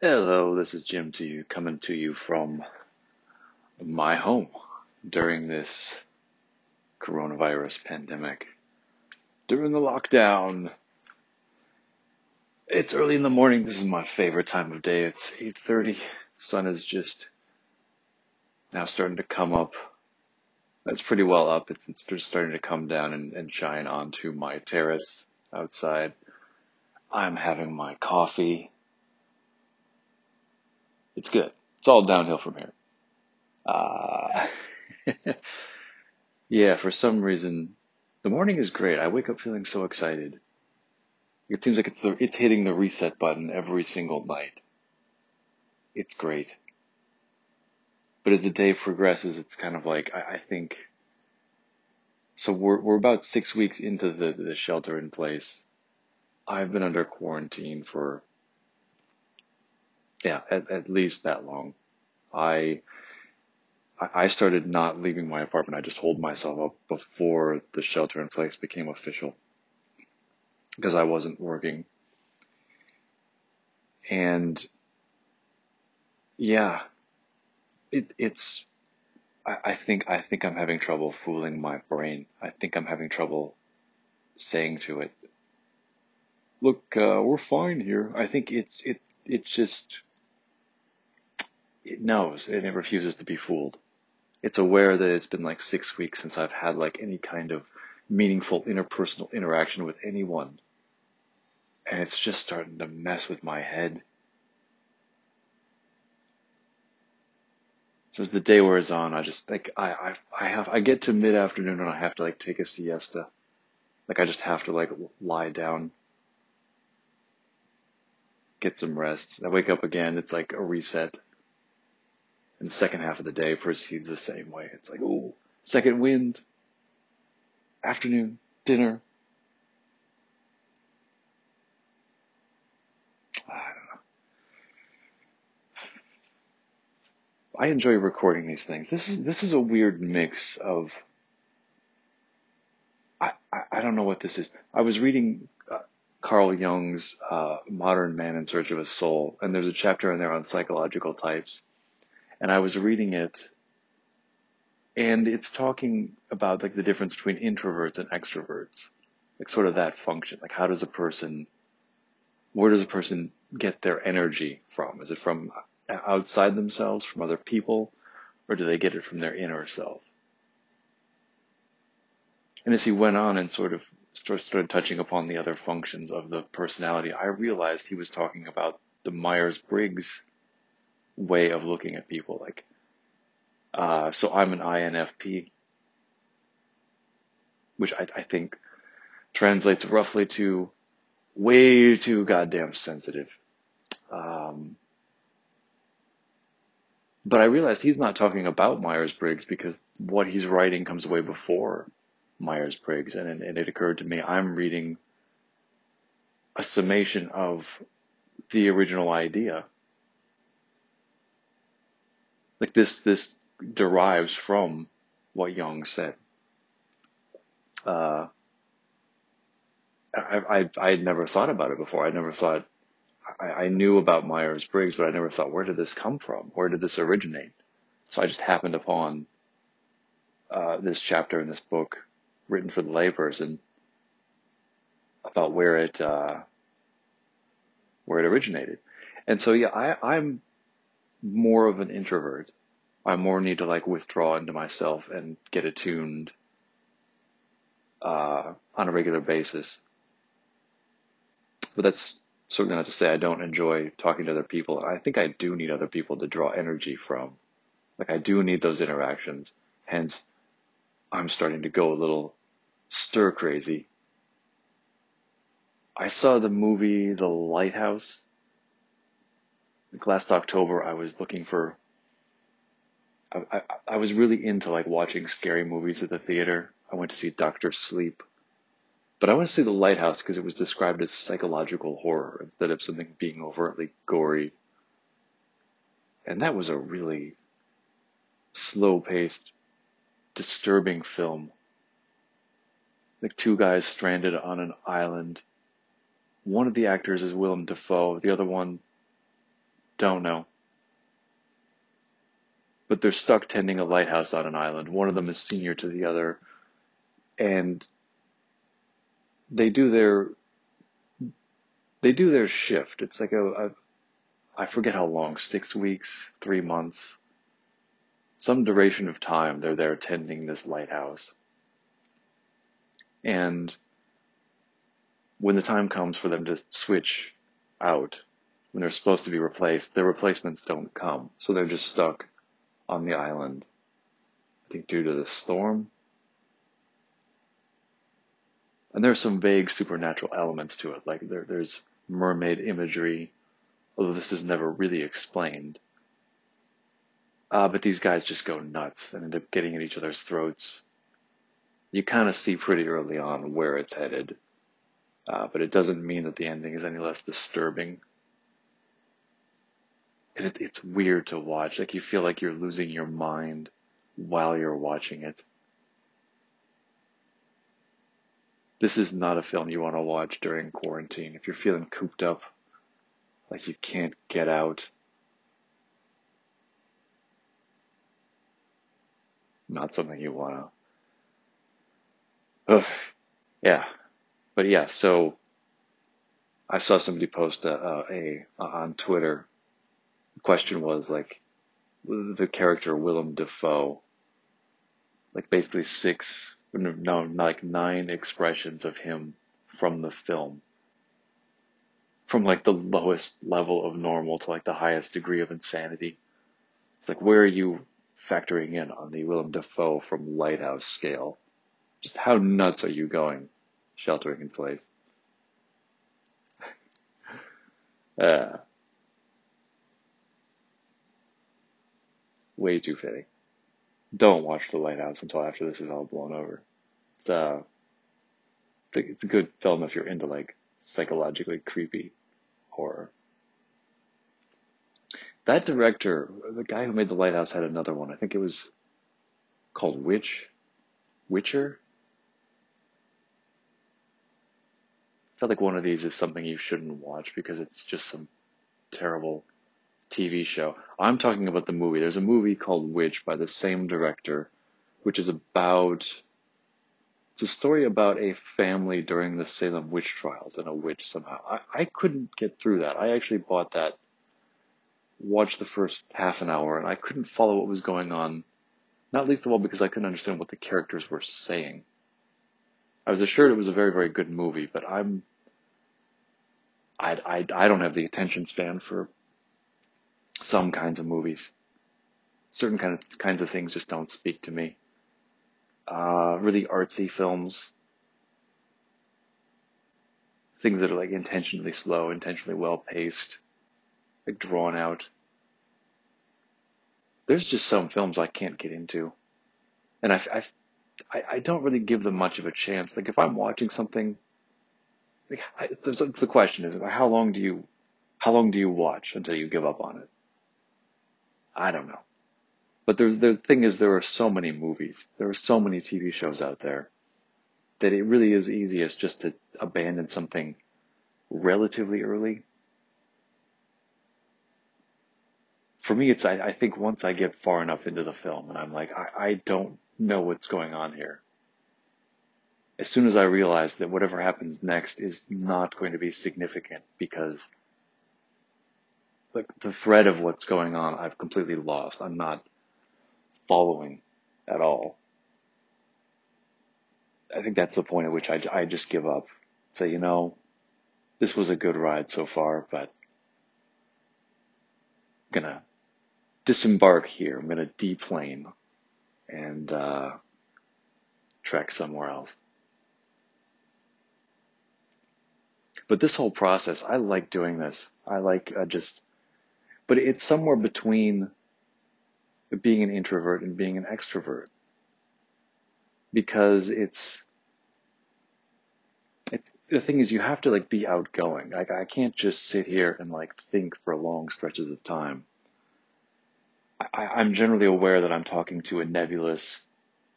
Hello, this is Jim to you, coming to you from my home during this coronavirus pandemic. During the lockdown. It's early in the morning. This is my favorite time of day. It's 8:30. Sun is just now starting to come up. It's pretty well up. It's, it's just starting to come down and, and shine onto my terrace outside. I'm having my coffee. It's good. It's all downhill from here. Uh, yeah, for some reason, the morning is great. I wake up feeling so excited. It seems like it's the, it's hitting the reset button every single night. It's great. But as the day progresses, it's kind of like I, I think. So we're we're about six weeks into the the shelter in place. I've been under quarantine for yeah at, at least that long. I I started not leaving my apartment. I just holed myself up before the shelter in place became official because I wasn't working. And yeah, it, it's, I, I think, I think I'm having trouble fooling my brain. I think I'm having trouble saying to it, look, uh, we're fine here. I think it's, it, it just, it knows and it refuses to be fooled. It's aware that it's been like six weeks since I've had like any kind of meaningful interpersonal interaction with anyone. And it's just starting to mess with my head. So as the day wears on, I just think I, I, I have, I get to mid afternoon and I have to like take a siesta. Like I just have to like lie down, get some rest. I wake up again. It's like a reset. And second half of the day proceeds the same way. It's like, ooh, second wind, afternoon, dinner. I don't know. I enjoy recording these things. This is this is a weird mix of. I I, I don't know what this is. I was reading uh, Carl Jung's uh, Modern Man in Search of a Soul, and there's a chapter in there on psychological types and I was reading it and it's talking about like the difference between introverts and extroverts. Like sort of that function. Like how does a person where does a person get their energy from? Is it from outside themselves from other people or do they get it from their inner self? And as he went on and sort of started touching upon the other functions of the personality i realized he was talking about the myers-briggs way of looking at people. Like, uh, so I'm an INFP, which I, I think translates roughly to way too goddamn sensitive. Um, but I realized he's not talking about Myers Briggs because what he's writing comes way before Myers Briggs. And, and it occurred to me I'm reading a summation of the original idea like this, this derives from what Jung said. Uh, I, I, I had never thought about it before. I never thought, I, I knew about Myers Briggs, but I never thought, where did this come from? Where did this originate? So I just happened upon uh, this chapter in this book written for the layperson about where it uh, where it originated. And so yeah, I, I'm more of an introvert. I more need to like withdraw into myself and get attuned uh, on a regular basis. But that's certainly not to say I don't enjoy talking to other people. I think I do need other people to draw energy from. Like I do need those interactions. Hence, I'm starting to go a little stir crazy. I saw the movie The Lighthouse. Last October, I was looking for I, I, I was really into like watching scary movies at the theater. I went to see Doctor Sleep, but I went to see The Lighthouse because it was described as psychological horror instead of something being overtly gory. And that was a really slow paced, disturbing film. Like two guys stranded on an island. One of the actors is Willem Dafoe. The other one Don't know. But they're stuck tending a lighthouse on an island. One of them is senior to the other. And they do their they do their shift. It's like a, a I forget how long, six weeks, three months, some duration of time they're there tending this lighthouse. And when the time comes for them to switch out, when they're supposed to be replaced, their replacements don't come. So they're just stuck on the island. I think due to the storm. And there's some vague supernatural elements to it. Like there, there's mermaid imagery, although this is never really explained. Uh, but these guys just go nuts and end up getting at each other's throats. You kind of see pretty early on where it's headed, uh, but it doesn't mean that the ending is any less disturbing. And it, it's weird to watch. Like you feel like you're losing your mind while you're watching it. This is not a film you want to watch during quarantine. If you're feeling cooped up, like you can't get out, not something you want to. Ugh. Yeah. But yeah, so I saw somebody post a, a, a on Twitter. Question was like the character Willem Dafoe, like basically six no, like nine expressions of him from the film. From like the lowest level of normal to like the highest degree of insanity. It's like, where are you factoring in on the Willem Dafoe from Lighthouse scale? Just how nuts are you going sheltering in place? uh, way too fitting don't watch The Lighthouse until after this is all blown over. It's uh, it's a, good film if you're into like psychologically creepy horror. That director, the guy who made The Lighthouse, had another one. I think it was called Witch, Witcher. I feel like one of these is something you shouldn't watch because it's just some terrible TV show. I'm talking about the movie. There's a movie called Witch by the same director, which is about it's a story about a family during the Salem witch trials and a witch somehow. I, I couldn't get through that. I actually bought that, watched the first half an hour, and I couldn't follow what was going on. Not least of all because I couldn't understand what the characters were saying. I was assured it was a very, very good movie, but I'm, I, I, I don't have the attention span for some kinds of movies. Certain kind of kinds of things just don't speak to me. Uh, really artsy films. Things that are like intentionally slow, intentionally well paced, like drawn out. There's just some films I can't get into. And I, I, I don't really give them much of a chance. Like if I'm watching something, like I, the question is, how long do you, how long do you watch until you give up on it? I don't know. But there's the thing is there are so many movies, there are so many TV shows out there that it really is easiest just to abandon something relatively early. For me, it's I, I think once I get far enough into the film and I'm like, I, I don't know what's going on here. As soon as I realize that whatever happens next is not going to be significant because like the thread of what's going on, I've completely lost. I'm not following at all. I think that's the point at which I, I just give up. Say, you know, this was a good ride so far, but I'm gonna disembark here. I'm gonna deplane and uh, trek somewhere else. But this whole process, I like doing this. I like uh, just, but it's somewhere between being an introvert and being an extrovert. Because it's it's the thing is you have to like be outgoing. Like i can't just sit here and like think for long stretches of time. I, i'm generally aware that i'm talking to a nebulous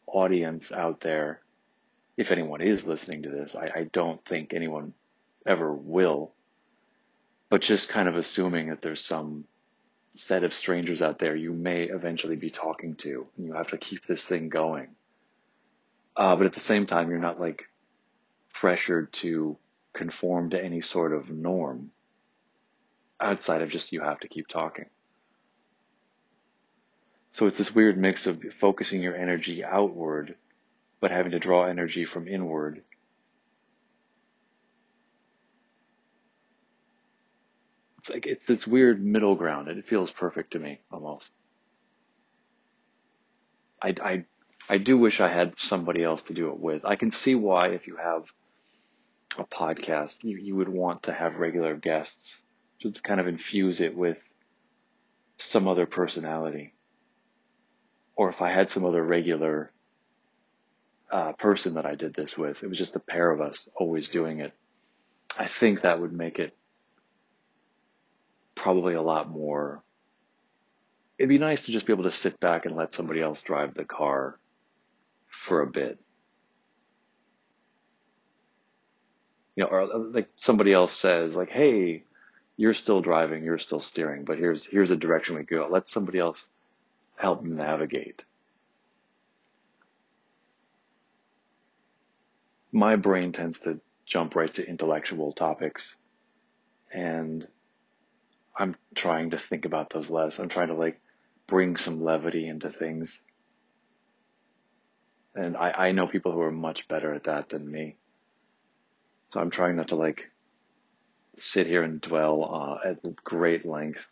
audience out there. If anyone is listening to this I, I don't think anyone ever will. But just kind of assuming that there's some set of strangers out there you may eventually be talking to, and you have to keep this thing going. Uh, but at the same time, you're not like pressured to conform to any sort of norm outside of just you have to keep talking. So it's this weird mix of focusing your energy outward, but having to draw energy from inward. It's like, it's this weird middle ground. and It feels perfect to me almost. I, I, I do wish I had somebody else to do it with. I can see why if you have a podcast, you, you would want to have regular guests to kind of infuse it with some other personality. Or if I had some other regular uh, person that I did this with, it was just the pair of us always doing it. I think that would make it probably a lot more. It'd be nice to just be able to sit back and let somebody else drive the car for a bit. You know, or uh, like somebody else says, like, "Hey, you're still driving, you're still steering, but here's here's a direction we go. Let somebody else help navigate." My brain tends to jump right to intellectual topics, and I'm trying to think about those less. I'm trying to like bring some levity into things. And I, I know people who are much better at that than me. So I'm trying not to like sit here and dwell uh, at great length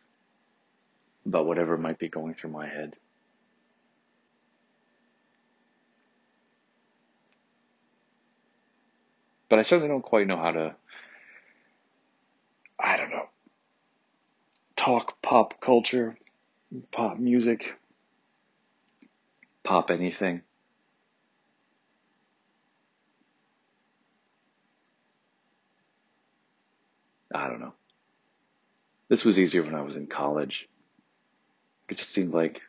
about whatever might be going through my head. But I certainly don't quite know how to, I don't know, talk pop culture, pop music, pop anything. I don't know. This was easier when I was in college. It just seemed like,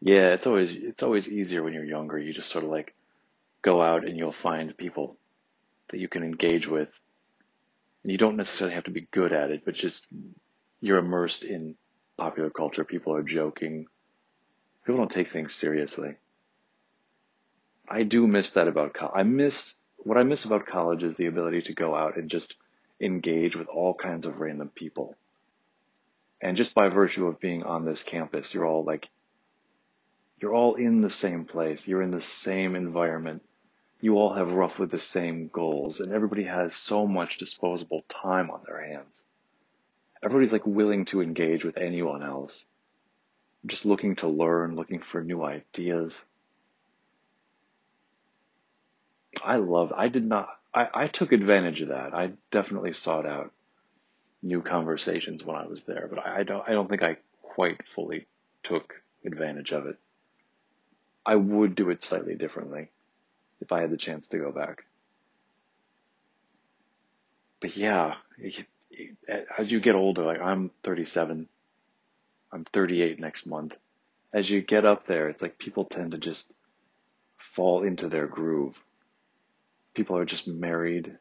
yeah, it's always, it's always easier when you're younger. You just sort of like go out and you'll find people that you can engage with. And you don't necessarily have to be good at it, but just you're immersed in popular culture. People are joking. People don't take things seriously. I do miss that about college. I miss what I miss about college is the ability to go out and just engage with all kinds of random people. And just by virtue of being on this campus, you're all like, you're all in the same place. You're in the same environment. You all have roughly the same goals and everybody has so much disposable time on their hands. Everybody's like willing to engage with anyone else. Just looking to learn, looking for new ideas. I love, I did not, I, I took advantage of that. I definitely sought out new conversations when I was there, but I, I don't, I don't think I quite fully took advantage of it. I would do it slightly differently if I had the chance to go back. But yeah, as you get older, like I'm 37, I'm 38 next month. As you get up there, it's like people tend to just fall into their groove. People are just married,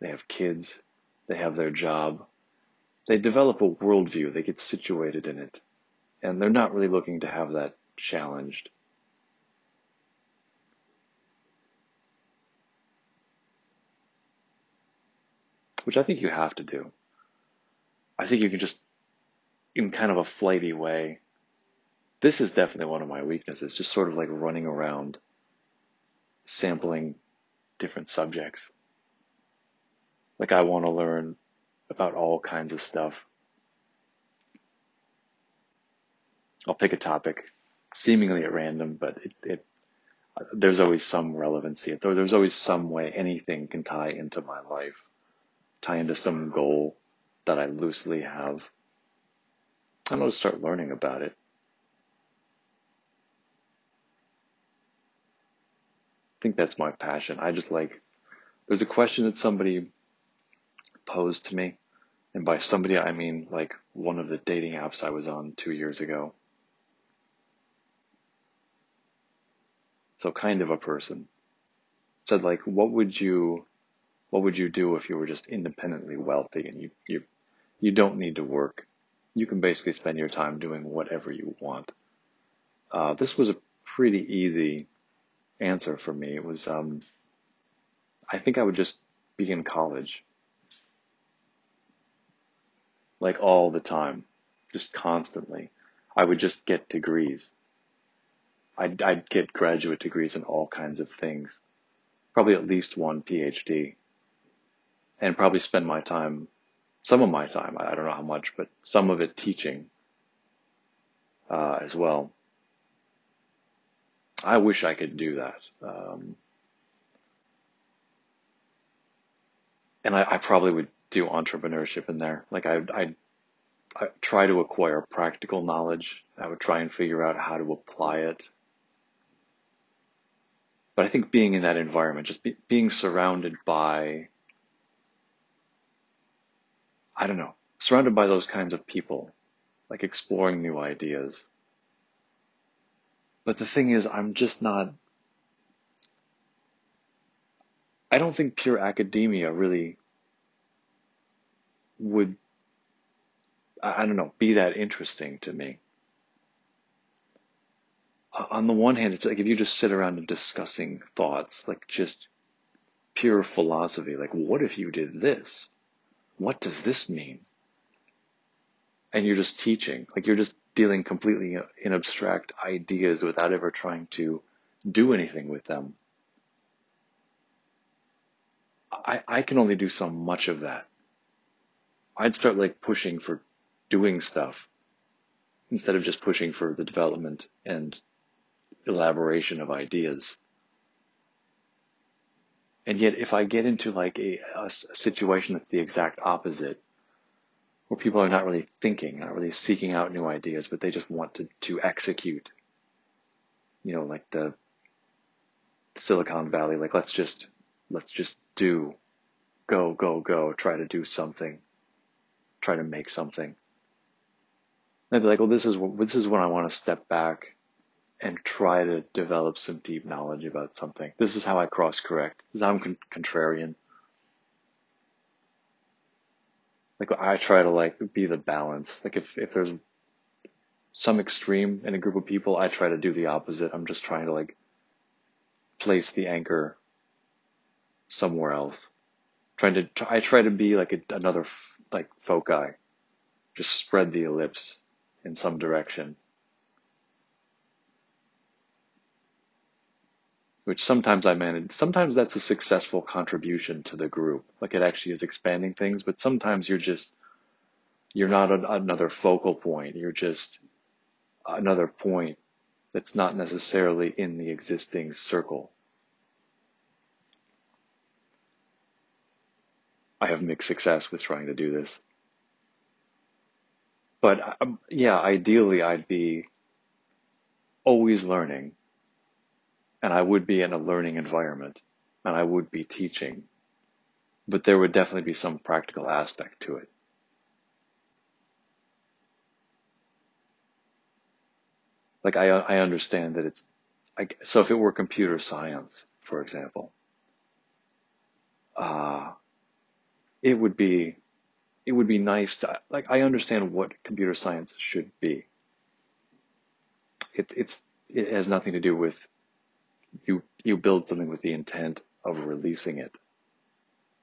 they have kids, they have their job, they develop a worldview, they get situated in it, and they're not really looking to have that challenged. Which I think you have to do. I think you can just, in kind of a flighty way, this is definitely one of my weaknesses, just sort of like running around sampling different subjects. Like I want to learn about all kinds of stuff. I'll pick a topic seemingly at random, but it, it there's always some relevancy. There's always some way anything can tie into my life, tie into some goal that I loosely have. I'm to start learning about it. I think that's my passion. I just like, there's a question that somebody posed to me. And by somebody, I mean like one of the dating apps I was on two years ago. So kind of a person said like, what would you, what would you do if you were just independently wealthy and you, you, You don't need to work. You can basically spend your time doing whatever you want. Uh, this was a pretty easy answer for me. It was, um, I think I would just be in college. Like all the time, just constantly. I would just get degrees. I'd, I'd get graduate degrees in all kinds of things. Probably at least one PhD. And probably spend my time, some of my time, I don't know how much, but some of it teaching uh, as well. I wish I could do that. Um, and I, I, probably would do entrepreneurship in there. Like I, I, I try to acquire practical knowledge. I would try and figure out how to apply it. But I think being in that environment, just be, being surrounded by, I don't know, surrounded by those kinds of people, like exploring new ideas. But the thing is, I'm just not I don't think pure academia really would, I don't know, be that interesting to me. On the one hand, it's like if you just sit around and discussing thoughts, like just pure philosophy, like what if you did this? What does this mean? And you're just teaching, like you're just dealing completely in abstract ideas without ever trying to do anything with them. I, I can only do so much of that. I'd start like pushing for doing stuff instead of just pushing for the development and elaboration of ideas. And yet, if I get into like a, a, situation that's the exact opposite, where people are not really thinking, not really seeking out new ideas, but they just want to, to execute, you know, like the Silicon Valley, like let's just let's just do, go, go, go, try to do something, try to make something. I'd be like, well, this is this is when I want to step back and try to develop some deep knowledge about something. This is how I cross correct. This is how I'm con- contrarian. Like I try to like be the balance. Like if if there's some extreme in a group of people, I try to do the opposite. I'm just trying to like place the anchor somewhere else. Trying to, I try to be like a, another like foci, just spread the ellipse in some direction. Which sometimes I manage, sometimes that's a successful contribution to the group. Like it actually is expanding things, but sometimes you're just, you're not a, another focal point. You're just another point that's not necessarily in the existing circle. I have mixed success with trying to do this. But um, yeah, ideally I'd be always learning and I would be in a learning environment and I would be teaching, but there would definitely be some practical aspect to it. Like I, I understand that it's, I, so if it were computer science, for example, uh, it would be it would be nice to like I understand what computer science should be. It it's it has nothing to do with you you build something with the intent of releasing it.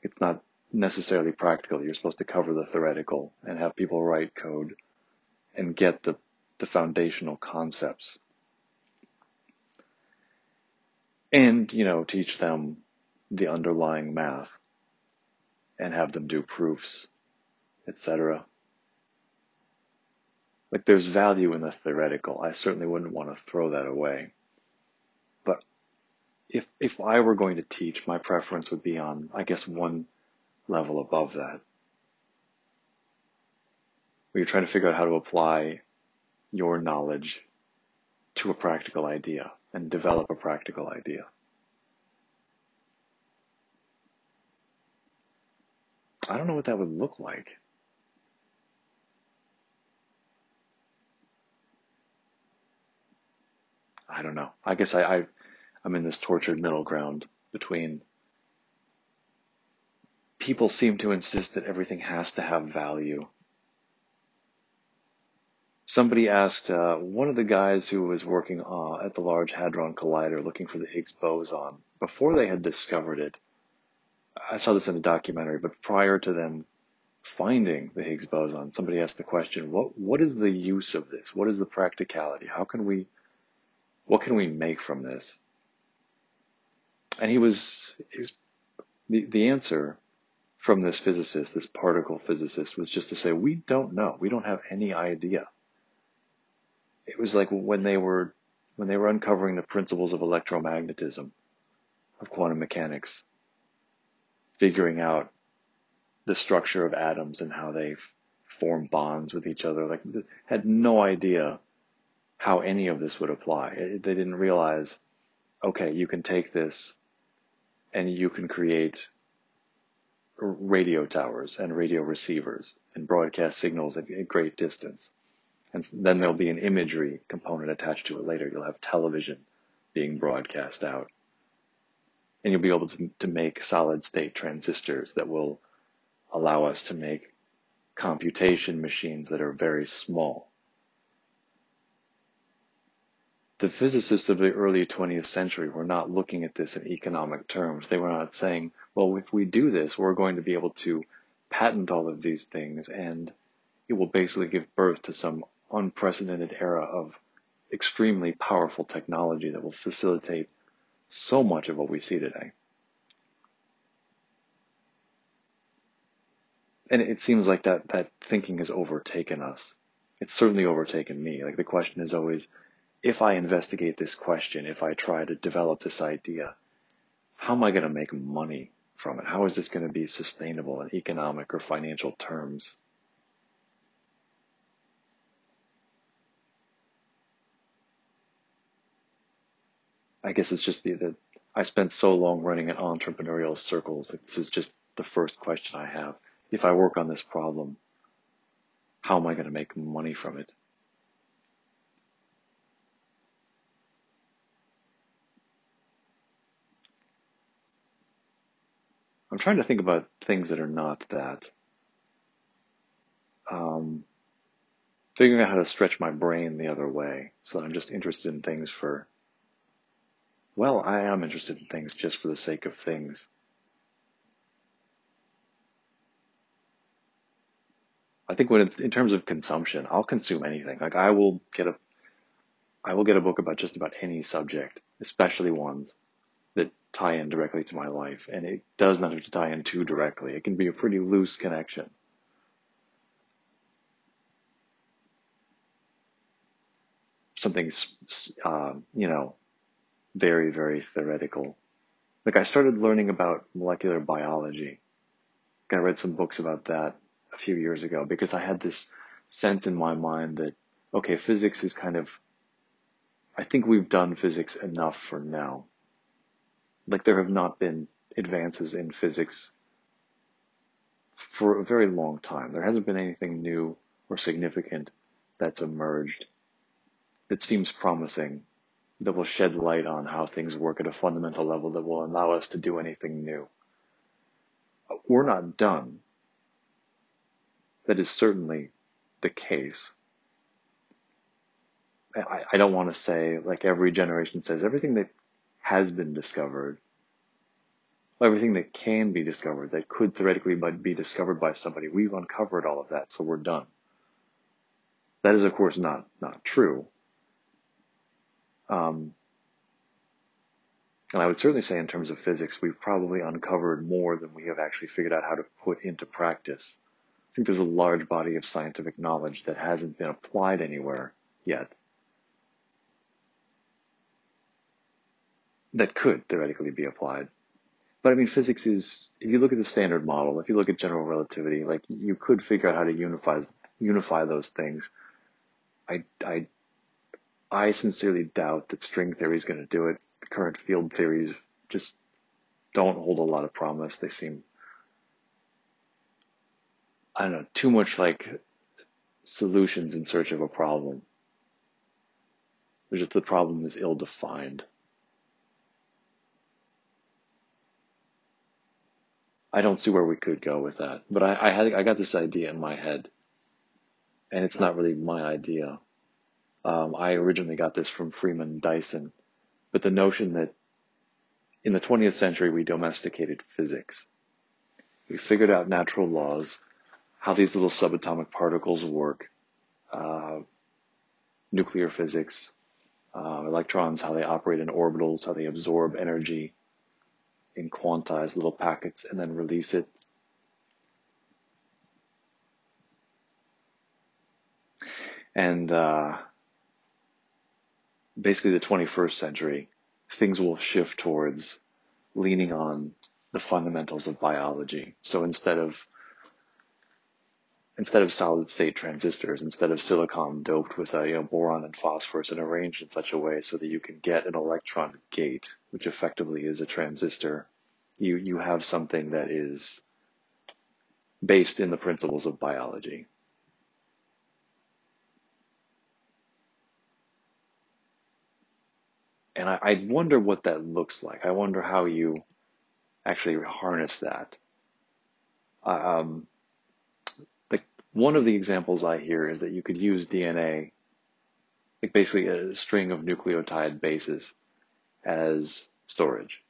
It's not necessarily practical. You're supposed to cover the theoretical and have people write code and get the the foundational concepts. And, you know, teach them the underlying math and have them do proofs, etc. Like there's value in the theoretical. I certainly wouldn't want to throw that away. If if I were going to teach, my preference would be on, I guess, one level above that. Where you're trying to figure out how to apply your knowledge to a practical idea and develop a practical idea. I don't know what that would look like. I don't know. I guess I, I I'm in this tortured middle ground between people seem to insist that everything has to have value Somebody asked uh, one of the guys who was working uh, at the Large Hadron Collider looking for the Higgs boson, before they had discovered it, I saw this in a documentary, but prior to them finding the Higgs boson, somebody asked the question, what, what is the use of this? What is the practicality? How can we, what can we make from this? And he was, he was the, the answer from this physicist, this particle physicist, was just to say, we don't know. We don't have any idea. It was like when they were, when they were uncovering the principles of electromagnetism, of quantum mechanics, figuring out the structure of atoms and how they form bonds with each other. Like, had no idea how any of this would apply. They didn't realize, okay, you can take this and you can create radio towers and radio receivers and broadcast signals at a great distance. And then there'll be an imagery component attached to it later. You'll have television being broadcast out. And you'll be able to, to make solid state transistors that will allow us to make computation machines that are very small. The physicists of the early 20th century were not looking at this in economic terms. They were not saying, well, if we do this, we're going to be able to patent all of these things and it will basically give birth to some unprecedented era of extremely powerful technology that will facilitate so much of what we see today. And it seems like that, that thinking has overtaken us. It's certainly overtaken me. Like the question is always, if I investigate this question, if I try to develop this idea, how am I going to make money from it? How is this going to be sustainable in economic or financial terms? I guess it's just the, the I spent so long running in entrepreneurial circles that this is just the first question I have. If I work on this problem, how am I going to make money from it? I'm trying to think about things that are not that. Um, figuring out how to stretch my brain the other way so that I'm just interested in things for, well, I am interested in things just for the sake of things. I think when it's in terms of consumption, I'll consume anything. Like I will get a, I will get a book about just about any subject, especially ones that tie in directly to my life. And it does not have to tie in too directly. It can be a pretty loose connection. Something's, uh, you know, very, very theoretical. Like I started learning about molecular biology. I read some books about that a few years ago because I had this sense in my mind that, okay, physics is kind of, I think we've done physics enough for now like there have not been advances in physics for a very long time. There hasn't been anything new or significant that's emerged that seems promising, that will shed light on how things work at a fundamental level that will allow us to do anything new. We're not done. That is certainly the case. I, I don't want to say, like every generation says, everything that has been discovered, everything that can be discovered, that could theoretically be discovered by somebody, we've uncovered all of that, so we're done. That is, of course, not not true. Um, and I would certainly say, in terms of physics, we've probably uncovered more than we have actually figured out how to put into practice. I think there's a large body of scientific knowledge that hasn't been applied anywhere yet. That could theoretically be applied. But I mean, physics is, if you look at the standard model, if you look at general relativity, like you could figure out how to unify, unify those things. I, I, I sincerely doubt that string theory is going to do it. The current field theories just don't hold a lot of promise. They seem, I don't know, too much like solutions in search of a problem. just the problem is ill defined. I don't see where we could go with that. But I, I had I got this idea in my head and it's not really my idea. Um, I originally got this from Freeman Dyson, but the notion that in the 20th century we domesticated physics. We figured out natural laws, how these little subatomic particles work, uh, nuclear physics, uh, electrons, how they operate in orbitals, how they absorb energy in quantized little packets and then release it. And uh, basically, the 21st century, things will shift towards leaning on the fundamentals of biology. So instead of instead of solid state transistors, instead of silicon doped with a you know, boron and phosphorus and arranged in such a way so that you can get an electron gate, which effectively is a transistor, you, you have something that is based in the principles of biology. And I, I wonder what that looks like. I wonder how you actually harness that. Um, one of the examples I hear is that you could use DNA, like basically a string of nucleotide bases, as storage.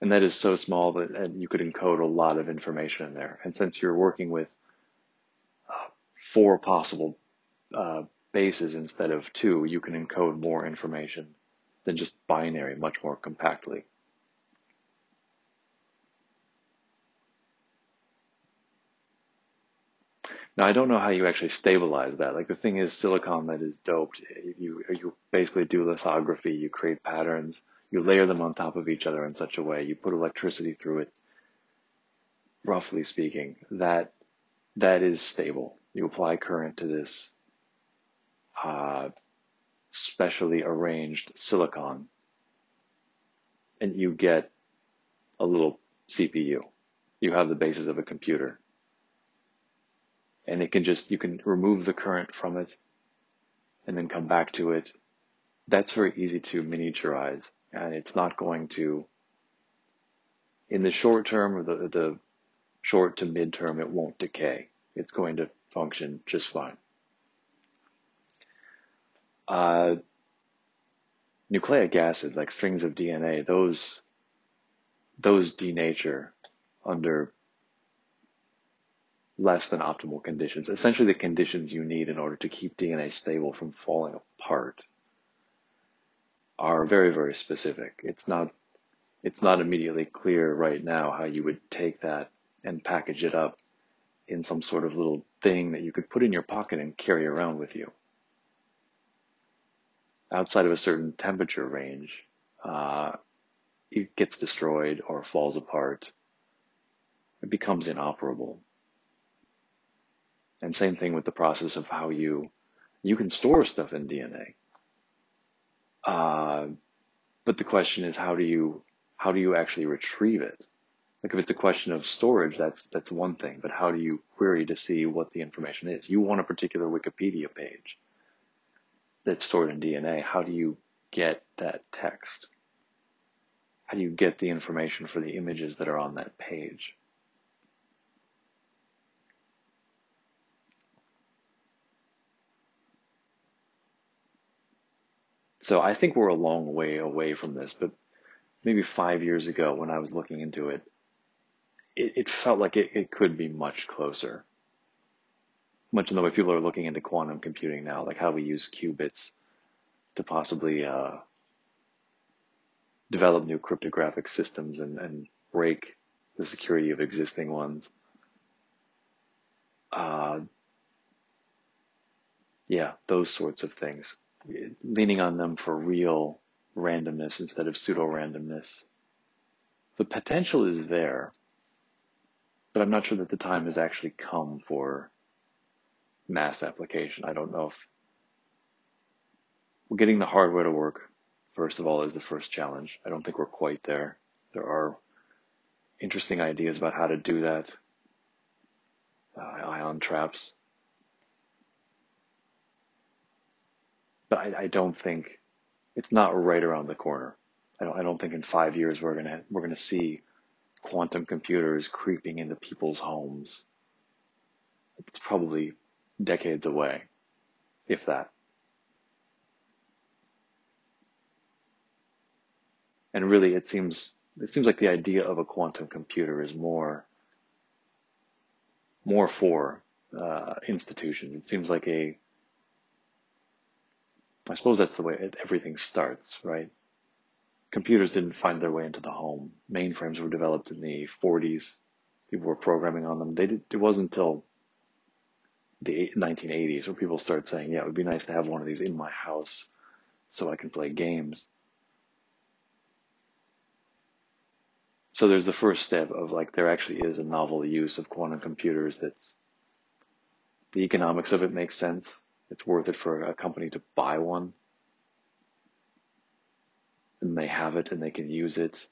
And that is so small that you could encode a lot of information in there. And since you're working with uh, four possible uh, bases instead of two, you can encode more information than just binary much more compactly. Now I don't know how you actually stabilize that. Like the thing is silicon that is doped. You you basically do lithography. You create patterns. You layer them on top of each other in such a way. You put electricity through it. Roughly speaking, that that is stable. You apply current to this uh, specially arranged silicon, and you get a little CPU. You have the basis of a computer and it can just, you can remove the current from it and then come back to it. That's very easy to miniaturize and it's not going to, in the short term or the, the short to mid term, it won't decay. It's going to function just fine. Uh, nucleic acid, like strings of DNA, those, those denature under less than optimal conditions, essentially the conditions you need in order to keep DNA stable from falling apart are very, very specific. It's not, it's not immediately clear right now how you would take that and package it up in some sort of little thing that you could put in your pocket and carry around with you. Outside of a certain temperature range, uh, it gets destroyed or falls apart. It becomes inoperable. And same thing with the process of how you, you can store stuff in DNA. Uh, but the question is, how do you, how do you actually retrieve it? Like if it's a question of storage, that's, that's one thing, but how do you query to see what the information is? You want a particular Wikipedia page that's stored in DNA. How do you get that text? How do you get the information for the images that are on that page? So I think we're a long way away from this, but maybe five years ago when I was looking into it, it, it felt like it, it could be much closer. Much in the way people are looking into quantum computing now, like how we use qubits to possibly uh, develop new cryptographic systems and, and break the security of existing ones. Uh, yeah, those sorts of things leaning on them for real randomness instead of pseudo randomness. The potential is there, but I'm not sure that the time has actually come for mass application. I don't know if getting the hardware to work. First of all, is the first challenge. I don't think we're quite there. There are interesting ideas about how to do that. Uh, ion traps, but I, I don't think it's not right around the corner. I don't, I don't think in five years we're gonna we're gonna see quantum computers creeping into people's homes. It's probably decades away, if that. And really, it seems it seems like the idea of a quantum computer is more more for uh, institutions. It seems like a I suppose that's the way it, everything starts, right? Computers didn't find their way into the home. Mainframes were developed in the 40s. People were programming on them. They did, it wasn't until the 1980s where people started saying, yeah, it would be nice to have one of these in my house so I can play games. So there's the first step of like, there actually is a novel use of quantum computers that's, the economics of it makes sense. It's worth it for a company to buy one. And they have it and they can use it.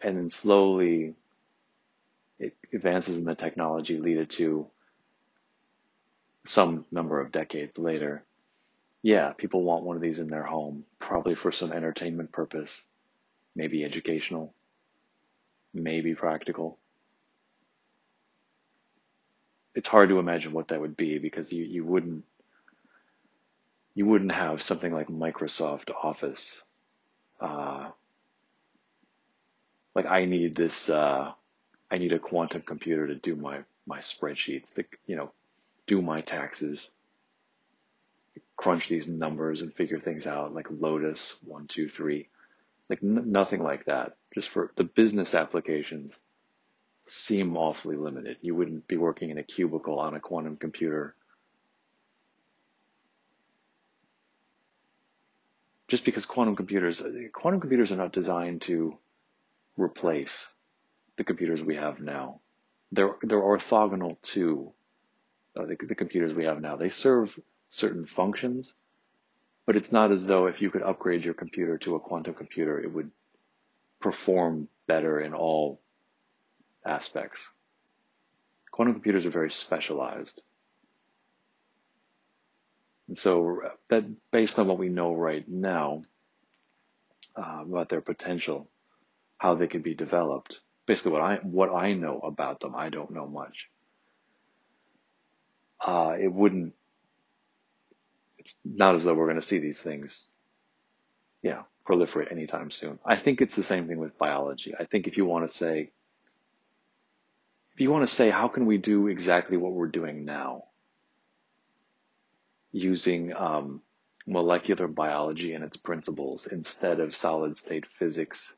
And then slowly it advances in the technology lead it to some number of decades later. Yeah, people want one of these in their home, probably for some entertainment purpose, maybe educational, maybe practical. It's hard to imagine what that would be because you, you wouldn't you wouldn't have something like Microsoft Office. Uh, like I need this uh, I need a quantum computer to do my my spreadsheets, to, you know, do my taxes, crunch these numbers and figure things out like Lotus one two three, like n- nothing like that. Just for the business applications, seem awfully limited. You wouldn't be working in a cubicle on a quantum computer. Just because quantum computers, quantum computers are not designed to replace the computers we have now. They're, they're orthogonal to uh, the, the computers we have now. They serve certain functions, but it's not as though if you could upgrade your computer to a quantum computer, it would perform better in all aspects. Quantum computers are very specialized. And so that based on what we know right now uh, about their potential, how they could be developed, basically what I what I know about them, I don't know much. Uh, it wouldn't. It's not as though we're going to see these things, yeah, proliferate anytime soon. I think it's the same thing with biology. I think if you want to say, if you want to say, how can we do exactly what we're doing now, using um, molecular biology and its principles instead of solid state physics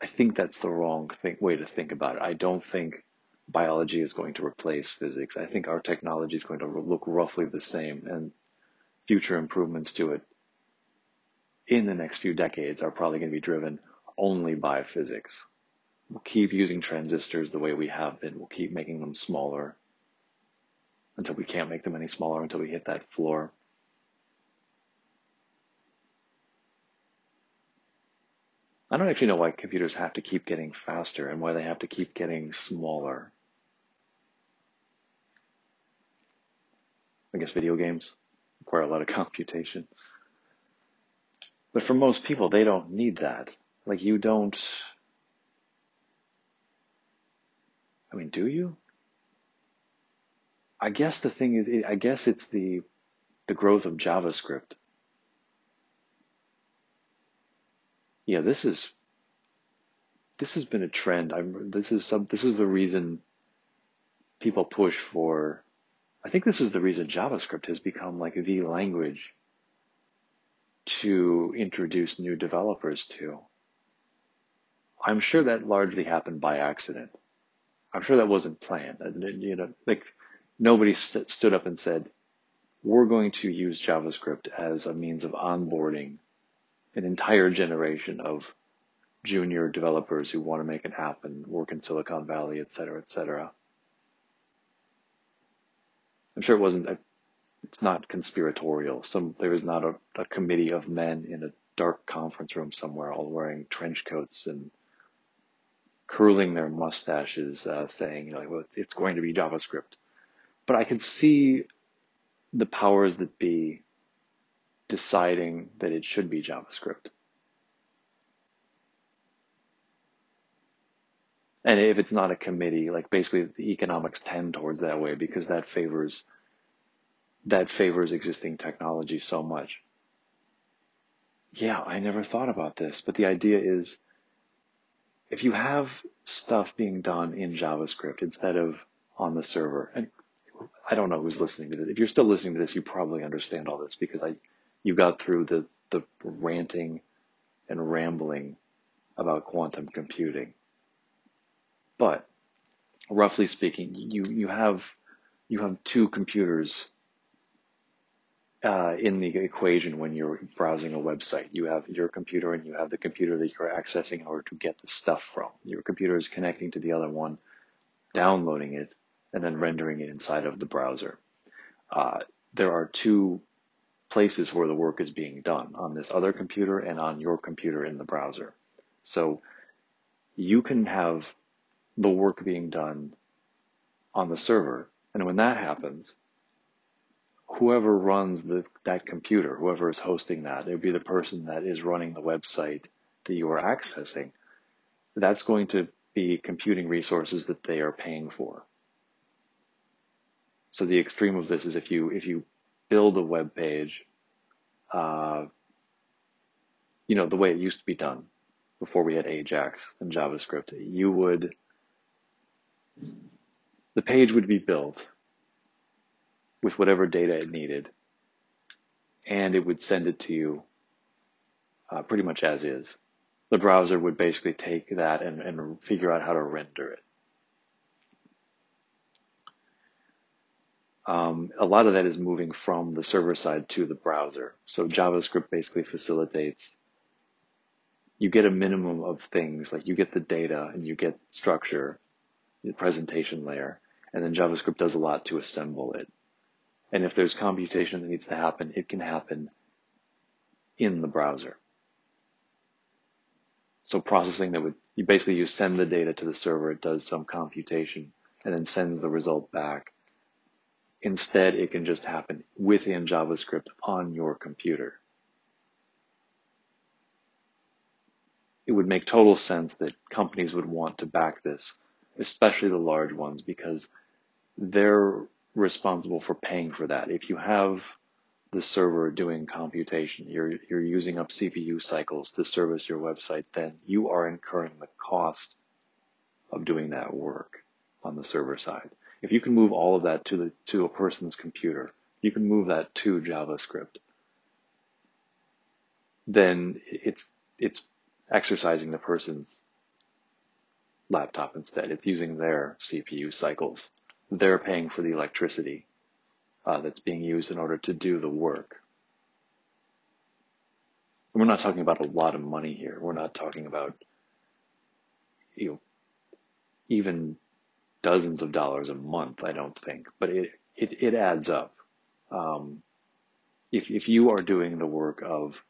I think that's the wrong thing, way to think about it. I don't think biology is going to replace physics. I think our technology is going to look roughly the same and future improvements to it in the next few decades are probably going to be driven only by physics. We'll keep using transistors the way we have been. We'll keep making them smaller until we can't make them any smaller until we hit that floor. I don't actually know why computers have to keep getting faster and why they have to keep getting smaller. I guess video games require a lot of computation. But for most people, they don't need that. Like you don't, I mean, do you? I guess the thing is, I guess it's the, the growth of JavaScript yeah, this is this has been a trend. I'm this is some this is the reason people push for I think this is the reason JavaScript has become like the language to introduce new developers to. I'm sure that largely happened by accident. I'm sure that wasn't planned. You know, like nobody st- stood up and said, "We're going to use JavaScript as a means of onboarding an entire generation of junior developers who want to make an app and work in Silicon Valley, et cetera, et cetera. I'm sure it wasn't, a, it's not conspiratorial. Some, there is not a, a committee of men in a dark conference room somewhere all wearing trench coats and curling their mustaches, uh, saying, you know, like, well, it's, it's going to be JavaScript. But I can see the powers that be deciding that it should be JavaScript. And if it's not a committee, like basically the economics tend towards that way because that favors that favors existing technology so much. Yeah, I never thought about this, but the idea is if you have stuff being done in JavaScript instead of on the server, and I don't know who's listening to this. If you're still listening to this, you probably understand all this because I, you got through the, the ranting and rambling about quantum computing. But roughly speaking, you, you have, you have two computers uh, in the equation when you're browsing a website. You have your computer and you have the computer that you're accessing in order to get the stuff from. Your computer is connecting to the other one, downloading it, and then rendering it inside of the browser. Uh, there are two places where the work is being done on this other computer and on your computer in the browser. So you can have the work being done on the server. And when that happens, whoever runs the, that computer, whoever is hosting that, it would be the person that is running the website that you are accessing. That's going to be computing resources that they are paying for. So the extreme of this is if you if you build a web page, uh, you know the way it used to be done before we had Ajax and JavaScript, you would the page would be built with whatever data it needed, and it would send it to you uh, pretty much as is. The browser would basically take that and, and figure out how to render it. Um, a lot of that is moving from the server side to the browser. So JavaScript basically facilitates you get a minimum of things like you get the data and you get structure, the presentation layer, and then JavaScript does a lot to assemble it. And if there's computation that needs to happen, it can happen in the browser. So processing that would, you basically you send the data to the server, it does some computation and then sends the result back. Instead, it can just happen within JavaScript on your computer. It would make total sense that companies would want to back this, especially the large ones, because they're responsible for paying for that. If you have the server doing computation, you're, you're using up CPU cycles to service your website, then you are incurring the cost of doing that work on the server side. If you can move all of that to the, to a person's computer, you can move that to JavaScript, then it's, it's exercising the person's laptop instead. It's using their CPU cycles they're paying for the electricity uh, that's being used in order to do the work. And we're not talking about a lot of money here. We're not talking about, you know, even dozens of dollars a month. I don't think, but it it, it adds up. Um, if if you are doing the work of,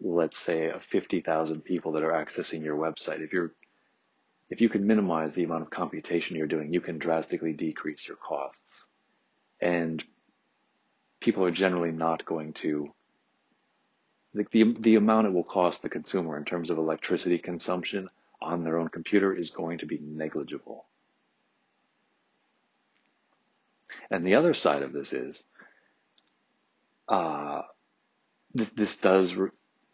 let's say, fifty thousand people that are accessing your website, if you're if you can minimize the amount of computation you're doing, you can drastically decrease your costs. And people are generally not going to the, the, the amount it will cost the consumer in terms of electricity consumption on their own computer is going to be negligible. And the other side of this is, uh, this, this does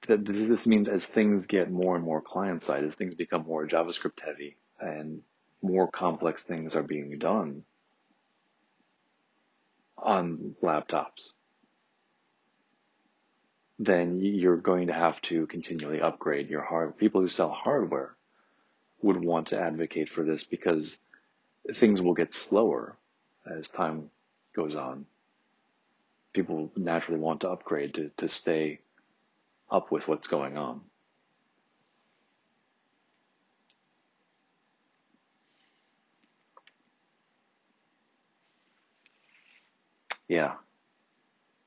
that this means as things get more and more client side, as things become more JavaScript heavy and more complex things are being done on laptops, then you're going to have to continually upgrade your hardware. People who sell hardware would want to advocate for this because things will get slower as time goes on. People naturally want to upgrade to, to stay up with what's going on. Yeah,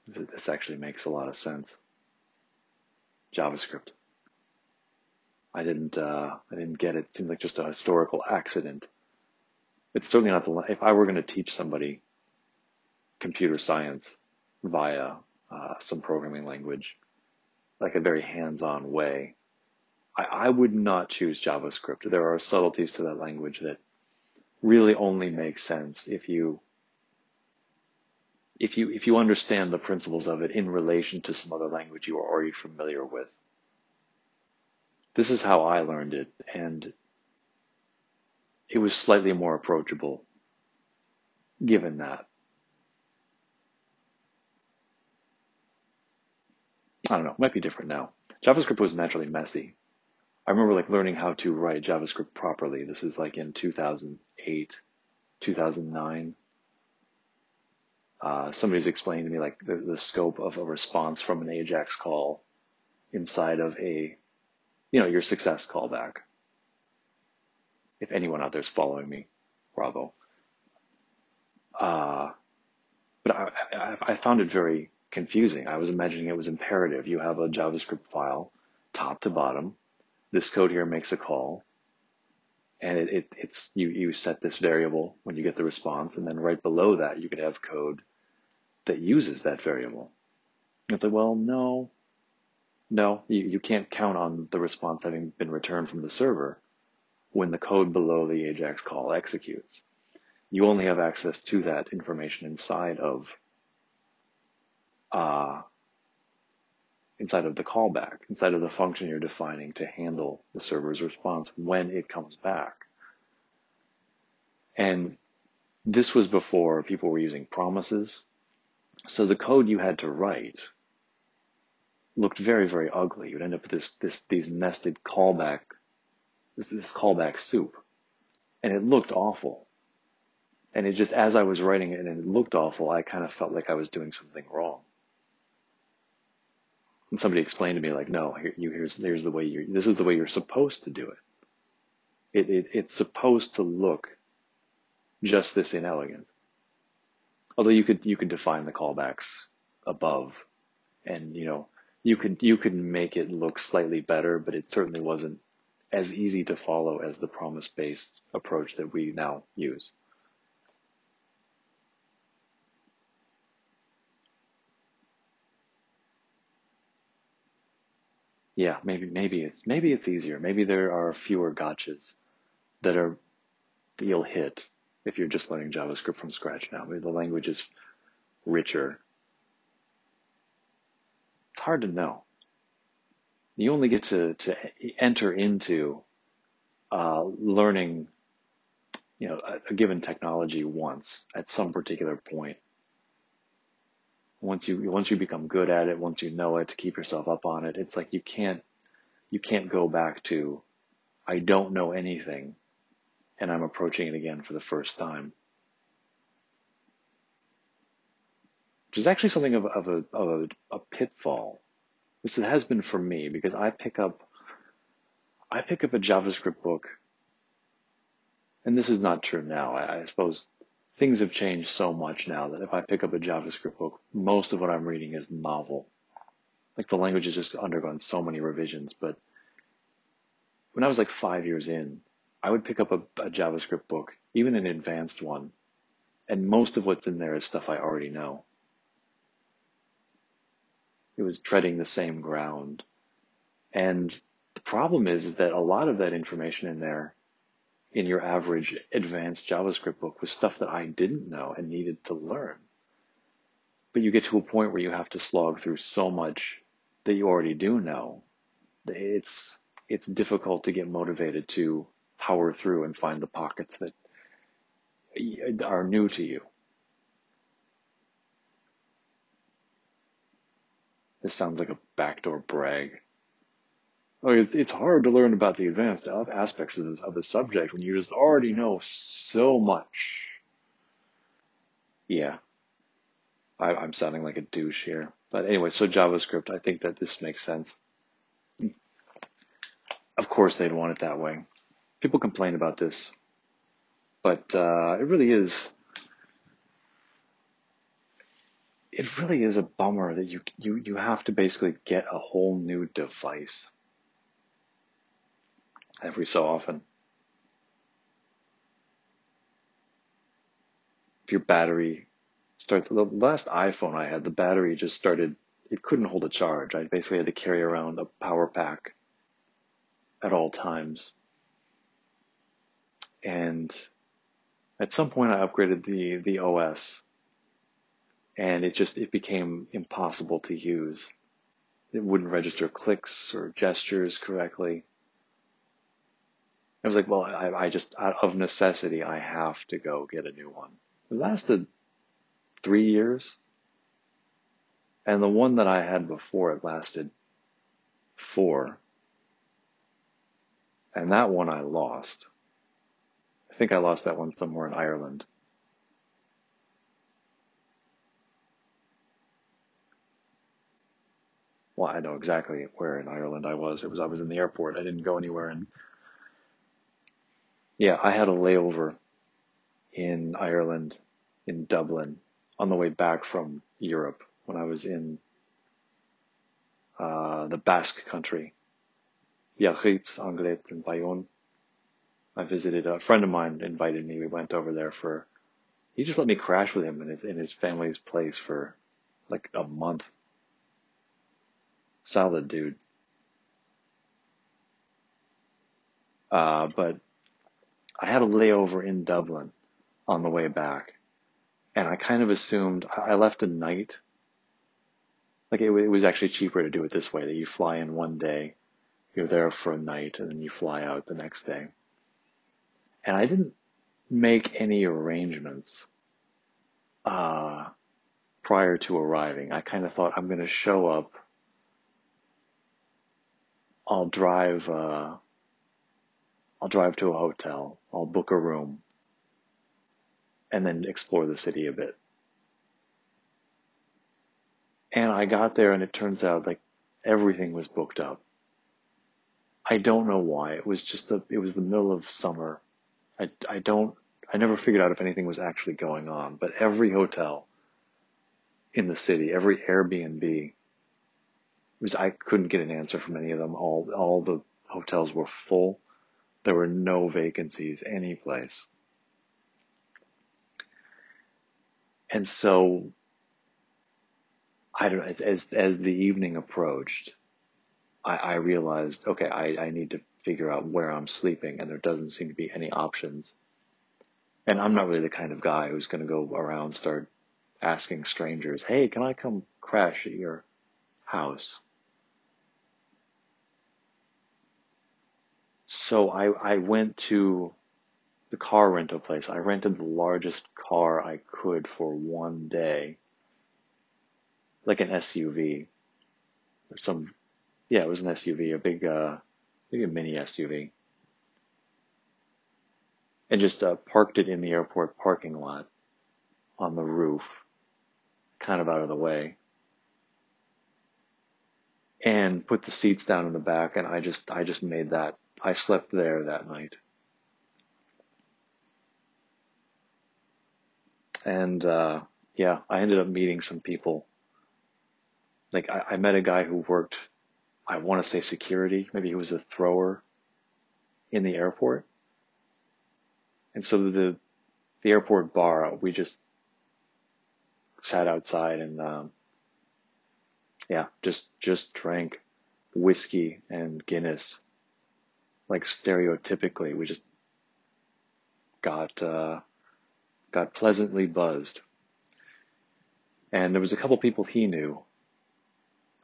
this actually makes a lot of sense. JavaScript. I didn't, uh, I didn't get it. It seemed like just a historical accident. It's certainly not the, if I were going to teach somebody computer science via uh, some programming language, like a very hands-on way, I, I would not choose JavaScript. There are subtleties to that language that really only make sense if you if you if you understand the principles of it in relation to some other language you are already familiar with. This is how I learned it, and it was slightly more approachable given that. I don't know, might be different now. JavaScript was naturally messy. I remember like learning how to write JavaScript properly. This is like in 2008, 2009. Uh, somebody's explained to me like the, the scope of a response from an Ajax call inside of a, you know, your success callback. If anyone out there is following me, bravo. Uh, but I, I, I found it very confusing. I was imagining it was imperative. You have a JavaScript file, top to bottom. This code here makes a call, and it, it, it's you you set this variable when you get the response, and then right below that you could have code that uses that variable. It's like, well, no, no, you, you can't count on the response having been returned from the server when the code below the AJAX call executes. You only have access to that information inside of uh, inside of the callback, inside of the function you're defining to handle the server's response when it comes back. And this was before people were using promises. So the code you had to write looked very, very ugly. You'd end up with this, this, these nested callback, this, this callback soup. And it looked awful. And it just, as I was writing it and it looked awful, I kind of felt like I was doing something wrong. And somebody explained to me like, no, here, you, here's, here's the way you this is the way you're supposed to do it. It, it. It's supposed to look just this inelegant. Although you could, you could define the callbacks above and, you know, you could, you could make it look slightly better, but it certainly wasn't as easy to follow as the promise based approach that we now use. Yeah, maybe maybe it's maybe it's easier. Maybe there are fewer gotchas that are that you'll hit if you're just learning JavaScript from scratch now. Maybe the language is richer. It's hard to know. You only get to to enter into uh, learning, you know, a, a given technology once at some particular point once you once you become good at it, once you know it, to keep yourself up on it, it's like you can't you can't go back to I don't know anything and I'm approaching it again for the first time. Which is actually something of, of, a, of a, a pitfall. This has been for me because I pick up I pick up a JavaScript book, and this is not true now. I, I suppose things have changed so much now that if I pick up a JavaScript book, most of what I'm reading is novel. Like the language has just undergone so many revisions. But when I was like five years in, I would pick up a, a JavaScript book, even an advanced one, and most of what's in there is stuff I already know. It was treading the same ground. And the problem is, is that a lot of that information in there in your average advanced JavaScript book was stuff that I didn't know and needed to learn. But you get to a point where you have to slog through so much that you already do know. It's, it's difficult to get motivated to power through and find the pockets that are new to you. This sounds like a backdoor brag. Like it's it's hard to learn about the advanced aspects of, of the subject when you just already know so much. Yeah, I, I'm sounding like a douche here, but anyway, so JavaScript. I think that this makes sense. Of course, they'd want it that way. People complain about this, but uh, it really is. It really is a bummer that you you you have to basically get a whole new device every so often. If your battery starts, the last iPhone I had, the battery just started, it couldn't hold a charge. I basically had to carry around a power pack at all times. And at some point I upgraded the, the OS and it just, it became impossible to use. It wouldn't register clicks or gestures correctly. I was like, well, I, I just, of necessity, I have to go get a new one. It lasted three years. And the one that I had before it lasted four. And that one I lost. I think I lost that one somewhere in Ireland. Well, I know exactly where in Ireland I was. It was I was in the airport. I didn't go anywhere and yeah, I had a layover in Ireland, in Dublin, on the way back from Europe when I was in uh, the Basque country, Biarritz, Anglet, and Bayonne. I visited a friend of mine invited me. We went over there for. He just let me crash with him in his in his family's place for like a month. Solid dude. Uh, but I had a layover in Dublin on the way back, and I kind of assumed I left a night. Like it, it was actually cheaper to do it this way: that you fly in one day, you're there for a night, and then you fly out the next day. And I didn't make any arrangements uh, prior to arriving. I kind of thought I'm going to show up. I'll drive. Uh, I'll drive to a hotel. I'll book a room, and then explore the city a bit. And I got there, and it turns out like everything was booked up. I don't know why. It was just the it was the middle of summer I, I don't, I never figured out if anything was actually going on, but every hotel in the city, every Airbnb was, I couldn't get an answer from any of them. All, all the hotels were full. There were no vacancies any place. And so I don't know, as, as, as the evening approached, I, I realized, okay, I, I need to figure out where I'm sleeping, and there doesn't seem to be any options. And I'm not really the kind of guy who's going to go around start asking strangers, "Hey, can I come crash at your house?" So I I went to the car rental place. I rented the largest car I could for one day, like an SUV or some. Yeah, it was an SUV, a big uh, maybe a mini SUV, and just uh, parked it in the airport parking lot on the roof, kind of out of the way, and put the seats down in the back. And I just, I just made that. I slept there that night. And uh, yeah, I ended up meeting some people. Like I, I met a guy who worked I want to say security. Maybe he was a thrower in the airport. And so the, the airport bar, we just sat outside and, um, yeah, just, just drank whiskey and Guinness. Like stereotypically, we just got, uh, got pleasantly buzzed. And there was a couple people he knew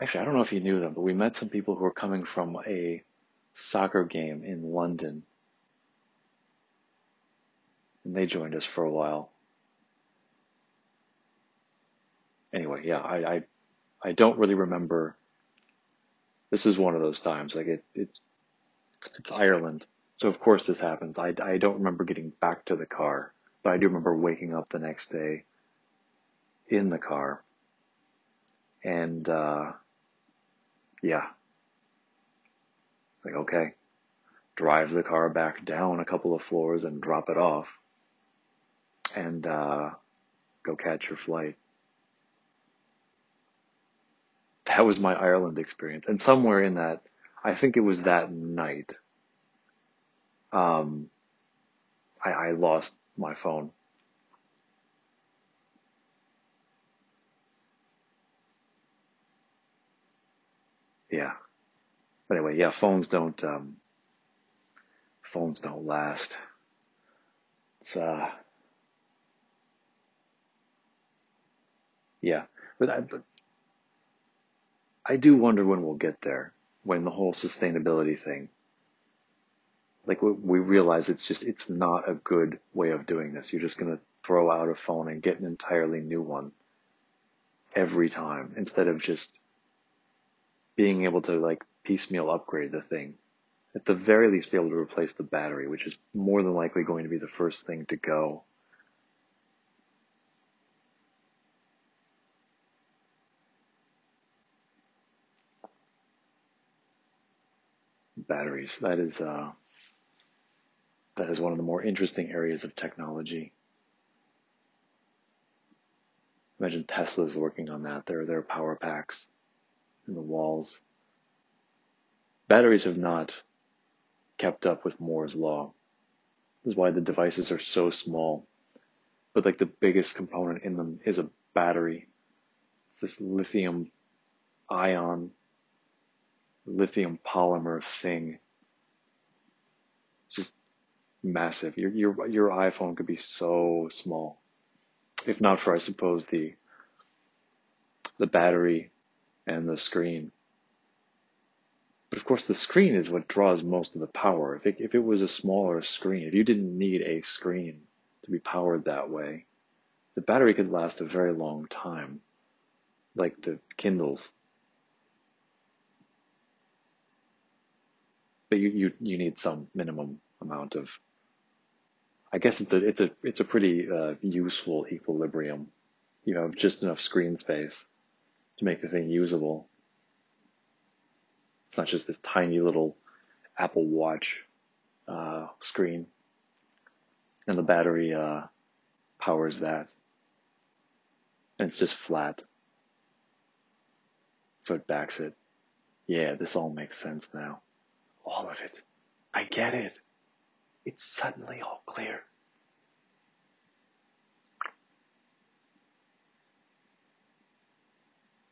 actually, I don't know if he knew them, but we met some people who were coming from a soccer game in London. And they joined us for a while. Anyway, yeah, I, I, I don't really remember. This is one of those times. Like it, it's, it's Ireland. So of course this happens. I, I don't remember getting back to the car, but I do remember waking up the next day in the car and, uh, yeah. Like, okay, drive the car back down a couple of floors and drop it off and uh, go catch your flight. That was my Ireland experience. And somewhere in that, I think it was that night, um, I, I lost my phone. yeah. But anyway, yeah, phones don't, um, phones don't last. It's uh, yeah, but I, but I do wonder when we'll get there, when the whole sustainability thing, like we, realize it's just it's not a good way of doing this. You're just gonna throw out a phone and get an entirely new one every time instead of just being able to like piecemeal upgrade the thing. At the very least, be able to replace the battery, which is more than likely going to be the first thing to go. Batteries. That is uh, that is one of the more interesting areas of technology. Imagine Tesla's working on that. There, there are power packs in the walls. Batteries have not kept up with Moore's law. This is why the devices are so small. But like the biggest component in them is a battery. It's this lithium ion, lithium polymer thing. It's just massive. Your your your iPhone could be so small. If not for I suppose the the battery and the screen. But of course, the screen is what draws most of the power. If it, if it was a smaller screen, if you didn't need a screen to be powered that way, the battery could last a very long time, like the Kindles. But you, you, you need some minimum amount of. I guess it's a it's a it's a pretty uh, useful equilibrium. You have just enough screen space to make the thing usable it's not just this tiny little Apple Watch uh, screen. And the battery uh, powers that. And it's just flat. So it backs it. Yeah, this all makes sense now. All of it. I get it. It's suddenly all clear.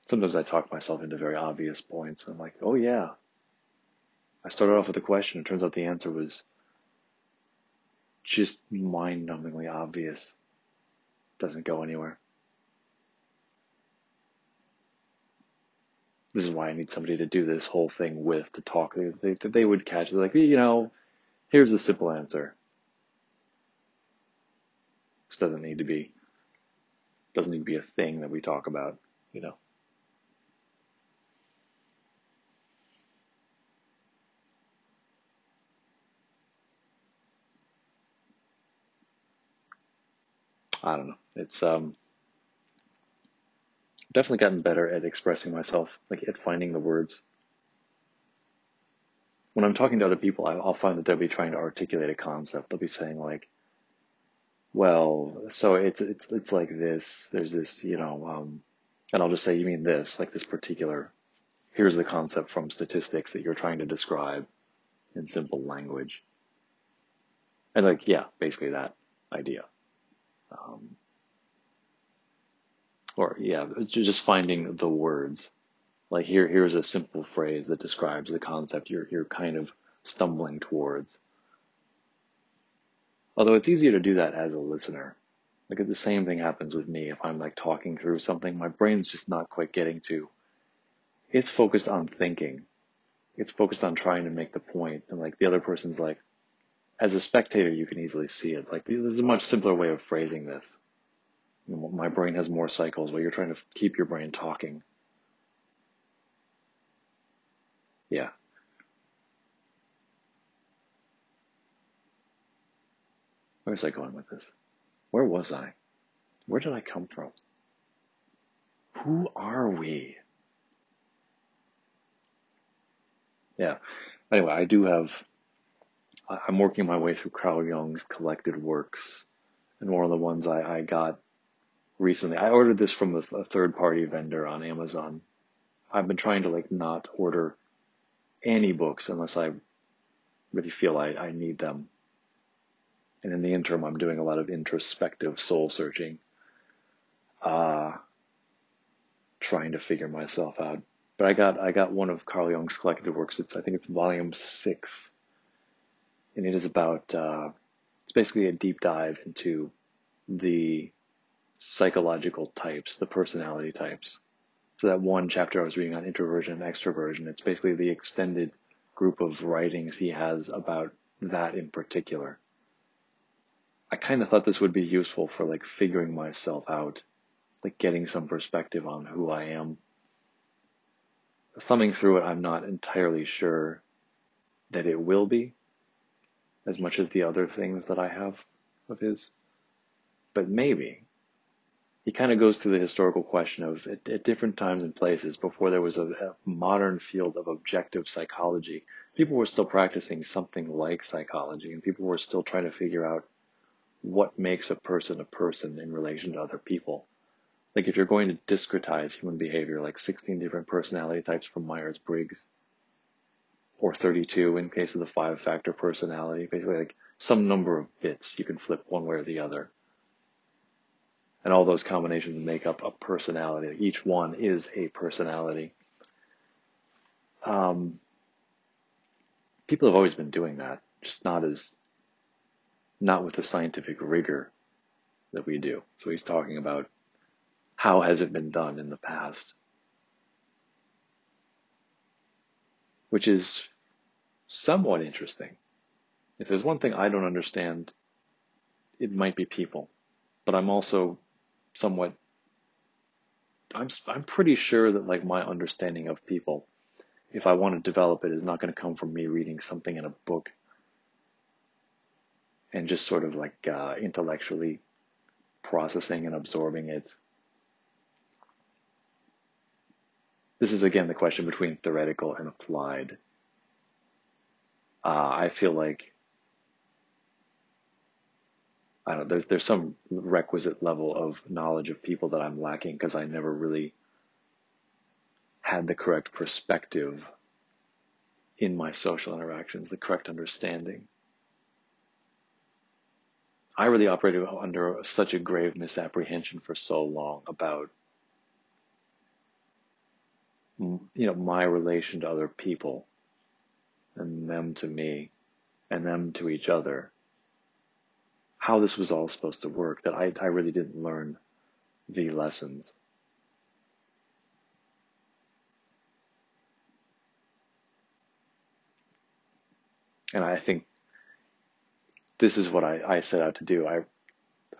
sometimes I talk myself into very obvious points. I'm like, oh yeah. I started off with a question. It turns out the answer was just mind numbingly obvious. Doesn't go anywhere. This is why I need somebody to do this whole thing with to talk. They, they, they would catch it like, you know, here's the simple answer. This doesn't need to be, doesn't need to be a thing that we talk about, you know. I don't know. It's um, definitely gotten better at expressing myself, like at finding the words. When I'm talking to other people, I'll find that they'll be trying to articulate a concept. They'll be saying like, "Well, so it's it's it's like this. There's this, you know," um, and I'll just say, "You mean this? Like this particular? Here's the concept from statistics that you're trying to describe in simple language." And like, yeah, basically that idea. Um, or yeah, just finding the words. Like here, here's a simple phrase that describes the concept you're you're kind of stumbling towards. Although it's easier to do that as a listener. Like the same thing happens with me if I'm like talking through something, my brain's just not quite getting to. It's focused on thinking. It's focused on trying to make the point. and like the other person's like, as a spectator, you can easily see it. Like, there's a much simpler way of phrasing this. My brain has more cycles while you're trying to keep your brain talking. Yeah. Where's I going with this? Where was I? Where did I come from? Who are we? Yeah. Anyway, I do have I'm working my way through Carl Jung's collected works, and one of the ones I, I got recently, I ordered this from a, a third party vendor on Amazon. I've been trying to like not order any books unless I really feel I, I need them. And in the interim, I'm doing a lot of introspective soul searching, uh, trying to figure myself out. But I got I got one of Carl Jung's collected works. It's I think it's volume six and it is about uh, it's basically a deep dive into the psychological types, the personality types. So that one chapter I was reading on introversion and extroversion, it's basically the extended group of writings he has about that in particular. I kind of thought this would be useful for like figuring myself out, like getting some perspective on who I am. Thumbing through it, I'm not entirely sure that it will be as much as the other things that I have of his, but maybe he kind of goes through the historical question of at, at different times and places before there was a, a, modern field of objective psychology, people were still practicing something like psychology and people were still trying to figure out what makes a person a person in relation to other people. Like if you're going to discretize human behavior, like 16 different personality types from Myers-Briggs, or 32 in case of the five factor personality, basically like some number of bits you can flip one way or the other and all those combinations make up a personality. Each one is a personality. Um, people have always been doing that, just not as, not with the scientific rigor that we do. So he's talking about how has it been done in the past, which is somewhat interesting. If there's one thing I don't understand, it might be people, but I'm also somewhat I'm I'm pretty sure that like my understanding of people, if I want to develop it, is not going to come from me reading something in a book and just sort of like uh, intellectually processing and absorbing it. This is again the question between theoretical and applied. Uh, I feel like I don't know, there's, there's some requisite level of knowledge of people that I'm lacking because I never really had the correct perspective in my social interactions, the correct understanding. I really operated under such a grave misapprehension for so long about you know my relation to other people and them to me and them to each other how this was all supposed to work that I, I really didn't learn the lessons. And I think this is what I, I set out to do. I,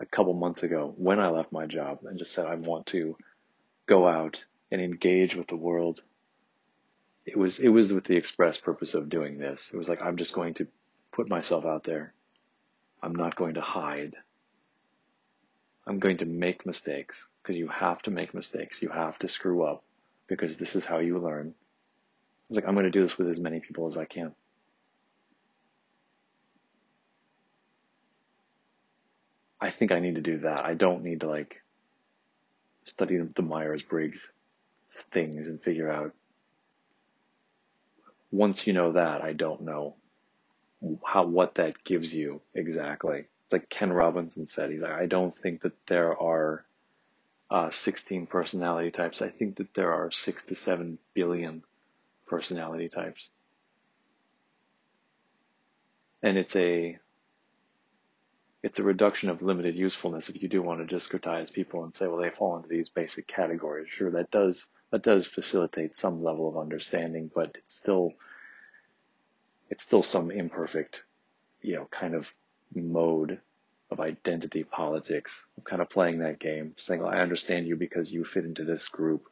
a couple months ago, when I left my job and just said, I want to go out and engage with the world. It was, it was with the express purpose of doing this. It was like, I'm just going to put myself out there I'm not going to hide. I'm going to make mistakes because you have to make mistakes. You have to screw up because this is how you learn. I was like, I'm going to do this with as many people as I can. I think I need to do that. I don't need to like study the Myers Briggs things and figure out. Once you know that, I don't know how what that gives you exactly. It's like Ken Robinson said. He's like, I don't think that there are uh, 16 personality types. I think that there are six to seven billion personality types, and it's a it's a reduction of limited usefulness if you do want to discretize people and say, well, they fall into these basic categories. Sure, that does that does facilitate some level of understanding, but it's still it's still some imperfect, you know, kind of mode of identity politics, kind of playing that game, saying, well, I understand you because you fit into this group.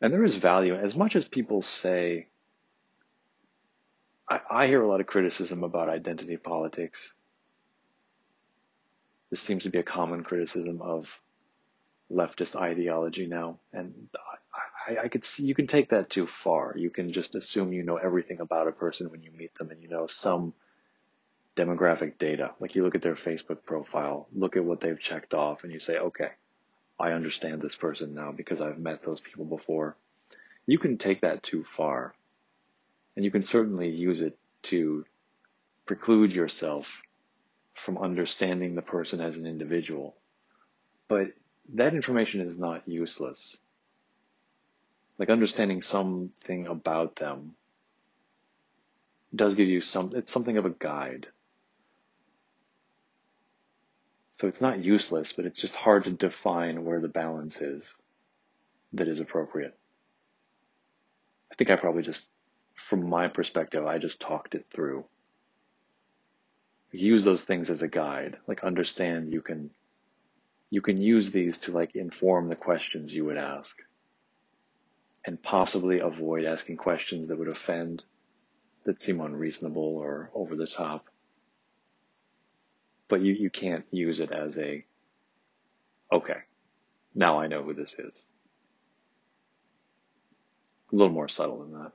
And there is value, as much as people say, I, I hear a lot of criticism about identity politics. This seems to be a common criticism of leftist ideology now. And I, I could see you can take that too far. You can just assume you know everything about a person when you meet them and you know some demographic data. Like you look at their Facebook profile, look at what they've checked off, and you say, okay, I understand this person now because I've met those people before. You can take that too far. And you can certainly use it to preclude yourself from understanding the person as an individual. But that information is not useless Like understanding something about them does give you some, it's something of a guide. So it's not useless, but it's just hard to define where the balance is that is appropriate. I think I probably just, from my perspective, I just talked it through. Use those things as a guide. Like understand you can, you can use these to like inform the questions you would ask and possibly avoid asking questions that would offend, that seem unreasonable or over the top. But you, you can't use it as a, okay, now I know who this is. A little more subtle than that.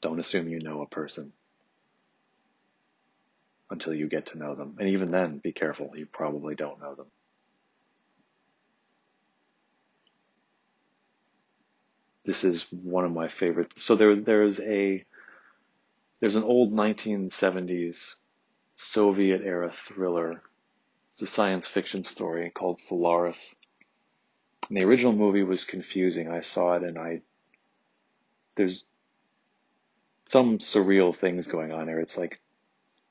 Don't assume you know a person until you get to know them. And even then, be careful. You probably don't know them. This is one of my favorite. So there, there's a, there's an old 1970s Soviet era thriller. It's a science fiction story called Solaris. And the original movie was confusing. I saw it and I, there's some surreal things going on here. It's like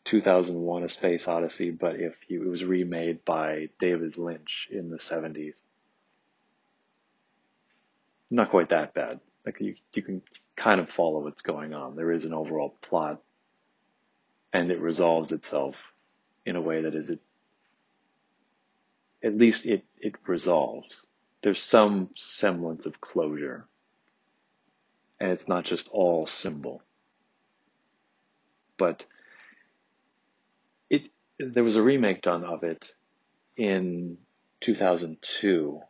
2001 A Space Odyssey, but if you, it was remade by David Lynch in the 70s. Not quite that bad. Like you, you can kind of follow what's going on. There is an overall plot and it resolves itself in a way that is it, at least it, it resolves. There's some semblance of closure and it's not just all symbol. But it, there was a remake done of it in 2002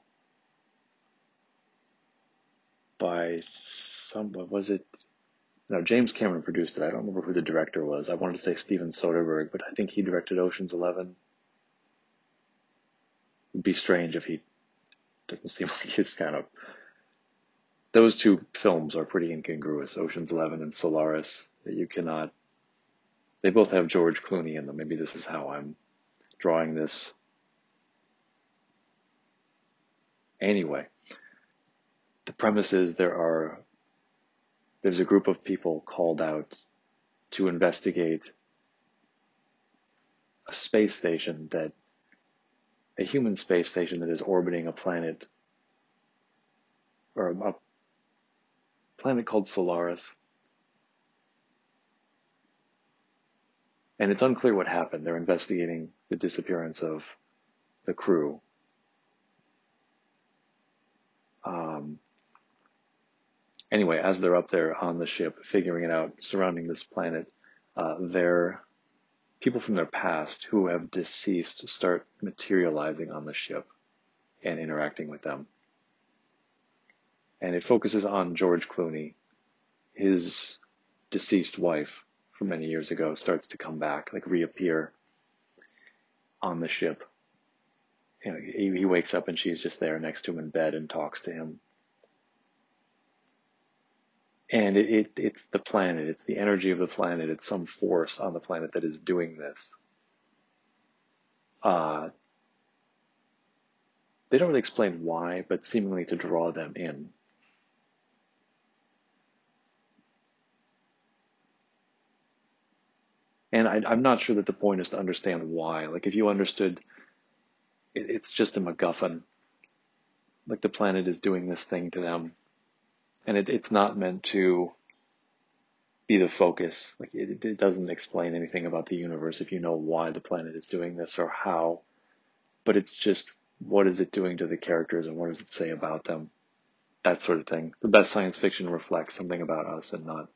by some, was it? No, James Cameron produced it. I don't remember who the director was. I wanted to say Steven Soderbergh, but I think he directed Ocean's Eleven. It'd be strange if he doesn't seem like he's kind of. Those two films are pretty incongruous, Ocean's Eleven and Solaris. That you cannot. They both have George Clooney in them. Maybe this is how I'm drawing this. Anyway, premise is there are there's a group of people called out to investigate a space station that a human space station that is orbiting a planet or a planet called Solaris. And it's unclear what happened. They're investigating the disappearance of the crew. Um, anyway, as they're up there on the ship, figuring it out, surrounding this planet, uh, their people from their past who have deceased start materializing on the ship and interacting with them. And it focuses on George Clooney. His deceased wife from many years ago starts to come back, like reappear on the ship. You know, he, he wakes up and she's just there next to him in bed and talks to him and it, it, it's the planet, it's the energy of the planet, it's some force on the planet that is doing this. Uh, they don't really explain why, but seemingly to draw them in. And I, am not sure that the point is to understand why. Like if you understood, it, it's just a MacGuffin. Like the planet is doing this thing to them and it, it's not meant to be the focus. Like it, it doesn't explain anything about the universe if you know why the planet is doing this or how, but it's just what is it doing to the characters and what does it say about them? That sort of thing. The best science fiction reflects something about us and not,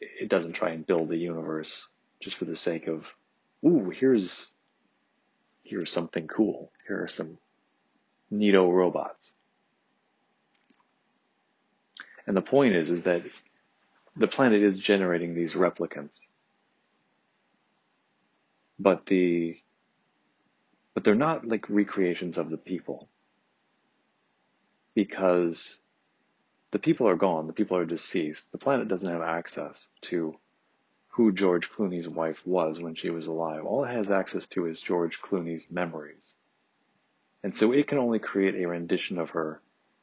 it doesn't try and build a universe just for the sake of, ooh, here's, here's something cool. Here are some neato robots. And the point is, is that the planet is generating these replicants. But the, but they're not like recreations of the people. Because the people are gone, the people are deceased. The planet doesn't have access to who George Clooney's wife was when she was alive. All it has access to is George Clooney's memories. And so it can only create a rendition of her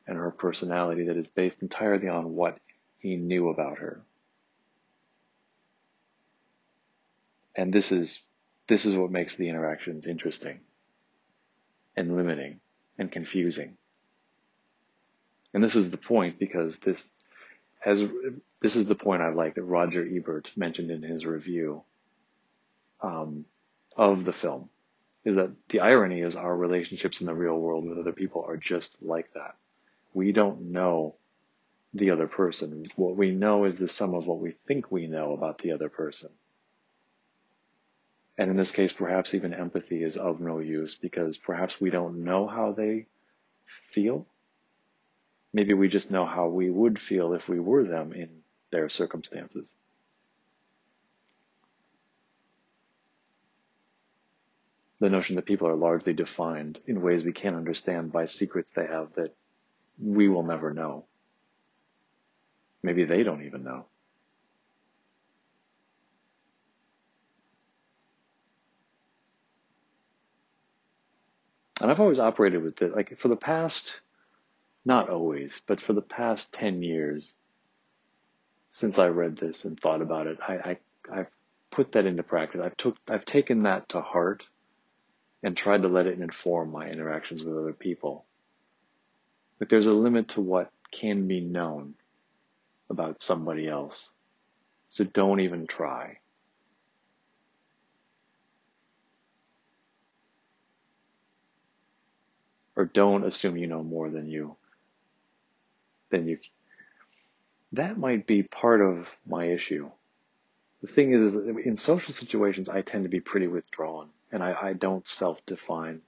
and her personality that is based entirely on what he knew about her. And this is this is what makes the interactions interesting and limiting and confusing. And this is the point because this has this is the point I like that Roger Ebert mentioned in his review um, of the film is that the irony is our relationships in the real world with other people are just like that. We don't know the other person. What we know is the sum of what we think we know about the other person. And in this case, perhaps even empathy is of no use because perhaps we don't know how they feel. Maybe we just know how we would feel if we were them in their circumstances. The notion that people are largely defined in ways we can't understand by secrets they have that we will never know. Maybe they don't even know. And I've always operated with it, like for the past, not always, but for the past 10 years, since I read this and thought about it, I, I, have put that into practice. I've took, I've taken that to heart and tried to let it inform my interactions with other people. But there's a limit to what can be known about somebody else. So don't even try. or don't assume you know more than you than you that might be part of my issue the thing is, is in social situations i tend to be pretty withdrawn and I, I don't self-define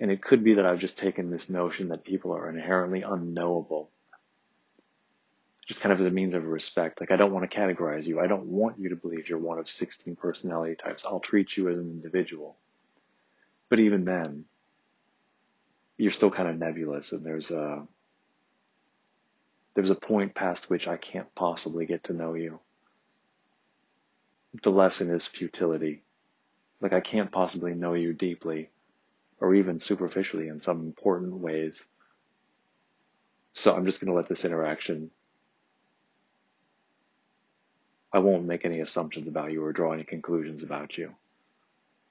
and it could be that i've just taken this notion that people are inherently unknowable. Just kind of as a means of respect. Like i don't want to categorize you. I don't want you to believe you're one of 16 personality types. I'll treat you as an individual. But even then you're still kind of nebulous and there's a there's a point past which I can't possibly get to know you. The lesson is futility. Like I can't possibly know you deeply or even superficially in some important ways. So I'm just going to let this interaction I won't make any assumptions about you or draw any conclusions about you.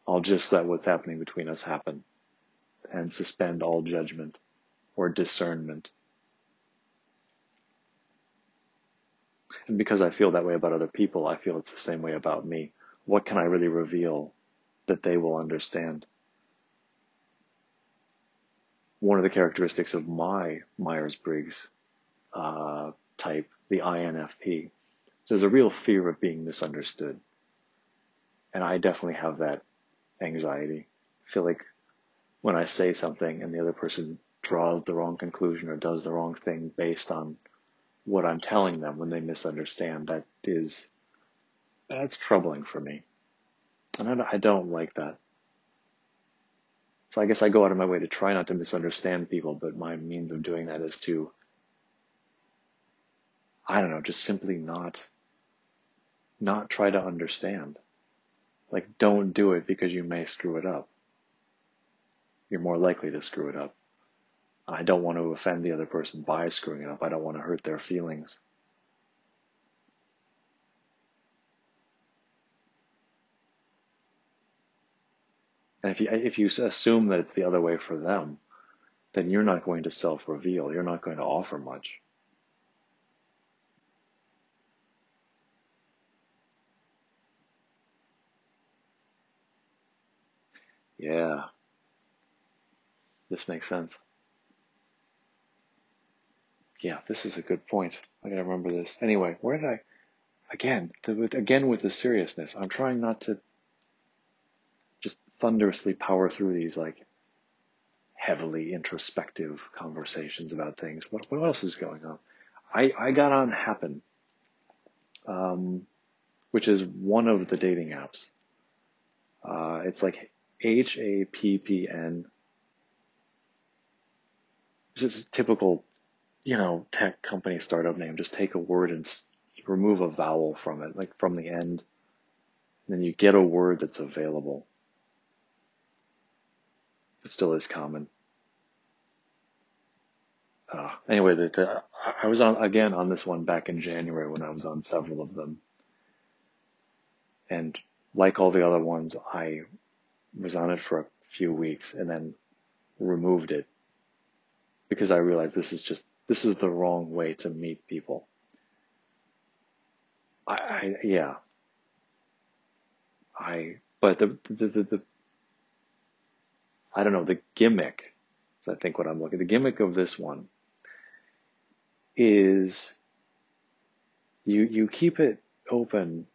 I'll just let what's happening between us happen and suspend all judgment or discernment. And because I feel that way about other people, I feel it's the same way about me. What can I really reveal that they will understand? One of the characteristics of my Myers Briggs uh, type, the INFP, so there's a real fear of being misunderstood. And I definitely have that anxiety. I feel like when I say something and the other person draws the wrong conclusion or does the wrong thing based on what I'm telling them when they misunderstand, that is, that's troubling for me. And I don't like that. So I guess I go out of my way to try not to misunderstand people, but my means of doing that is to, I don't know, just simply not, not try to understand. Like, don't do it because you may screw it up you're more likely to screw it up. I don't want to offend the other person by screwing it up. I don't want to hurt their feelings. And if you, if you assume that it's the other way for them, then you're not going to self reveal. You're not going to offer much. Yeah. This makes sense. Yeah, this is a good point. I gotta remember this. Anyway, where did I? Again, the, again with the seriousness. I'm trying not to thunderously power through these like heavily introspective conversations about things. What what else is going on? I I got on Happn, um, which is one of the dating apps. Uh, it's like H A P P N just a typical, you know, tech company startup name. Just take a word and remove a vowel from it, like from the end. And then you get a word that's available. It still is common. uh, anyway, the, the, I was on again on this one back in January when I was on several of them. And like all the other ones, I was on it for a few weeks and then removed it because I realized this is just, this is the wrong way to meet people. I, I yeah. I, but the, the, the, the, I don't know, the gimmick, is I think what I'm looking, the gimmick of this one is you, you keep it open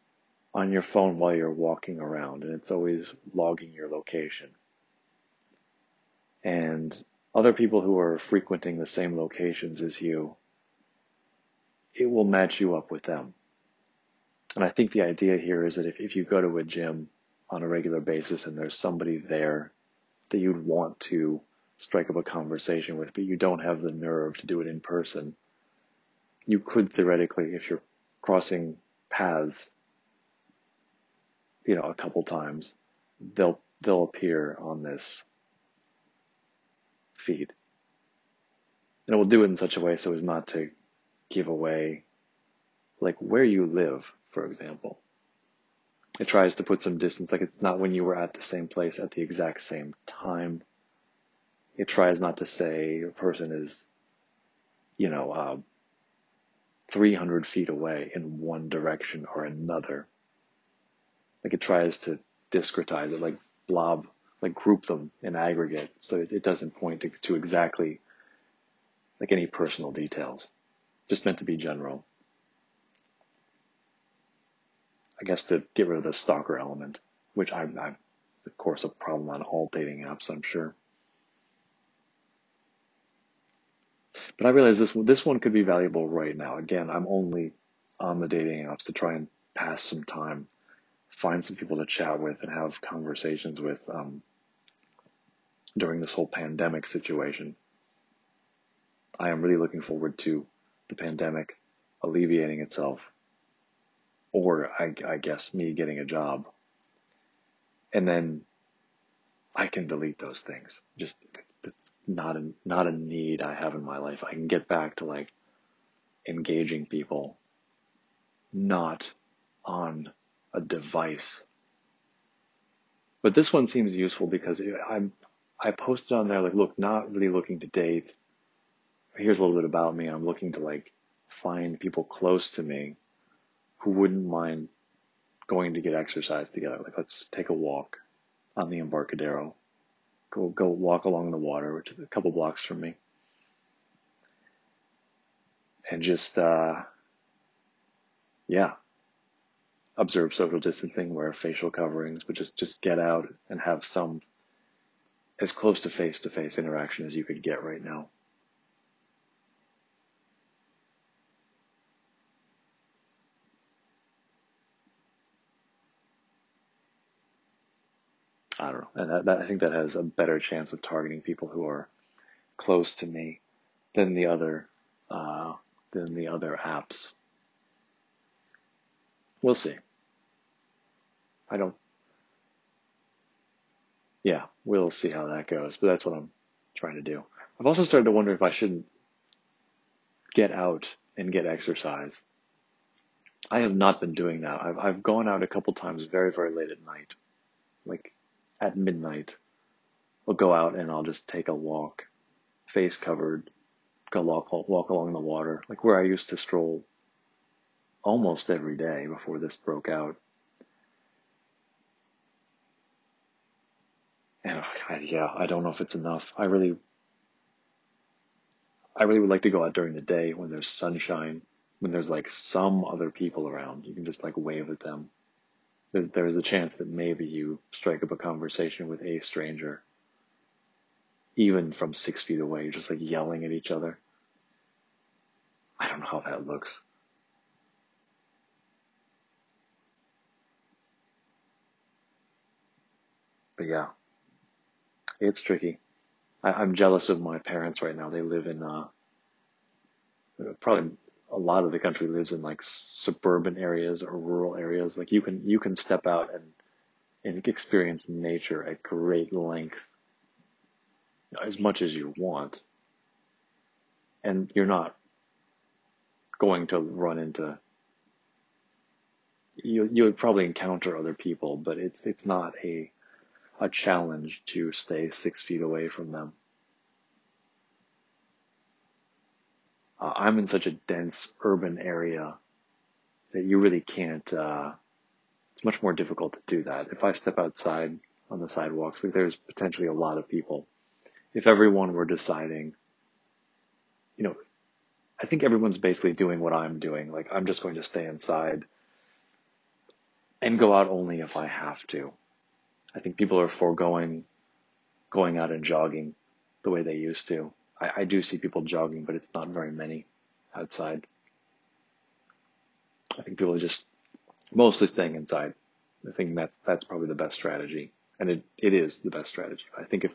on your phone while you're walking around and it's always logging your location. And other people who are frequenting the same locations as you, it will match you up with them. And I think the idea here is that if, if you go to a gym on a regular basis and there's somebody there that you'd want to strike up a conversation with, but you don't have the nerve to do it in person, you could theoretically, if you're crossing paths, you know, a couple times, they'll they'll appear on this feed. And it will do it in such a way so as not to give away like where you live, for example. It tries to put some distance, like it's not when you were at the same place at the exact same time. It tries not to say a person is, you know, uh, 300 feet away in one direction or another. Like it tries to discretize it, like blob, like group them in aggregate so it doesn't point to, to exactly like any personal details. Just meant to be general. I guess to get rid of the stalker element, which I'm, I'm of course a problem on all dating apps, I'm sure. But I realize this this one could be valuable right now. Again, I'm only on the dating apps to try and pass some time, find some people to chat with and have conversations with um, during this whole pandemic situation. I am really looking forward to the pandemic alleviating itself, or I, I guess me getting a job, and then I can delete those things. Just that's not a not a need I have in my life. I can get back to like engaging people, not on a device. But this one seems useful because I'm I posted on there like, look, not really looking to date. Here's a little bit about me. I'm looking to like find people close to me who wouldn't mind going to get exercise together. Like, let's take a walk on the Embarcadero go go walk along the water, which is a couple blocks from me, and just uh, yeah, observe social distancing, wear facial coverings, but just just get out and have some as close to face to face interaction as you could get right now. And that, that, I think that has a better chance of targeting people who are close to me than the other uh, than the other apps. We'll see. I don't. Yeah, we'll see how that goes. But that's what I'm trying to do. I've also started to wonder if I shouldn't get out and get exercise. I have not been doing that. I've I've gone out a couple times very very late at night, like at midnight, I'll go out and I'll just take a walk, face covered, go walk, walk along the water, like where I used to stroll almost every day before this broke out. And I, yeah, I don't know if it's enough. I really, I really would like to go out during the day when there's sunshine, when there's like some other people around. You can just like wave at them there's a chance that maybe you strike up a conversation with a stranger, even from six feet away, you're just like yelling at each other. I don't know how that looks. But yeah, it's tricky. I, am jealous of my parents right now. They live in, uh, probably a lot of the country lives in like suburban areas or rural areas. Like you can, you can step out and, and experience nature at great length as much as you want. and you're not going to run into you you would probably encounter other people, but it's it's not a a challenge to stay six feet away from them. Uh, I'm in such a dense urban area that you really can't. Uh, it's much more difficult to do that. If I step outside on the sidewalks, like there's potentially a lot of people. If everyone were deciding, you know, I think everyone's basically doing what I'm doing. Like I'm just going to stay inside and go out only if I have to. I think people are foregoing going out and jogging the way they used to. I, I do see people jogging, but it's not very many outside. I think people are just mostly staying inside. I think that's that's probably the best strategy, and it, it is the best strategy. I think if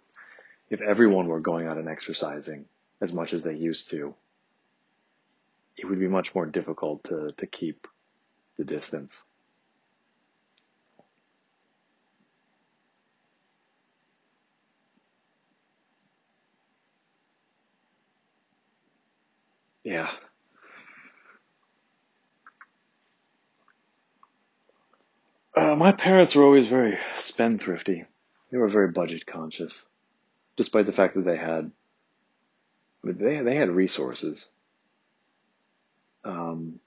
if everyone were going out and exercising as much as they used to, it would be much more difficult to to keep the distance. Yeah. Uh, my parents were always very spendthrifty. They were very budget conscious, despite the fact that they had they they had resources. Um,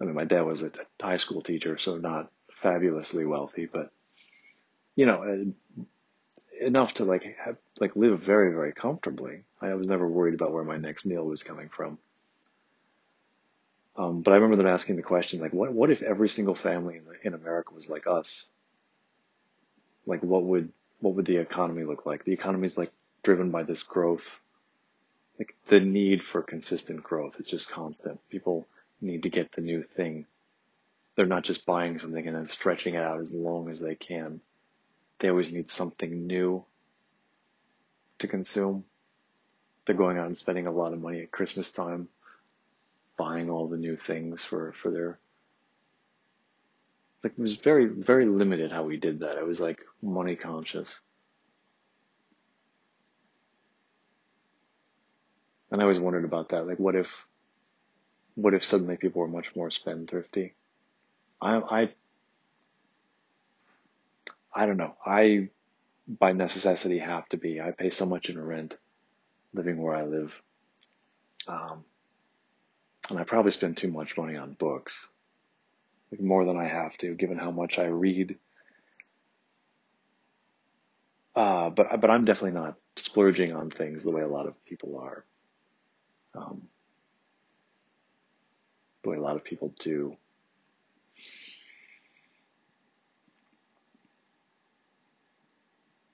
I mean, my dad was a high school teacher, so not fabulously wealthy, but you know, uh, enough to like have like live very very comfortably. I was never worried about where my next meal was coming from. Um, but I remember them asking the question, like, what, what if every single family in, in America was like us? Like, what would, what would the economy look like? The economy is like driven by this growth, like the need for consistent growth. It's just constant. People need to get the new thing. They're not just buying something and then stretching it out as long as they can. They always need something new to consume. They're going out and spending a lot of money at Christmas time buying all the new things for, for their, like, it was very, very limited how we did that. I was like money conscious. And I always wondered about that. Like, what if, what if suddenly people were much more spendthrifty? I, I, I don't know. I, by necessity, have to be. I pay so much in rent living where I live. Um, and I probably spend too much money on books, like more than I have to, given how much I read. Uh, but but I'm definitely not splurging on things the way a lot of people are. Um, the way a lot of people do.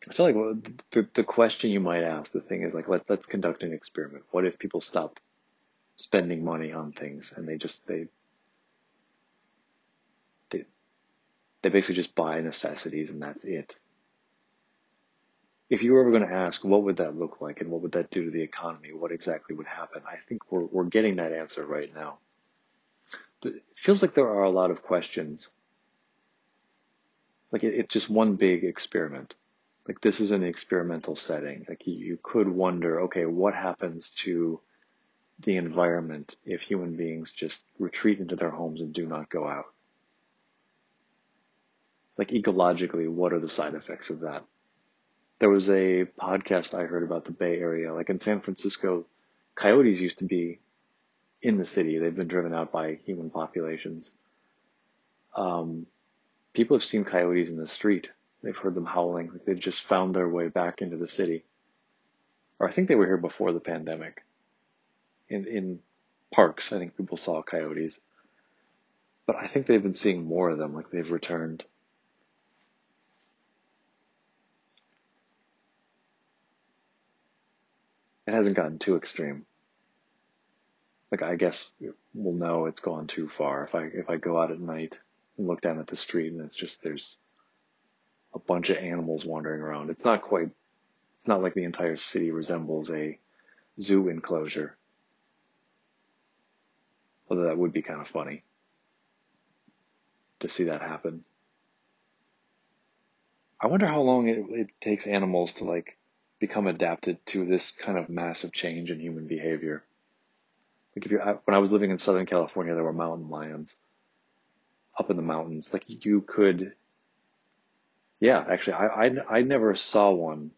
I feel like the the question you might ask, the thing is like let let's conduct an experiment. What if people stop spending money on things and they just they they they basically just buy necessities and that's it. If you were ever going to ask what would that look like and what would that do to the economy, what exactly would happen? I think we're we're getting that answer right now. It feels like there are a lot of questions. Like it, it's just one big experiment. Like this is an experimental setting. Like you, you could wonder, okay, what happens to the environment if human beings just retreat into their homes and do not go out? Like ecologically, what are the side effects of that? There was a podcast I heard about the Bay Area. Like in San Francisco, coyotes used to be in the city. They've been driven out by human populations. Um, people have seen coyotes in the street. They've heard them howling. Like they've just found their way back into the city. Or I think they were here before the pandemic in in parks. I think people saw coyotes, but I think they've been seeing more of them. Like they've returned. It hasn't gotten too extreme. Like I guess we'll know it's gone too far if I if I go out at night and look down at the street and it's just there's a bunch of animals wandering around. It's not quite. It's not like the entire city resembles a zoo enclosure Although that would be kind of funny to see that happen. I wonder how long it, it takes animals to like become adapted to this kind of massive change in human behavior. Like if you when I was living in Southern California, there were mountain lions up in the mountains. Like you could, yeah, actually, I, I, I never saw one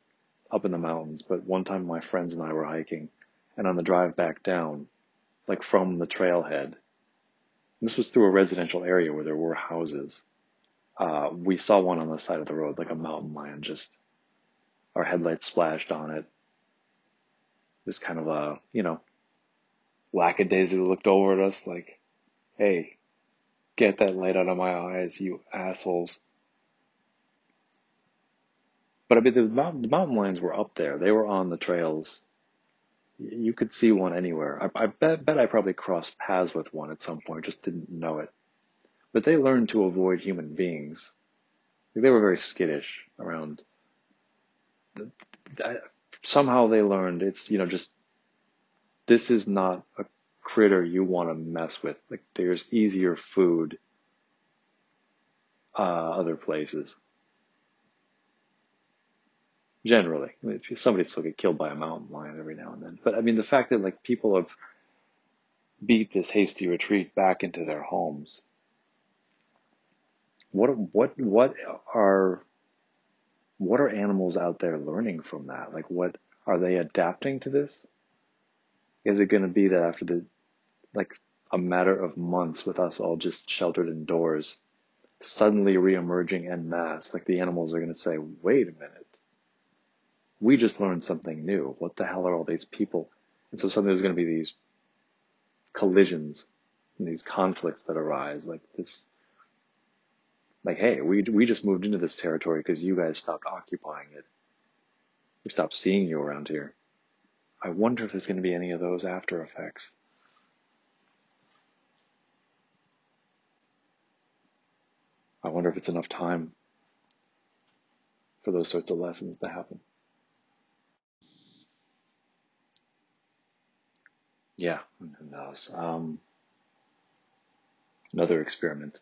up in the mountains, but one time my friends and I were hiking, and on the drive back down, like from the trailhead, this was through a residential area where there were houses. Uh, we saw one on the side of the road, like a mountain lion, just our headlights splashed on it. This kind of a, you know, lackadaisically looked over at us like, hey, get that light out of my eyes, you assholes. But I mean, the the mountain lions were up there. They were on the trails. You could see one anywhere. I, I bet, bet I probably crossed paths with one at some point, just didn't know it. But they learned to avoid human beings. They were very skittish around. Somehow they learned it's, you know, just, this is not a critter you want to mess with. Like there's easier food uh, other places. Generally, I mean, somebody still get killed by a mountain lion every now and then. But I mean, the fact that like people have beat this hasty retreat back into their homes. What what what are what are animals out there learning from that? Like, what are they adapting to this? Is it going to be that after the like a matter of months with us all just sheltered indoors, suddenly reemerging en masse, like the animals are going to say, wait a minute. We just learned something new. What the hell are all these people? And so suddenly there's going to be these collisions and these conflicts that arise, like this, like, hey, we, we just moved into this territory because you guys stopped occupying it. We stopped seeing you around here. I wonder if there's going to be any of those after effects. I wonder if it's enough time for those sorts of lessons to happen. Yeah, who knows? Um, another experiment.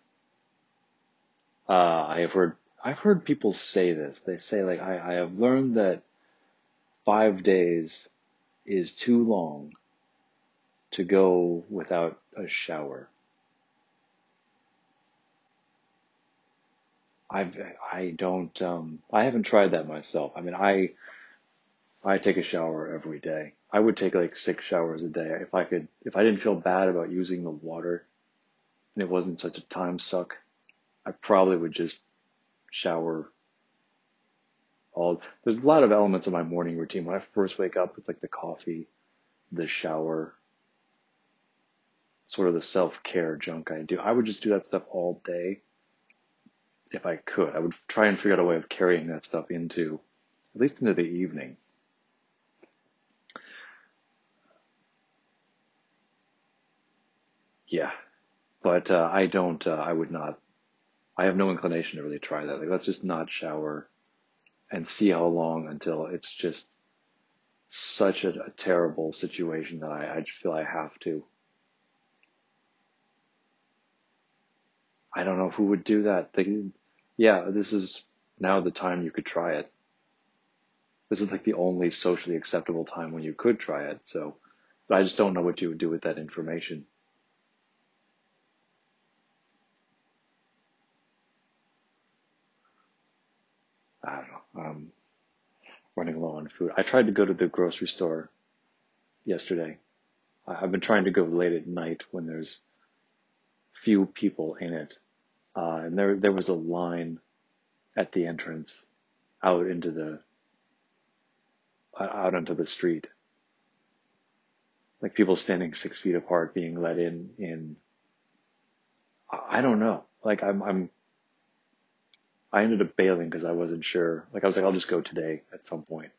Uh, I have heard I've heard people say this. They say like I, I have learned that five days is too long to go without a shower. I've I don't um I haven't tried that myself. I mean I I take a shower every day. I would take like six showers a day if I could if I didn't feel bad about using the water and it wasn't such a time suck. I probably would just shower all there's a lot of elements of my morning routine. When I first wake up, it's like the coffee, the shower, sort of the self care junk I do. I would just do that stuff all day if I could. I would try and figure out a way of carrying that stuff into, at least into the evening. Yeah, but uh, I don't. Uh, I would not. I have no inclination to really try that. Like, let's just not shower and see how long until it's just such a, a terrible situation that I, I feel I have to. I don't know who would do that. They, yeah, this is now the time you could try it. This is like the only socially acceptable time when you could try it. So, but I just don't know what you would do with that information. I don't know. Um, running low on food. I tried to go to the grocery store yesterday. I've been trying to go late at night when there's few people in it. Uh, and there, there was a line at the entrance out into the out onto the street. Like people standing six feet apart being let in in I don't know. Like I'm I'm I ended up bailing because I wasn't sure. Like I was like, I'll just go today at some point.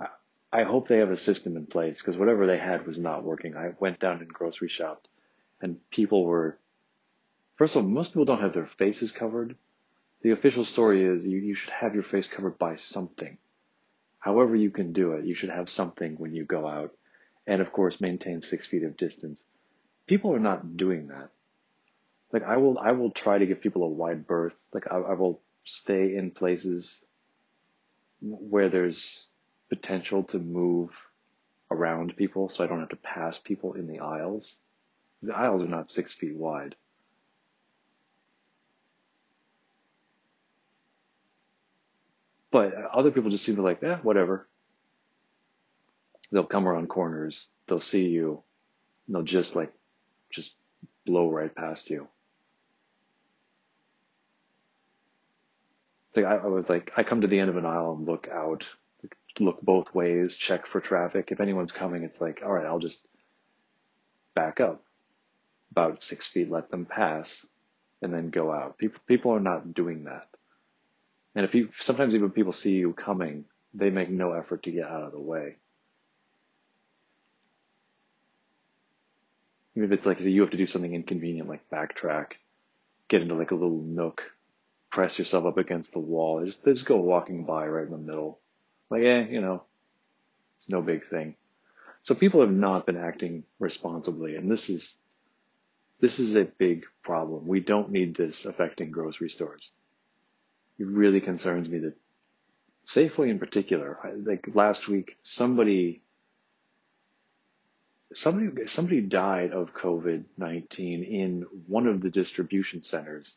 I, I hope they have a system in place because whatever they had was not working. I went down and grocery shopped and people were first of all, most people don't have their faces covered. The official story is you, you should have your face covered by something however you can do it, you should have something when you go out. And of course, maintain six feet of distance. People are not doing that. Like I will, I will try to give people a wide berth. Like I, I will stay in places where there's potential to move around people so I don't have to pass people in the aisles. The aisles are not six feet wide. But other people just seem to like, eh, whatever. They'll come around corners, they'll see you, they'll just like, just blow right past you. Like I, I was like, I come to the end of an aisle and look out, look both ways, check for traffic. If anyone's coming, it's like, all right, I'll just back up about six feet, let them pass, and then go out. People, people are not doing that. And if you, sometimes even people see you coming, they make no effort to get out of the way. Even if it's like you have to do something inconvenient, like backtrack, get into like a little nook, press yourself up against the wall, just, they just go walking by right in the middle. Like, eh, you know, it's no big thing. So people have not been acting responsibly, and this is this is a big problem. We don't need this affecting grocery stores. It really concerns me that Safeway in particular, like last week, somebody somebody somebody died of COVID-19 in one of the distribution centers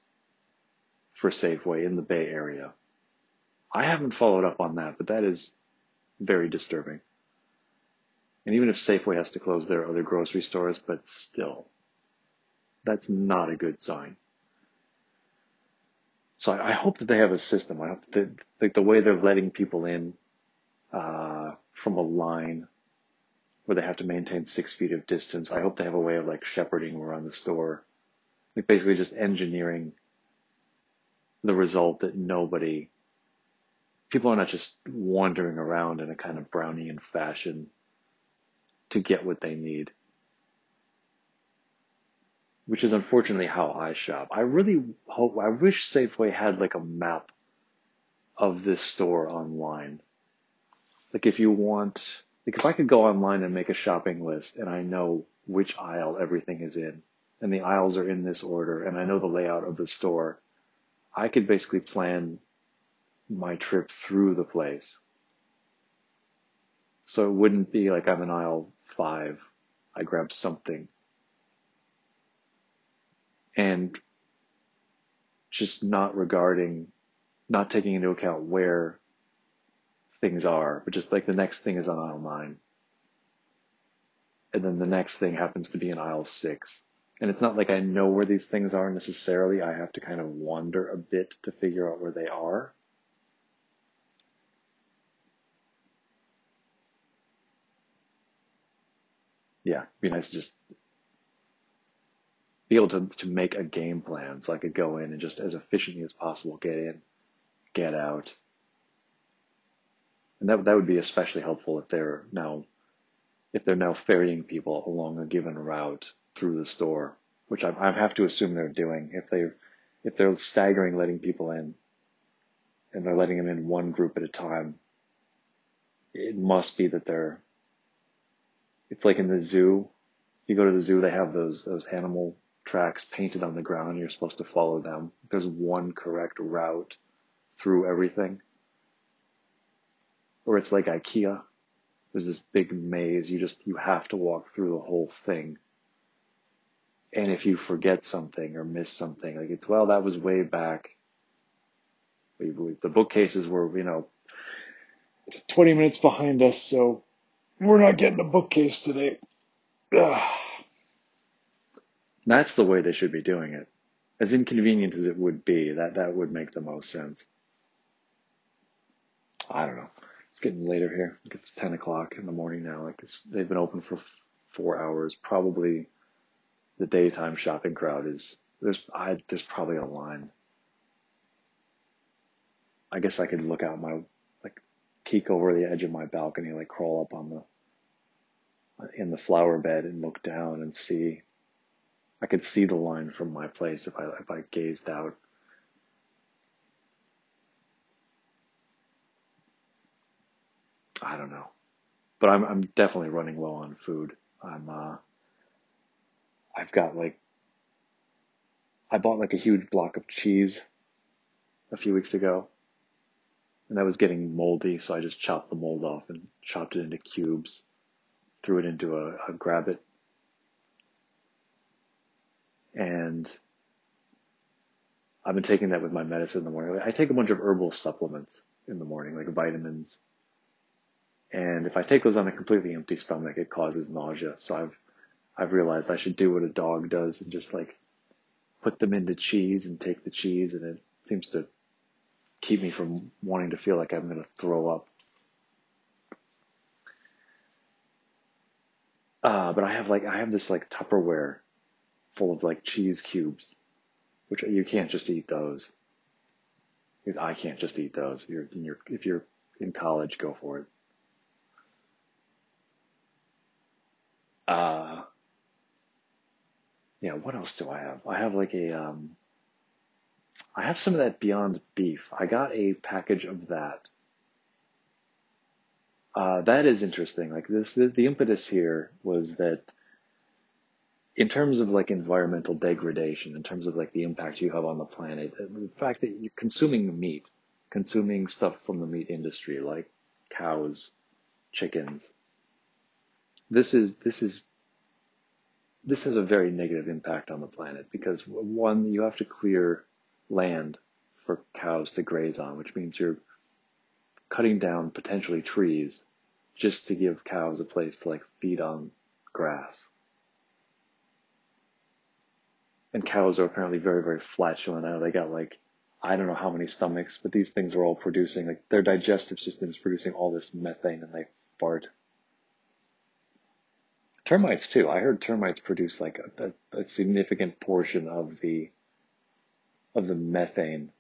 for Safeway in the Bay Area. I haven't followed up on that, but that is very disturbing. And even if Safeway has to close their other grocery stores, but still, that's not a good sign. So I, I hope that they have a system. I hope that like the way they're letting people in uh, from a line where they have to maintain six feet of distance. I hope they have a way of like shepherding around the store, like basically just engineering the result that nobody, people are not just wandering around in a kind of Brownian fashion to get what they need which is unfortunately how I shop. I really hope, I wish Safeway had like a map of this store online. Like if you want, like if I could go online and make a shopping list and I know which aisle everything is in and the aisles are in this order and I know the layout of the store, I could basically plan my trip through the place. So it wouldn't be like I'm in aisle five. I grab something and just not regarding, not taking into account where things are, but just like the next thing is on aisle nine. And then the next thing happens to be in aisle six. And it's not like I know where these things are necessarily. I have to kind of wander a bit to figure out where they are. Yeah, be nice to just be able to, to make a game plan so I could go in and just as efficiently as possible get in, get out. And that, that would be especially helpful if they're now, if they're now ferrying people along a given route through the store, which I, I have to assume they're doing. If they, if they're staggering letting people in and they're letting them in one group at a time, it must be that they're, it's like in the zoo. You go to the zoo, they have those, those animal tracks painted on the ground. And You're supposed to follow them. There's one correct route through everything. Or it's like IKEA. There's this big maze. You just, you have to walk through the whole thing. And if you forget something or miss something, like it's, well, that was way back. We The bookcases were, you know, 20 minutes behind us, so we're not getting a bookcase today. Ugh. That's the way they should be doing it. As inconvenient as it would be, that, that would make the most sense. I don't know. It's getting later here. It's 10 o'clock in the morning now. Like it's, they've been open for four hours. Probably the daytime shopping crowd is, there's, I, there's probably a line. I guess I could look out my, like, peek over the edge of my balcony, like crawl up on the, in the flower bed and look down and see I could see the line from my place if I if I gazed out. I don't know, but I'm I'm definitely running low on food. I'm uh, I've got like I bought like a huge block of cheese a few weeks ago. and that was getting moldy, so I just chopped the mold off and chopped it into cubes, threw it into a, a Grab-it, and I've been taking that with my medicine in the morning. I take a bunch of herbal supplements in the morning, like vitamins. And if I take those on a completely empty stomach, it causes nausea. So I've, I've realized I should do what a dog does and just like put them into cheese and take the cheese and it seems to keep me from wanting to feel like I'm going to throw up. Uh, but I have like, I have this like Tupperware full of like cheese cubes, which you can't just eat those. I can't just eat those. If you're if you're in college, go for it. Uh, yeah, what else do I have? I have like a, um, I have some of that Beyond Beef. I got a package of that. Uh, that is interesting. Like this, the, the impetus here was that in terms of like environmental degradation, in terms of like the impact you have on the planet, uh, the fact that you're consuming meat, consuming stuff from the meat industry, like cows, chickens, this is, this is, this has a very negative impact on the planet because one, you have to clear land for cows to graze on, which means you're cutting down potentially trees just to give cows a place to like feed on grass. And cows are apparently very, very flatulent. I know they got like, I don't know how many stomachs, but these things are all producing, like their digestive system is producing all this methane and they fart. Termites too. I heard termites produce like a, a, significant portion of the of the methane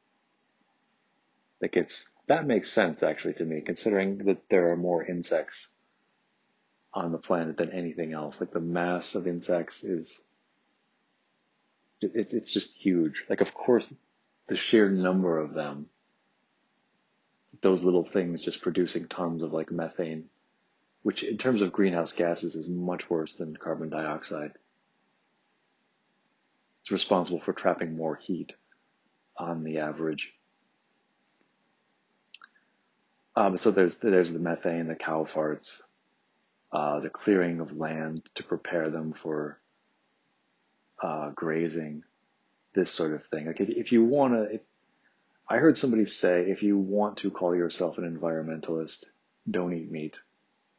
that gets that makes sense actually to me considering that there are more insects on the planet than anything else like the mass of insects is it's it's just huge like of course the sheer number of them those little things just producing tons of like methane which in terms of greenhouse gases is much worse than carbon dioxide it's responsible for trapping more heat on the average. Um, so there's there's the methane, the cow farts, uh, the clearing of land to prepare them for uh, grazing, this sort of thing. Like if, if you want to, I heard somebody say if you want to call yourself an environmentalist, don't eat meat,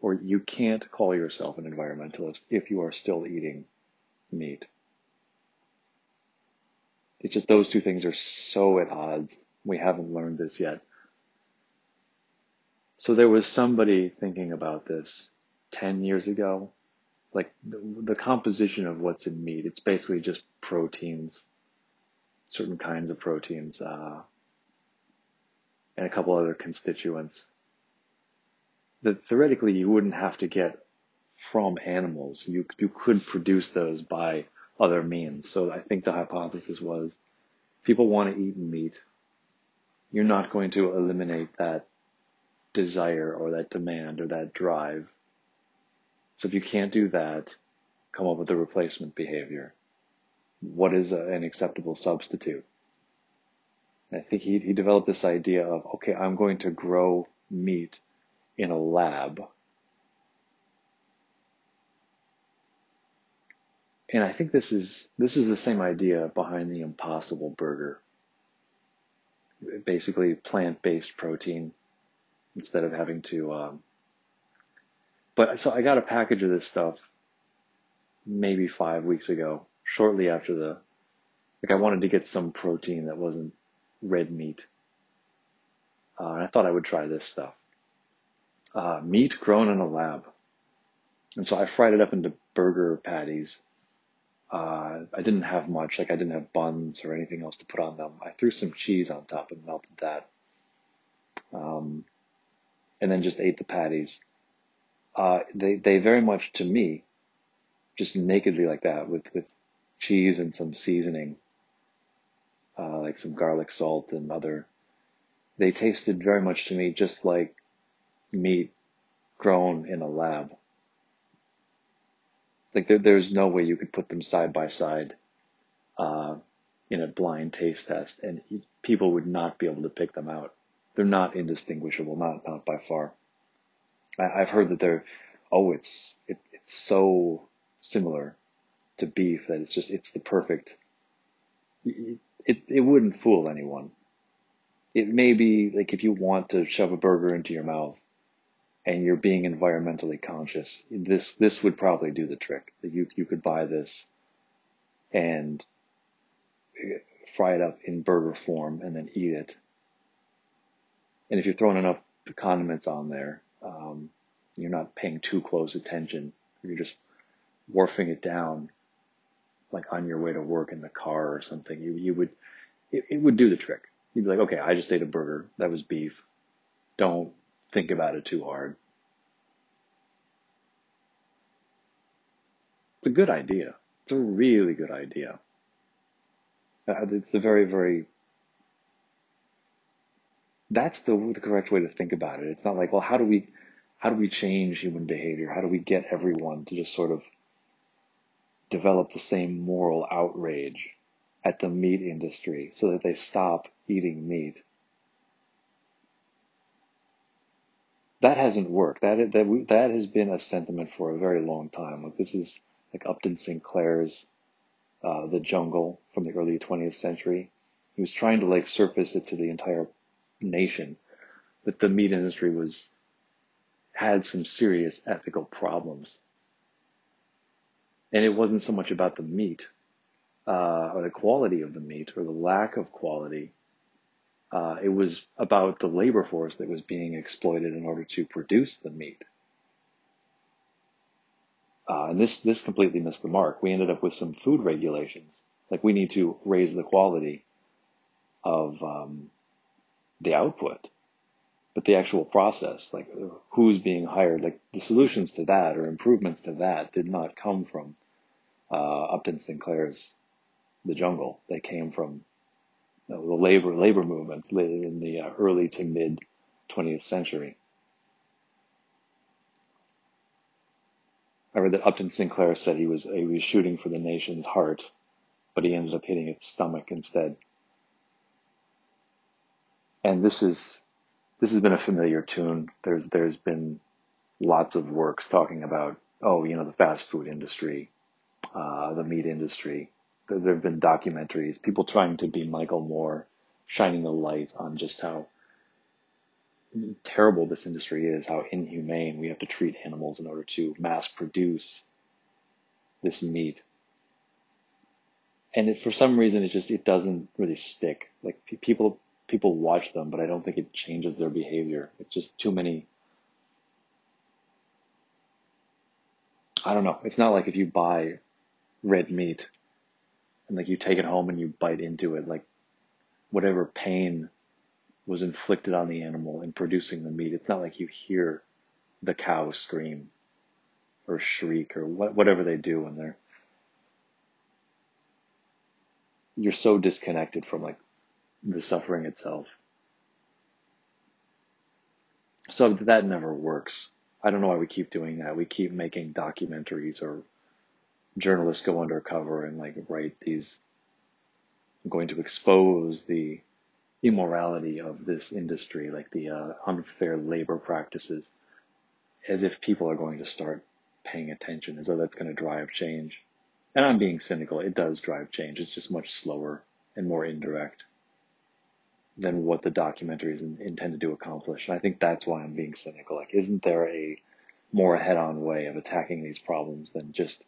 or you can't call yourself an environmentalist if you are still eating meat. It's just those two things are so at odds. We haven't learned this yet. So there was somebody thinking about this 10 years ago. Like the, the composition of what's in meat, it's basically just proteins, certain kinds of proteins, uh, and a couple other constituents that theoretically you wouldn't have to get from animals. You, you could produce those by other means. So I think the hypothesis was people want to eat meat. You're not going to eliminate that desire or that demand or that drive. So if you can't do that, come up with a replacement behavior. What is a, an acceptable substitute? And I think he, he developed this idea of, okay, I'm going to grow meat in a lab And I think this is this is the same idea behind the Impossible Burger. Basically, plant-based protein instead of having to. Um, but so I got a package of this stuff maybe five weeks ago, shortly after the. Like I wanted to get some protein that wasn't red meat, uh, and I thought I would try this stuff. Uh, meat grown in a lab, and so I fried it up into burger patties uh, I didn't have much, like I didn't have buns or anything else to put on them. I threw some cheese on top and melted that. Um, and then just ate the patties. Uh, they, they very much to me, just nakedly like that with, with cheese and some seasoning, uh, like some garlic salt and other, they tasted very much to me just like meat grown in a lab. Like there, there's no way you could put them side by side uh, in a blind taste test, and people would not be able to pick them out. they're not indistinguishable, not not by far. I, I've heard that they're oh it's it, it's so similar to beef that it's just it's the perfect. It, it it wouldn't fool anyone. It may be like if you want to shove a burger into your mouth and you're being environmentally conscious, this this would probably do the trick. You you could buy this and fry it up in burger form and then eat it. And if you're throwing enough condiments on there, um, you're not paying too close attention. You're just wharfing it down, like on your way to work in the car or something. You you would it, it would do the trick. You'd be like, okay, I just ate a burger. That was beef. Don't think about it too hard. It's a good idea. It's a really good idea. Uh, it's a very, very. That's the the correct way to think about it. It's not like, well, how do we, how do we change human behavior? How do we get everyone to just sort of develop the same moral outrage at the meat industry so that they stop eating meat? That hasn't worked. That that that has been a sentiment for a very long time. Like this is like Upton Sinclair's uh, The Jungle from the early 20th century. He was trying to like surface it to the entire nation that the meat industry was had some serious ethical problems. And it wasn't so much about the meat uh, or the quality of the meat or the lack of quality. Uh, it was about the labor force that was being exploited in order to produce the meat. Uh, and this, this completely missed the mark. We ended up with some food regulations. Like we need to raise the quality of um, the output, but the actual process, like who's being hired, like the solutions to that or improvements to that did not come from uh, Upton Sinclair's The Jungle. They came from know, the labor labor movements in the uh, early to mid 20th century. I read that Upton Sinclair said he was he was shooting for the nation's heart, but he ended up hitting its stomach instead. And this is this has been a familiar tune. There's there's been lots of works talking about oh you know the fast food industry, uh, the meat industry. There, have been documentaries, people trying to be Michael Moore, shining a light on just how terrible this industry is, how inhumane we have to treat animals in order to mass produce this meat. And it, for some reason, it just it doesn't really stick. Like people people watch them, but I don't think it changes their behavior. It's just too many. I don't know. It's not like if you buy red meat and like you take it home and you bite into it, like whatever pain was inflicted on the animal in producing the meat. It's not like you hear the cow scream or shriek or what, whatever they do when they're. You're so disconnected from like the suffering itself. So that never works. I don't know why we keep doing that. We keep making documentaries or journalists go undercover and like write these. I'm going to expose the immorality of this industry, like the uh, unfair labor practices, as if people are going to start paying attention, as though that's going to drive change. And I'm being cynical. It does drive change. It's just much slower and more indirect than what the documentary is intended to accomplish. And I think that's why I'm being cynical. Like, isn't there a more head-on way of attacking these problems than just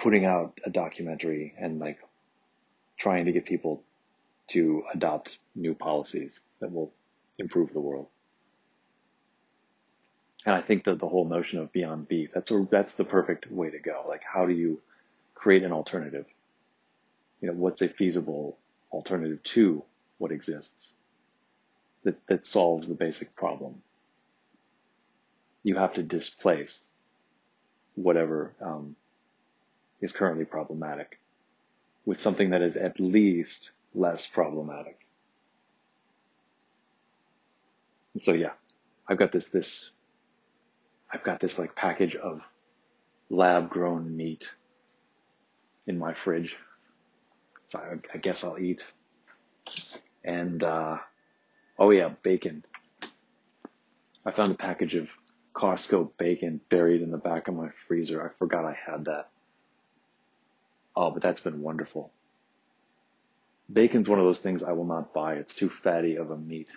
putting out a documentary and like trying to get people to adopt new policies that will improve the world. And I think that the whole notion of beyond beef, that's a, that's the perfect way to go. Like, how do you create an alternative? You know, what's a feasible alternative to what exists that, that solves the basic problem? You have to displace whatever um, is currently problematic with something that is at least less problematic. And so yeah, I've got this, this, I've got this like package of lab grown meat in my fridge. So I, I guess I'll eat. And, uh, Oh yeah, bacon. I found a package of Costco bacon buried in the back of my freezer. I forgot I had that. Oh, but that's been wonderful. Bacon's one of those things I will not buy. It's too fatty of a meat.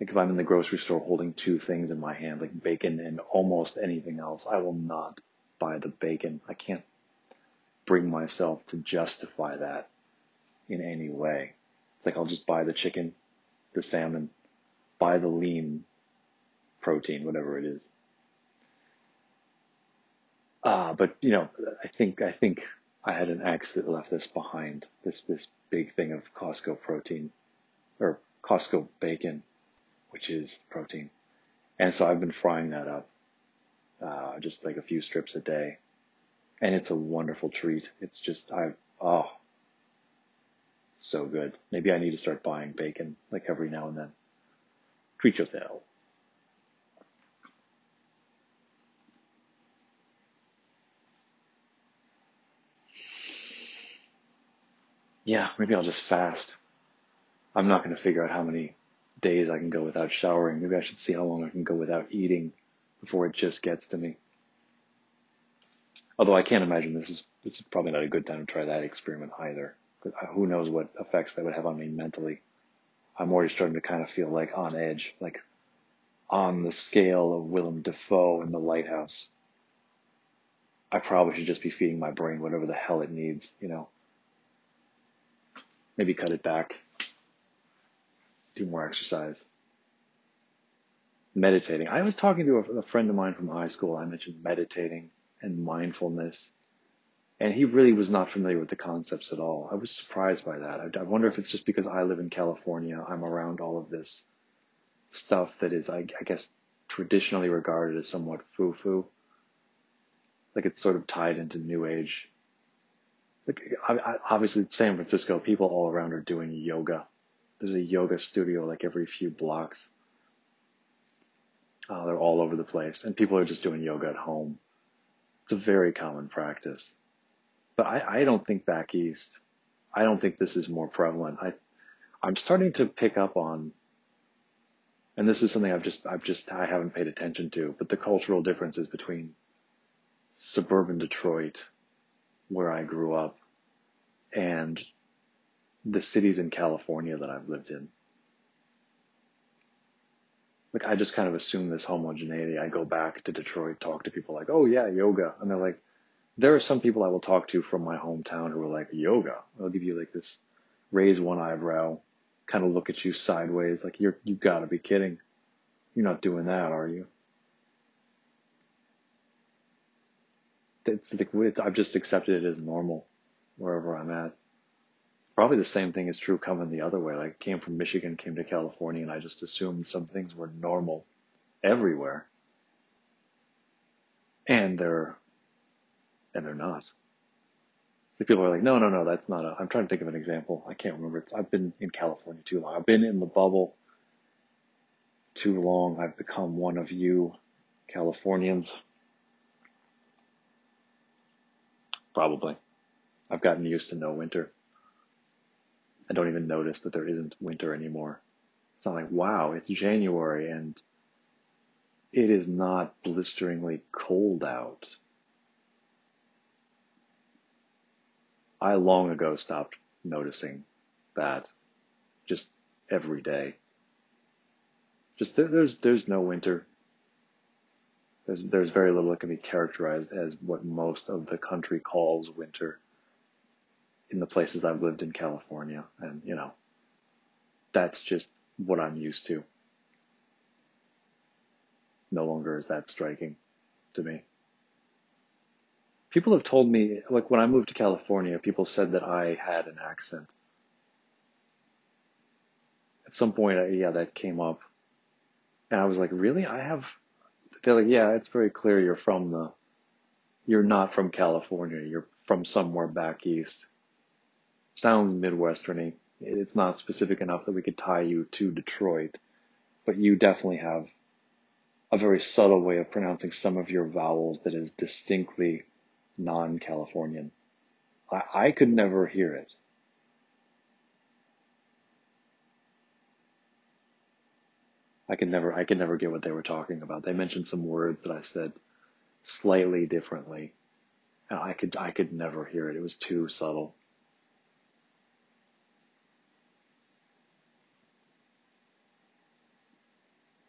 Like if I'm in the grocery store holding two things in my hand, like bacon and almost anything else, I will not buy the bacon. I can't bring myself to justify that in any way. It's like I'll just buy the chicken, the salmon, buy the lean protein, whatever it is. Ah, uh, but you know, I think I think I had an ex that left this behind. This this big thing of Costco protein or Costco bacon, which is protein, and so I've been frying that up, uh, just like a few strips a day, and it's a wonderful treat. It's just I oh, so good. Maybe I need to start buying bacon like every now and then. Treat yourself. Yeah, maybe I'll just fast. I'm not going to figure out how many days I can go without showering. Maybe I should see how long I can go without eating before it just gets to me. Although I can't imagine this is this is probably not a good time to try that experiment either. Uh, who knows what effects that would have on me mentally. I'm already starting to kind of feel like on edge, like on the scale of Willem Dafoe in The Lighthouse. I probably should just be feeding my brain whatever the hell it needs, you know maybe cut it back, do more exercise. Meditating. I was talking to a, a friend of mine from high school. I mentioned meditating and mindfulness, and he really was not familiar with the concepts at all. I was surprised by that. I, I wonder if it's just because I live in California, I'm around all of this stuff that is, I, I guess, traditionally regarded as somewhat foo foo. Like it's sort of tied into New Age obviously San Francisco, people all around are doing yoga. There's a yoga studio like every few blocks. Uh, they're all over the place, and people are just doing yoga at home. It's a very common practice. But I, I don't think back east, I don't think this is more prevalent. I, I'm starting to pick up on, and this is something I've just, I've just, I haven't paid attention to, but the cultural differences between suburban Detroit, where I grew up, and the cities in California that I've lived in. Like I just kind of assume this homogeneity. I go back to Detroit, talk to people like, oh yeah, yoga. And they're like, there are some people I will talk to from my hometown who are like, yoga. They'll give you like this raise one eyebrow, kind of look at you sideways, like you're, you've gotta be kidding. You're not doing that, are you? It's like, I've just accepted it as normal wherever I'm at. Probably the same thing is true coming the other way. Like came from Michigan, came to California, and I just assumed some things were normal everywhere. And they're and they're not. People are like, no, no, no, that's not a. I'm trying to think of an example. I can't remember. It's, I've been in California too long. I've been in the bubble too long. I've become one of you Californians. Probably. I've gotten used to no winter. I don't even notice that there isn't winter anymore. It's not like, wow, it's January and it is not blisteringly cold out. I long ago stopped noticing that just every day. Just there's there's no winter. There's there's very little that can be characterized as what most of the country calls winter in the places I've lived in California. And, you know, that's just what I'm used to. No longer is that striking to me. People have told me, like when I moved to California, people said that I had an accent. At some point, yeah, that came up. And I was like, really? I have, they're like, yeah, it's very clear you're from the, you're not from California. You're from somewhere back east sounds Midwesterny. It's not specific enough that we could tie you to Detroit, but you definitely have a very subtle way of pronouncing some of your vowels that is distinctly non-Californian. I, I could never hear it. I could never I could never get what they were talking about. They mentioned some words that I said slightly differently. And I could I could never hear it. It was too subtle.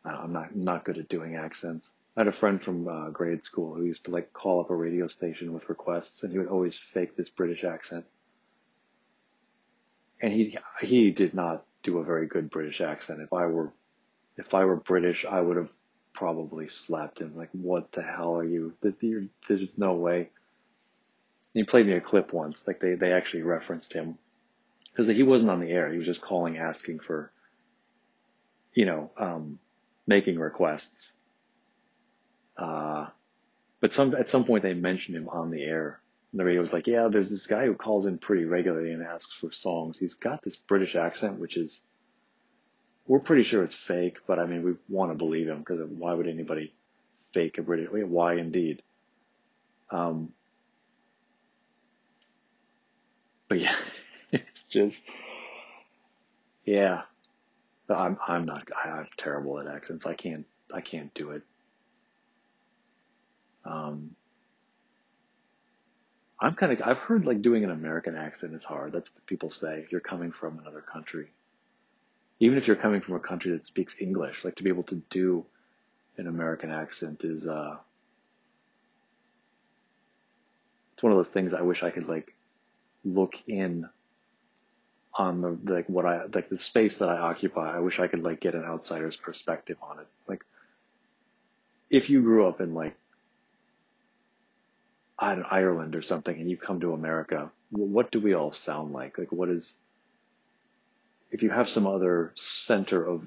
I'm not not good at doing accents. I had a friend from uh, grade school who used to like call up a radio station with requests, and he would always fake this British accent. And he he did not do a very good British accent. If I were if I were British, I would have probably slapped him. Like, what the hell are you? There's no way. He played me a clip once. Like they they actually referenced him because he wasn't on the air. He was just calling, asking for, you know, um, making requests. Uh, but some at some point they mentioned him on the air. And the radio was like, "Yeah, there's this guy who calls in pretty regularly and asks for songs. He's got this British accent, which is we're pretty sure it's fake, but I mean, we want to believe him because why would anybody fake a British? Why indeed? Um, but yeah, it's just, yeah, I'm, I'm not, I'm terrible at accents. I can't, I can't do it. Um, I'm kind of, I've heard like doing an American accent is hard. That's what people say. You're coming from another country even if you're coming from a country that speaks English, like to be able to do an American accent is uh it's one of those things I wish I could like look in on the like what I like the space that I occupy. I wish I could like get an outsider's perspective on it. Like if you grew up in like Ireland or something and you come to America, what do we all sound like? Like what is if you have some other center of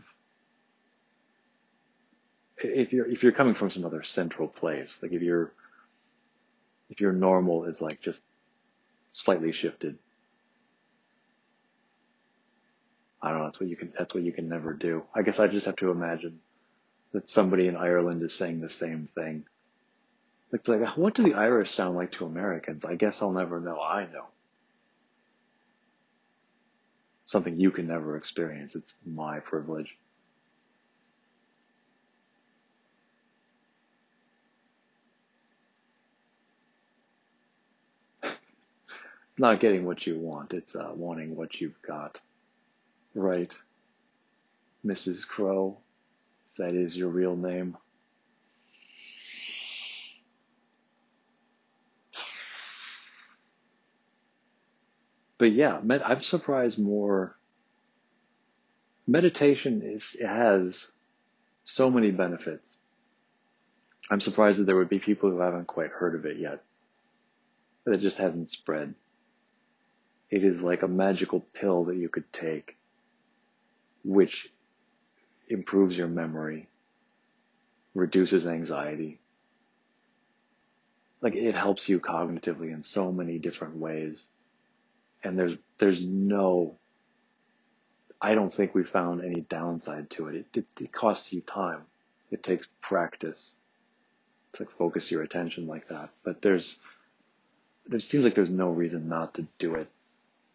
if you're if you're coming from some other central place, like if you're if your normal is like just slightly shifted. I don't know, that's what you can that's what you can never do. I guess I just have to imagine that somebody in Ireland is saying the same thing. Like, like what do the Irish sound like to Americans? I guess I'll never know. I know something you can never experience. It's my privilege. it's not getting what you want, it's uh, wanting what you've got. Right, Mrs. Crow, that is your real name. But yeah, med- I'm surprised more. Meditation is has so many benefits. I'm surprised that there would be people who haven't quite heard of it yet. That it just hasn't spread. It is like a magical pill that you could take, which improves your memory, reduces anxiety. Like it helps you cognitively in so many different ways and there's there's no I don't think we found any downside to it. It, it. it, costs you time. It takes practice to focus your attention like that. But there's there seems like there's no reason not to do it.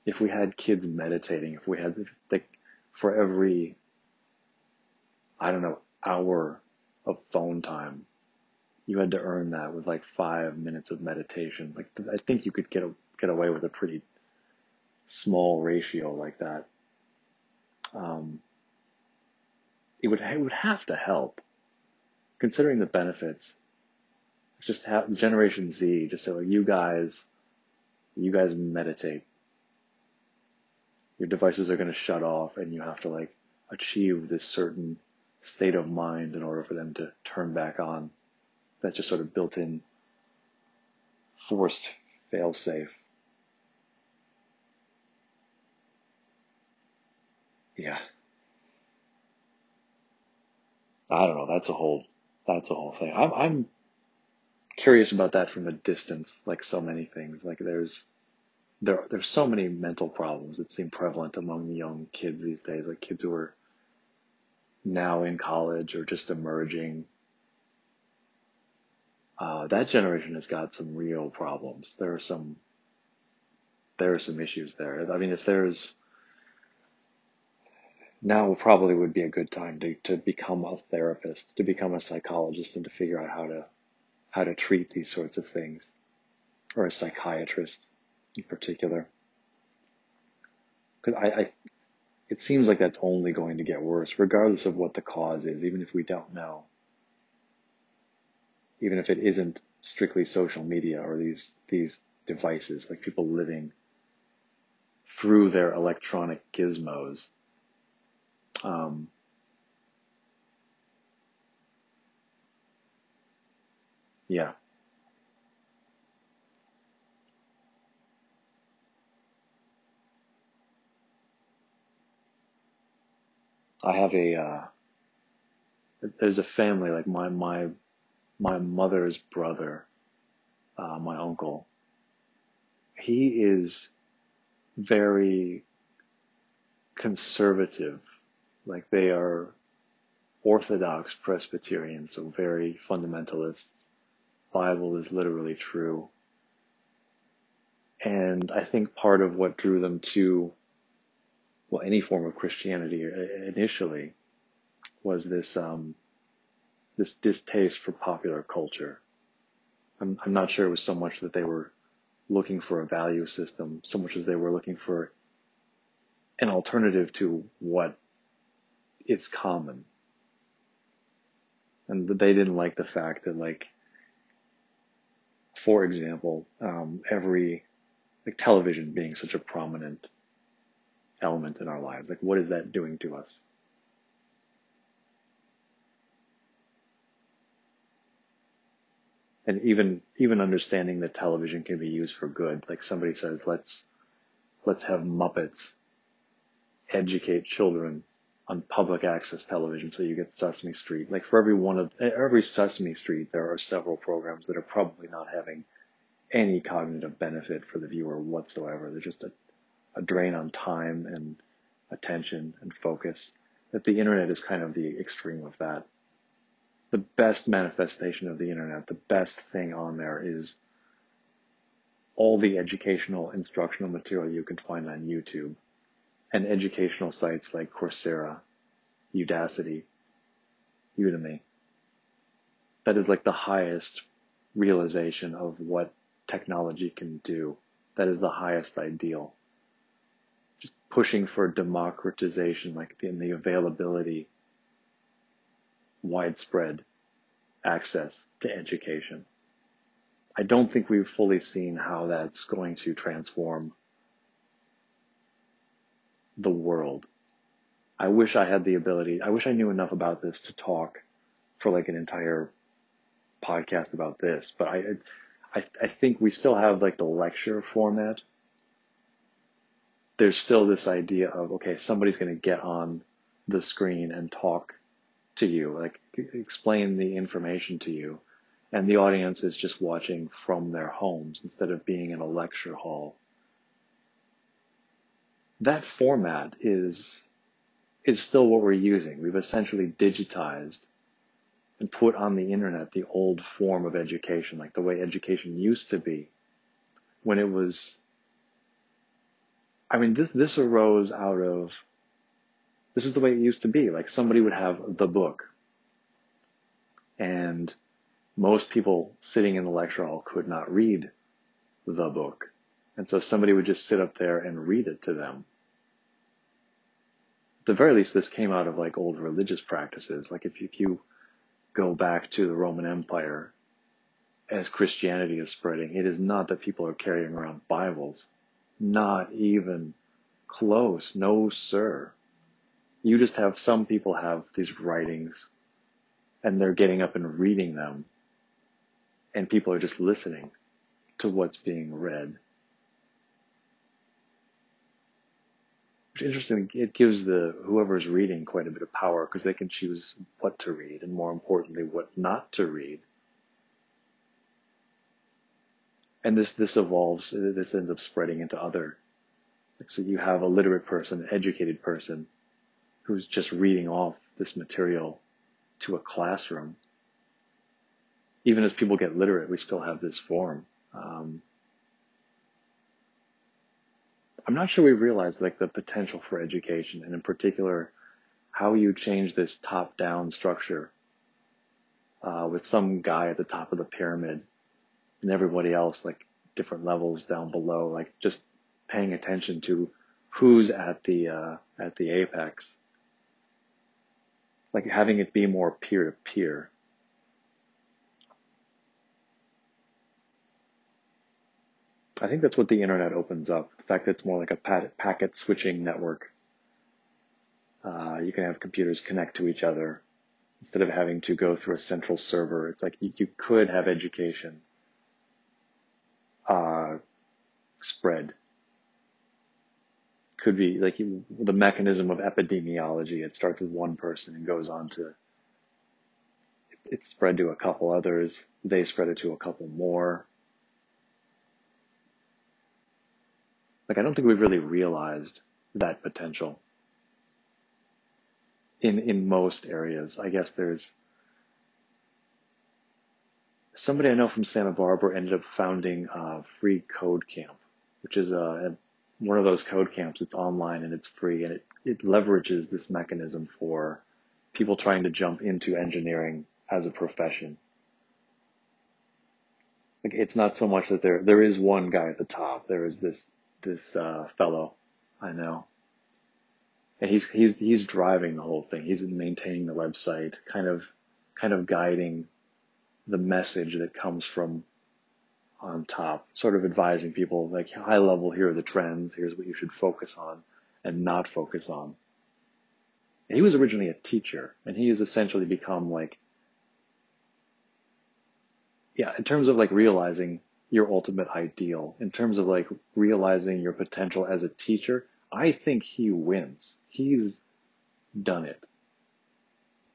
If we had kids meditating, if we had like for every I don't know hour of phone time, you had to earn that with like five minutes of meditation. Like I think you could get a, get away with a pretty small ratio like that, um, it would it would have to help, considering the benefits. Just have Generation Z, just so you guys, you guys meditate. Your devices are going to shut off, and you have to like achieve this certain state of mind in order for them to turn back on. That's just sort of built in, forced fail safe. Yeah. I don't know. That's a whole, that's a whole thing. I'm, I'm curious about that from a distance, like so many things. Like there's, there, there's so many mental problems that seem prevalent among the young kids these days, like kids who are now in college or just emerging. Uh, that generation has got some real problems. There are some, there are some issues there. I mean, if there's, now probably would be a good time to, to become a therapist, to become a psychologist and to figure out how to how to treat these sorts of things. Or a psychiatrist in particular. Because I, I it seems like that's only going to get worse, regardless of what the cause is, even if we don't know. Even if it isn't strictly social media or these these devices, like people living through their electronic gizmos. Um, yeah. I have a, uh, there's a family, like my, my, my mother's brother, uh, my uncle. He is very conservative. Like they are Orthodox Presbyterians, so very fundamentalist. Bible is literally true. And I think part of what drew them to, well, any form of Christianity initially was this, um, this distaste for popular culture. I'm, I'm not sure it was so much that they were looking for a value system, so much as they were looking for an alternative to what is common. And they didn't like the fact that, like, for example, um, every like television being such a prominent element in our lives. Like, what is that doing to us? And even even understanding that television can be used for good. Like somebody says, let's let's have Muppets educate children on public access television so you get Sesame Street. Like for every one of every Sesame Street there are several programs that are probably not having any cognitive benefit for the viewer whatsoever. They're just a, a drain on time and attention and focus. That the internet is kind of the extreme of that. The best manifestation of the internet, the best thing on there is all the educational instructional material you can find on YouTube and educational sites like Coursera, Udacity, Udemy. That is like the highest realization of what technology can do. That is the highest ideal. Just pushing for democratization, like in the availability, widespread access to education. I don't think we've fully seen how that's going to transform the world. I wish I had the ability, I wish I knew enough about this to talk for like an entire podcast about this, but I, I, I think we still have like the lecture format. There's still this idea of, okay, somebody's going to get on the screen and talk to you, like explain the information to you. And the audience is just watching from their homes instead of being in a lecture hall. That format is, is still what we're using. We've essentially digitized and put on the internet the old form of education, like the way education used to be when it was, I mean, this, this arose out of, this is the way it used to be. Like somebody would have the book and most people sitting in the lecture hall could not read the book. And so somebody would just sit up there and read it to them. At the very least, this came out of like old religious practices. Like if you, if you go back to the Roman Empire as Christianity is spreading, it is not that people are carrying around Bibles. Not even close. No, sir. You just have some people have these writings and they're getting up and reading them and people are just listening to what's being read. Interesting, it gives the whoever's reading quite a bit of power because they can choose what to read and more importantly what not to read. And this this evolves, this ends up spreading into other. So you have a literate person, an educated person, who's just reading off this material to a classroom. Even as people get literate, we still have this form. Um, I'm not sure we realize like the potential for education, and in particular, how you change this top down structure uh, with some guy at the top of the pyramid and everybody else like different levels down below, like just paying attention to who's at the uh, at the apex, like having it be more peer to peer. I think that's what the internet opens up. The fact that it's more like a packet switching network. Uh, you can have computers connect to each other instead of having to go through a central server. It's like you, you could have education uh, spread. Could be like the mechanism of epidemiology. It starts with one person and goes on to it's spread to a couple others. They spread it to a couple more. Like, I don't think we've really realized that potential in, in most areas. I guess there's somebody I know from Santa Barbara ended up founding a free code camp, which is a, one of those code camps. It's online and it's free and it, it leverages this mechanism for people trying to jump into engineering as a profession. Like it's not so much that there there is one guy at the top. There is this this uh, fellow I know, and he's he's he's driving the whole thing. He's maintaining the website, kind of kind of guiding the message that comes from on top, sort of advising people like high level. Here are the trends. Here's what you should focus on and not focus on. And he was originally a teacher, and he has essentially become like, yeah, in terms of like realizing your ultimate ideal in terms of like realizing your potential as a teacher, I think he wins. He's done it.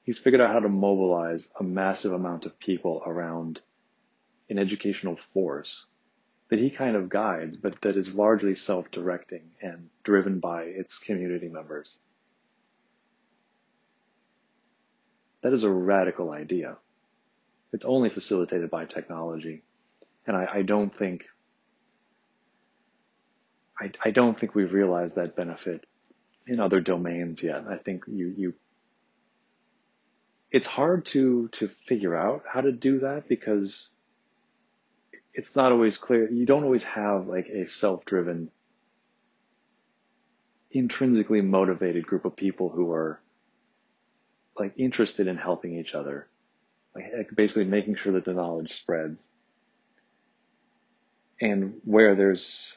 He's figured out how to mobilize a massive amount of people around an educational force that he kind of guides, but that is largely self-directing and driven by its community members. That is a radical idea. It's only facilitated by technology. And I, I don't think I, I don't think we've realized that benefit in other domains yet. I think you you it's hard to to figure out how to do that because it's not always clear. You don't always have like a self-driven, intrinsically motivated group of people who are like interested in helping each other, like basically making sure that the knowledge spreads and where there's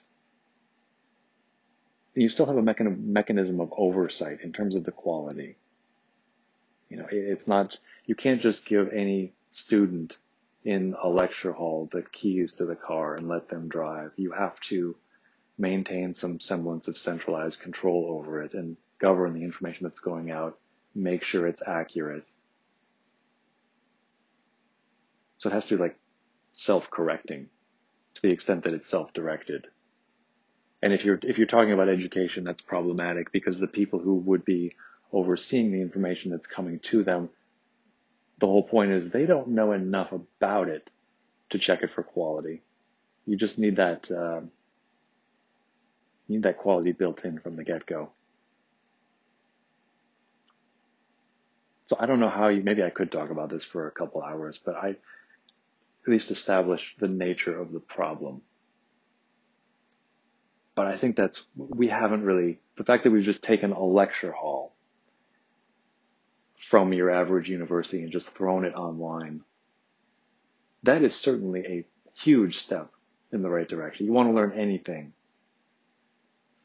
you still have a mechanism of oversight in terms of the quality. You know, it's not, you can't just give any student in a lecture hall the keys to the car and let them drive. You have to maintain some semblance of centralized control over it and govern the information that's going out, make sure it's accurate. So it has to be like self-correcting to the extent that it's self-directed. And if you're if you're talking about education, that's problematic because the people who would be overseeing the information that's coming to them, the whole point is they don't know enough about it to check it for quality. You just need that uh, need that quality built in from the get go. So I don't know how you. Maybe I could talk about this for a couple hours, but I at least establish the nature of the problem. But I think that's, we haven't really, the fact that we've just taken a lecture hall from your average university and just thrown it online, that is certainly a huge step in the right direction. You want to learn anything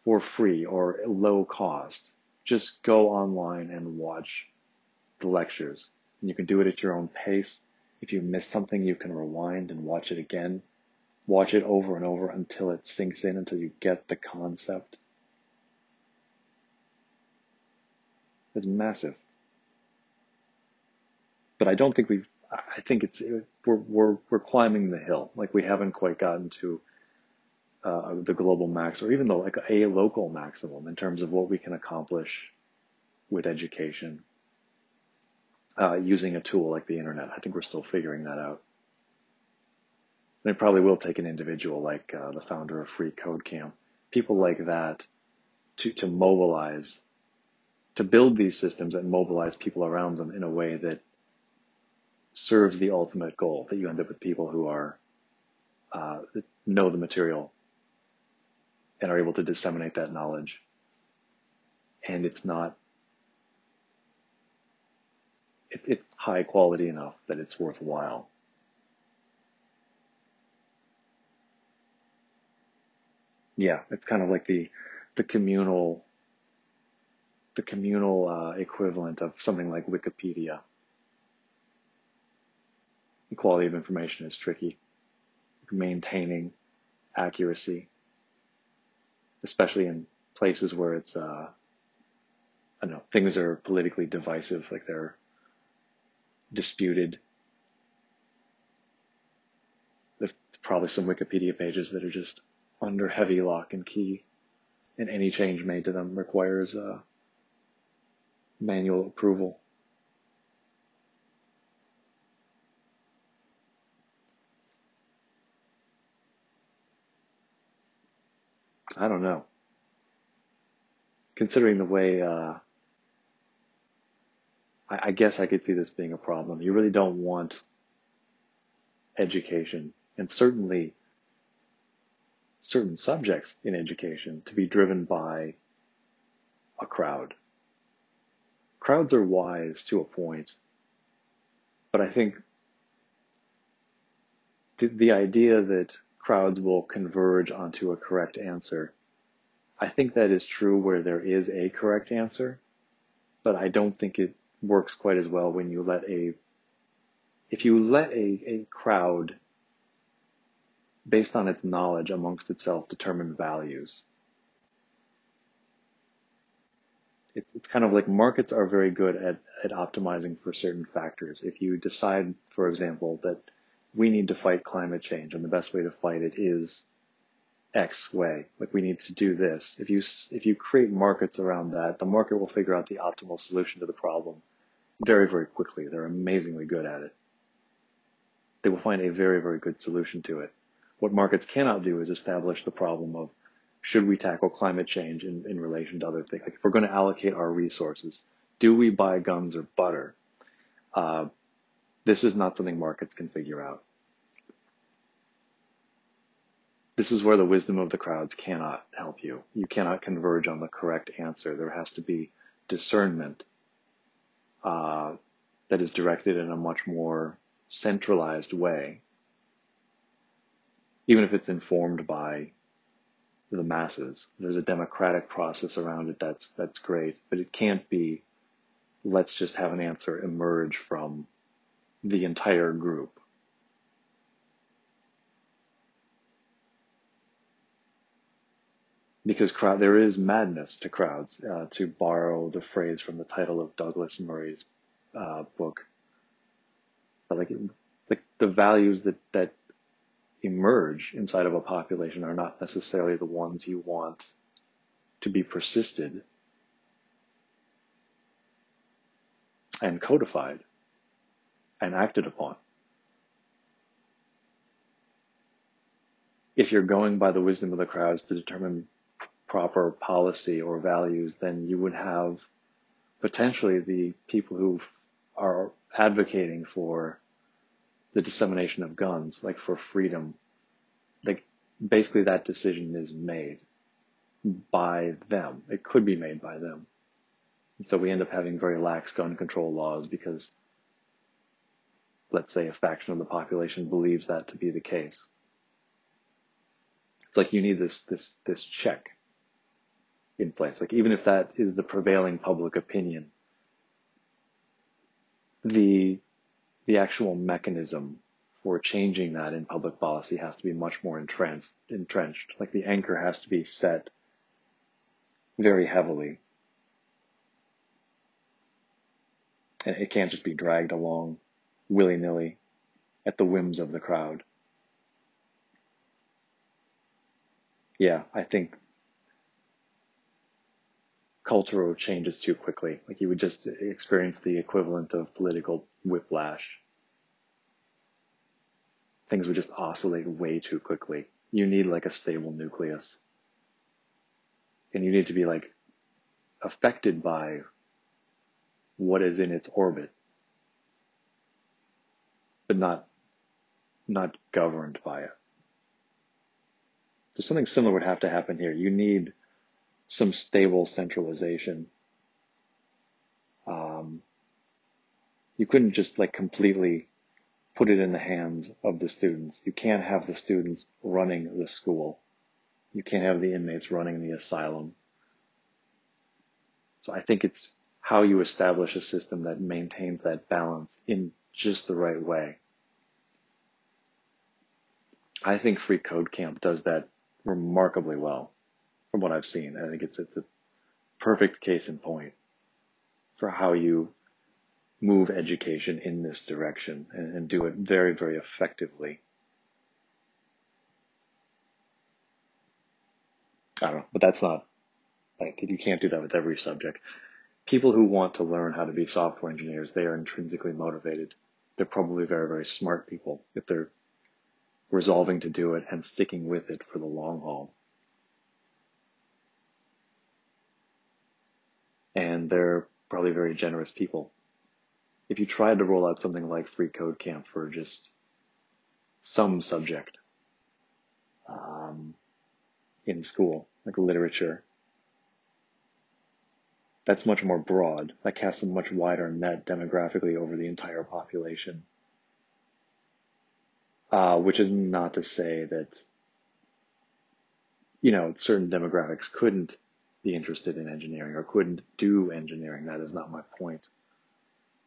for free or low cost, just go online and watch the lectures. And you can do it at your own pace. If you miss something, you can rewind and watch it again. Watch it over and over until it sinks in, until you get the concept. It's massive. But I don't think we've, I think it's, we're, we're, we're climbing the hill. Like we haven't quite gotten to uh, the global max or even the, like a local maximum in terms of what we can accomplish with education uh, using a tool like the internet. I think we're still figuring that out. And it probably will take an individual like uh, the founder of Free Code Camp, people like that, to to mobilize to build these systems and mobilize people around them in a way that serves the ultimate goal, that you end up with people who are uh, know the material and are able to disseminate that knowledge. And it's not, it's high quality enough that it's worthwhile. Yeah, it's kind of like the, the communal, the communal uh, equivalent of something like Wikipedia. The quality of information is tricky. Maintaining accuracy especially in places where it's, uh, I don't know, things are politically divisive, like they're disputed. There's probably some Wikipedia pages that are just under heavy lock and key, and any change made to them requires uh, manual approval. I don't know. Considering the way, uh, I, I guess I could see this being a problem. You really don't want education and certainly certain subjects in education to be driven by a crowd. Crowds are wise to a point, but I think the, the idea that crowds will converge onto a correct answer. I think that is true where there is a correct answer, but I don't think it works quite as well when you let a, if you let a, a crowd based on its knowledge amongst itself determine values. It's, it's kind of like markets are very good at, at optimizing for certain factors. If you decide, for example, that we need to fight climate change and the best way to fight it is X way. Like we need to do this. If you, if you create markets around that, the market will figure out the optimal solution to the problem very, very quickly. They're amazingly good at it. They will find a very, very good solution to it. What markets cannot do is establish the problem of should we tackle climate change in, in relation to other things? Like if we're going to allocate our resources, do we buy guns or butter? Uh, this is not something markets can figure out. This is where the wisdom of the crowds cannot help you. You cannot converge on the correct answer. There has to be discernment uh, that is directed in a much more centralized way, even if it's informed by the masses. There's a democratic process around it that's that's great, but it can't be. Let's just have an answer emerge from the entire group. Because crowd, there is madness to crowds, uh, to borrow the phrase from the title of Douglas Murray's uh, book. But like, like the values that that emerge inside of a population are not necessarily the ones you want to be persisted and codified and acted upon. If you're going by the wisdom of the crowds to determine proper policy or values, then you would have potentially the people who are advocating for the dissemination of guns, like for freedom, like basically that decision is made by them. It could be made by them. And so we end up having very lax gun control laws because let's say a faction of the population believes that to be the case. It's like you need this, this, this check in place. Like even if that is the prevailing public opinion, the, the actual mechanism for changing that in public policy has to be much more entrenched, entrenched. Like the anchor has to be set very heavily. And it can't just be dragged along willy nilly at the whims of the crowd. Yeah, I think cultural changes too quickly. Like you would just experience the equivalent of political whiplash. Things would just oscillate way too quickly. You need like a stable nucleus. And you need to be like affected by what is in its orbit, but not, not governed by it. So something similar would have to happen here. You need some stable centralization. Um, you couldn't just like completely put it in the hands of the students. You can't have the students running the school. You can't have the inmates running the asylum. So I think it's how you establish a system that maintains that balance in just the right way. I think Free Code Camp does that remarkably well from what I've seen. I think it's, it's a perfect case in point for how you move education in this direction and, and do it very, very effectively. I don't know, but that's not like you can't do that with every subject. People who want to learn how to be software engineers, they are intrinsically motivated. They're probably very, very smart people if they're resolving to do it and sticking with it for the long haul. And they're probably very generous people. If you tried to roll out something like Free Code Camp for just some subject um, in school, like literature, that's much more broad. That casts a much wider net demographically over the entire population. Uh, which is not to say that, you know, certain demographics couldn't be interested in engineering or couldn't do engineering. That is not my point.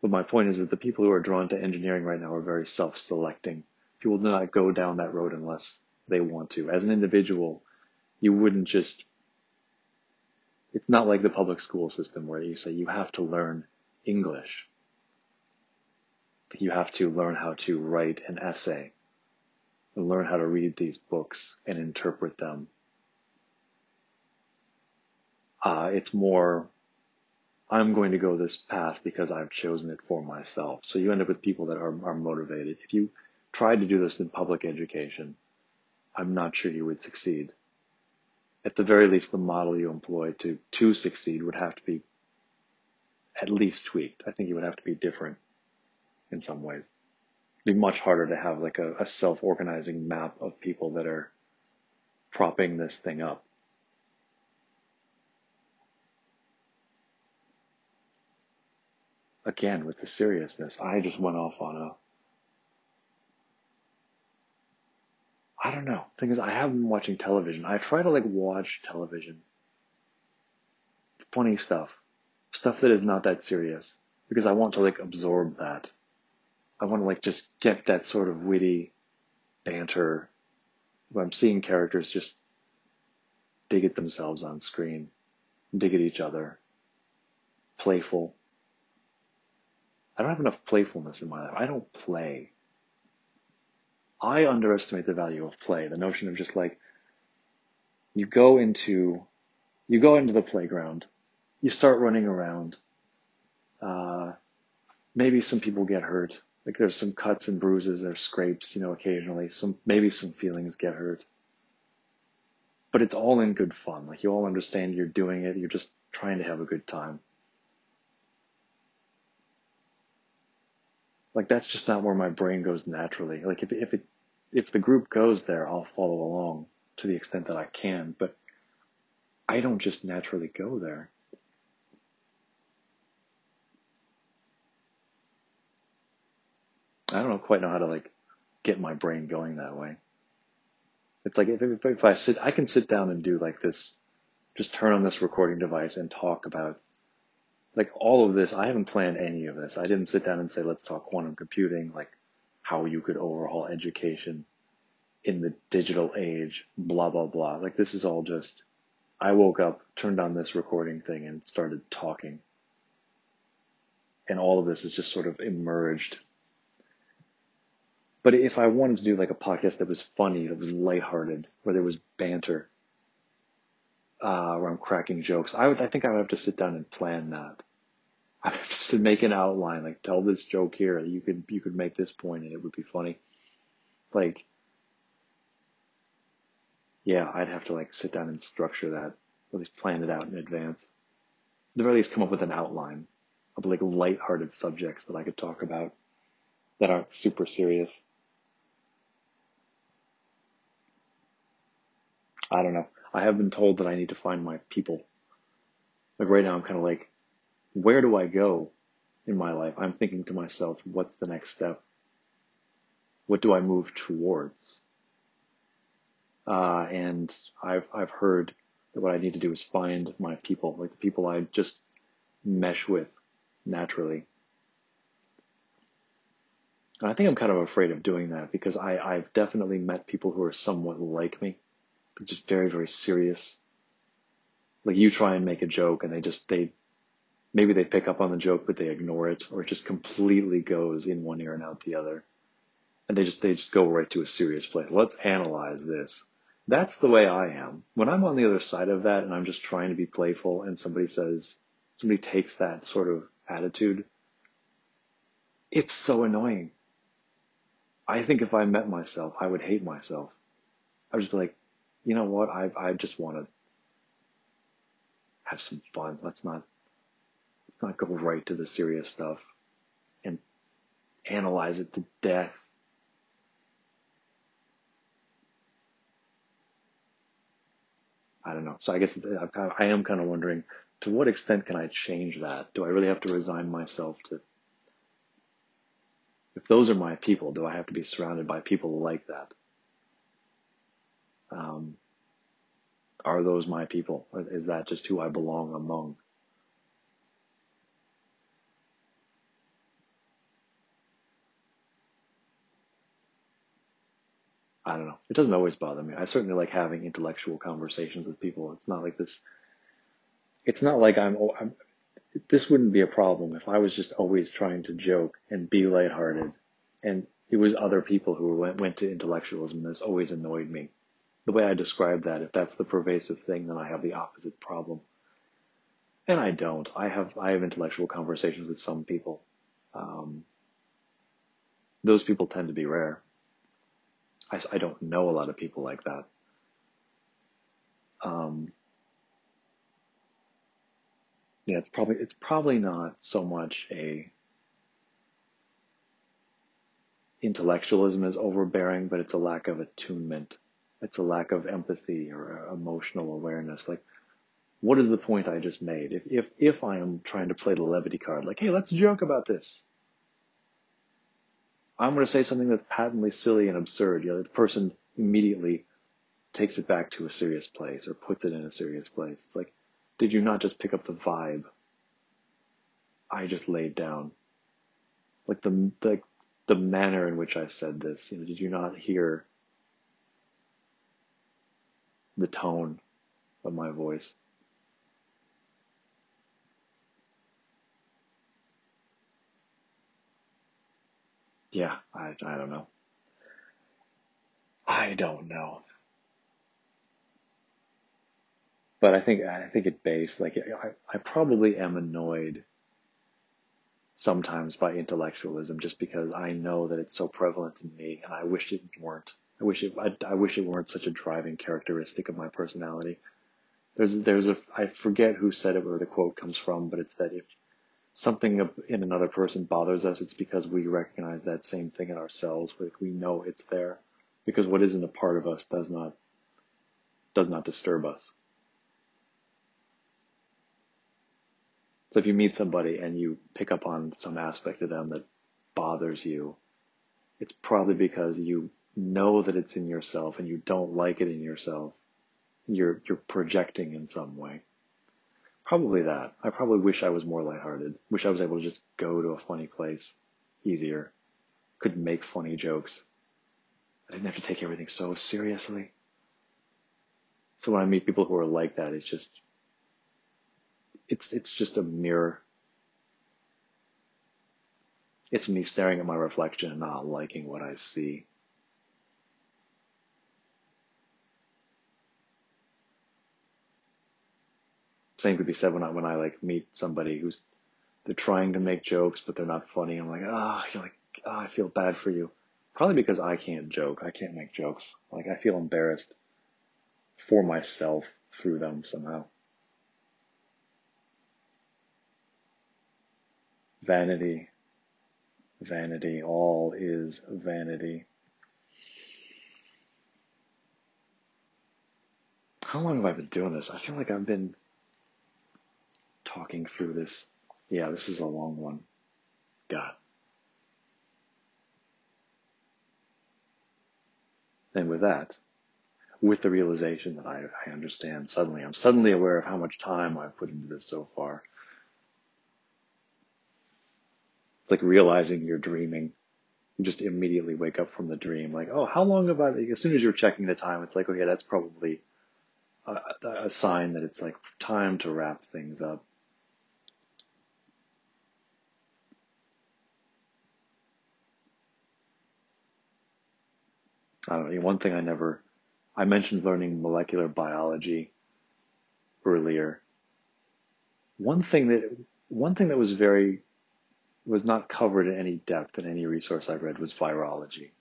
But my point is that the people who are drawn to engineering right now are very self-selecting. People do not go down that road unless they want to. As an individual, you wouldn't just, it's not like the public school system where you say you have to learn English. You have to learn how to write an essay and learn how to read these books and interpret them. Uh, it's more, I'm going to go this path because I've chosen it for myself. So you end up with people that are, are motivated. If you tried to do this in public education, I'm not sure you would succeed. At the very least, the model you employ to, to succeed would have to be at least tweaked. I think it would have to be different in some ways It'd be much harder to have like a, a self-organizing map of people that are propping this thing up. Again, with the seriousness, I just went off on a I don't know. Thing is, I haven't been watching television. I try to like watch television. Funny stuff. Stuff that is not that serious. Because I want to like absorb that. I want to like just get that sort of witty banter when I'm seeing characters just dig at themselves on screen, dig at each other, playful. I don't have enough playfulness in my life. I don't play. I underestimate the value of play. The notion of just like, you go into, you go into the playground, you start running around, uh, maybe some people get hurt, like there's some cuts and bruises or scrapes, you know, occasionally. Some maybe some feelings get hurt. But it's all in good fun. Like you all understand you're doing it, you're just trying to have a good time. Like that's just not where my brain goes naturally. Like if if it if the group goes there, I'll follow along to the extent that I can, but I don't just naturally go there. I don't quite know how to like get my brain going that way. It's like if, if, if I sit, I can sit down and do like this, just turn on this recording device and talk about like all of this. I haven't planned any of this. I didn't sit down and say, let's talk quantum computing, like how you could overhaul education in the digital age, blah, blah, blah. Like this is all just, I woke up, turned on this recording thing and started talking. And all of this is just sort of emerged but if I wanted to do like a podcast that was funny, that was lighthearted, where there was banter, uh, where I'm cracking jokes, I would, I think I would have to sit down and plan that. I would have to make an outline, like tell this joke here. You could, you could make this point and it would be funny. Like, yeah, I'd have to like sit down and structure that, at least plan it out in advance. At the very least come up with an outline. of like light-hearted subjects that I could talk about that aren't super serious. I don't know. I have been told that I need to find my people. Like right now, I'm kind of like, where do I go in my life? I'm thinking to myself, what's the next step? What do I move towards? Uh, and I've, I've heard that what I need to do is find my people, like the people I just mesh with naturally. And I think I'm kind of afraid of doing that because I, I've definitely met people who are somewhat like me, just very, very serious. Like you try and make a joke and they just, they, maybe they pick up on the joke, but they ignore it or it just completely goes in one ear and out the other. And they just, they just go right to a serious place. Let's analyze this. That's the way I am. When I'm on the other side of that and I'm just trying to be playful and somebody says, somebody takes that sort of attitude, it's so annoying. I think if I met myself, I would hate myself. I would just be like, you know what? I I just want to have some fun. Let's not let's not go right to the serious stuff and analyze it to death. I don't know. So I guess I am kind of wondering to what extent can I change that? Do I really have to resign myself to if those are my people, do I have to be surrounded by people like that? Um, are those my people? Is that just who I belong among? I don't know. It doesn't always bother me. I certainly like having intellectual conversations with people. It's not like this. It's not like I'm, I'm this wouldn't be a problem if I was just always trying to joke and be lighthearted. And it was other people who went, went to intellectualism that's always annoyed me. The way I describe that, if that's the pervasive thing, then I have the opposite problem. And I don't. I have, I have intellectual conversations with some people. Um, those people tend to be rare. I, I don't know a lot of people like that. Um, yeah, it's probably it's probably not so much a intellectualism is overbearing, but it's a lack of attunement. It's a lack of empathy or uh, emotional awareness. Like, what is the point I just made? If if if I am trying to play the levity card, like, hey, let's joke about this. I'm going to say something that's patently silly and absurd. You know, the person immediately takes it back to a serious place or puts it in a serious place. It's like, did you not just pick up the vibe I just laid down? Like the, the, the manner in which I said this, you know, did you not hear the tone of my voice? Yeah, I, I don't know. I don't know. but I think I think at base, like I, I probably am annoyed sometimes by intellectualism just because I know that it's so prevalent in me, and I wish it weren't. I wish it I, I wish it weren't such a driving characteristic of my personality. There's there's a I forget who said it where the quote comes from, but it's that if something in another person bothers us, it's because we recognize that same thing in ourselves. Like we know it's there, because what isn't a part of us does not does not disturb us. So if you meet somebody and you pick up on some aspect of them that bothers you, it's probably because you know that it's in yourself and you don't like it in yourself. You're, you're projecting in some way. Probably that. I probably wish I was more lighthearted. Wish I was able to just go to a funny place easier. Could make funny jokes. I didn't have to take everything so seriously. So when I meet people who are like that, it's just it's it's just a mirror. It's me staring at my reflection and not liking what I see. Same could be said when I when I like meet somebody who's they're trying to make jokes but they're not funny. I'm like, ah, oh, you're like, oh, I feel bad for you. Probably because I can't joke. I can't make jokes. Like I feel embarrassed for myself through them somehow. Vanity, vanity, all is vanity. How long have I been doing this? I feel like I've been talking through this. Yeah, this is a long one. God. And with that, with the realization that I, I understand suddenly, I'm suddenly aware of how much time I've put into this so far. It's like realizing you're dreaming. You just immediately wake up from the dream. Like, oh, how long have I, as soon as you're checking the time, it's like, okay, that's probably a, a sign that it's like time to wrap things up. I don't know. One thing I never, I mentioned learning molecular biology earlier. One thing that, one thing that was very, was not covered in any depth in any resource I read was virology.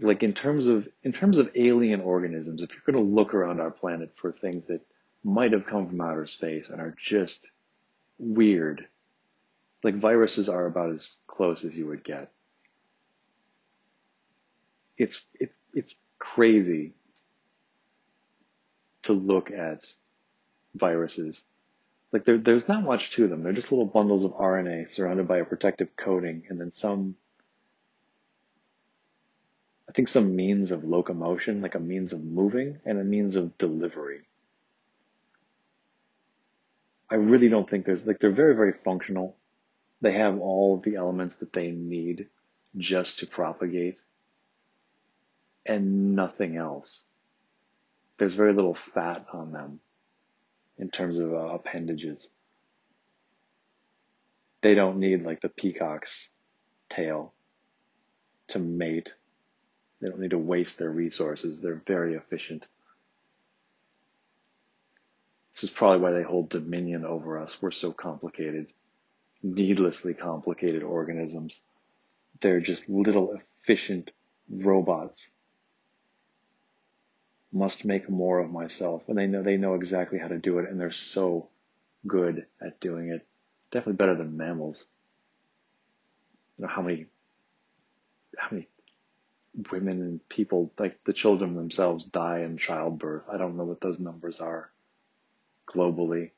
Like in terms of, in terms of alien organisms, if you're going to look around our planet for things that might have come from outer space and are just weird, like viruses are about as close as you would get it's it's it's crazy to look at viruses. Like there, there's not much to them. They're just little bundles of RNA surrounded by a protective coating, and then some. I think some means of locomotion, like a means of moving and a means of delivery. I really don't think there's like they're very very functional. They have all the elements that they need just to propagate and nothing else. There's very little fat on them in terms of uh, appendages. They don't need like the peacock's tail to mate. They don't need to waste their resources. They're very efficient. This is probably why they hold dominion over us. We're so complicated, needlessly complicated organisms. They're just little efficient robots must make more of myself. And they know, they know exactly how to do it and they're so good at doing it. Definitely better than mammals. You know, how many, how many women and people, like the children themselves die in childbirth. I don't know what those numbers are globally.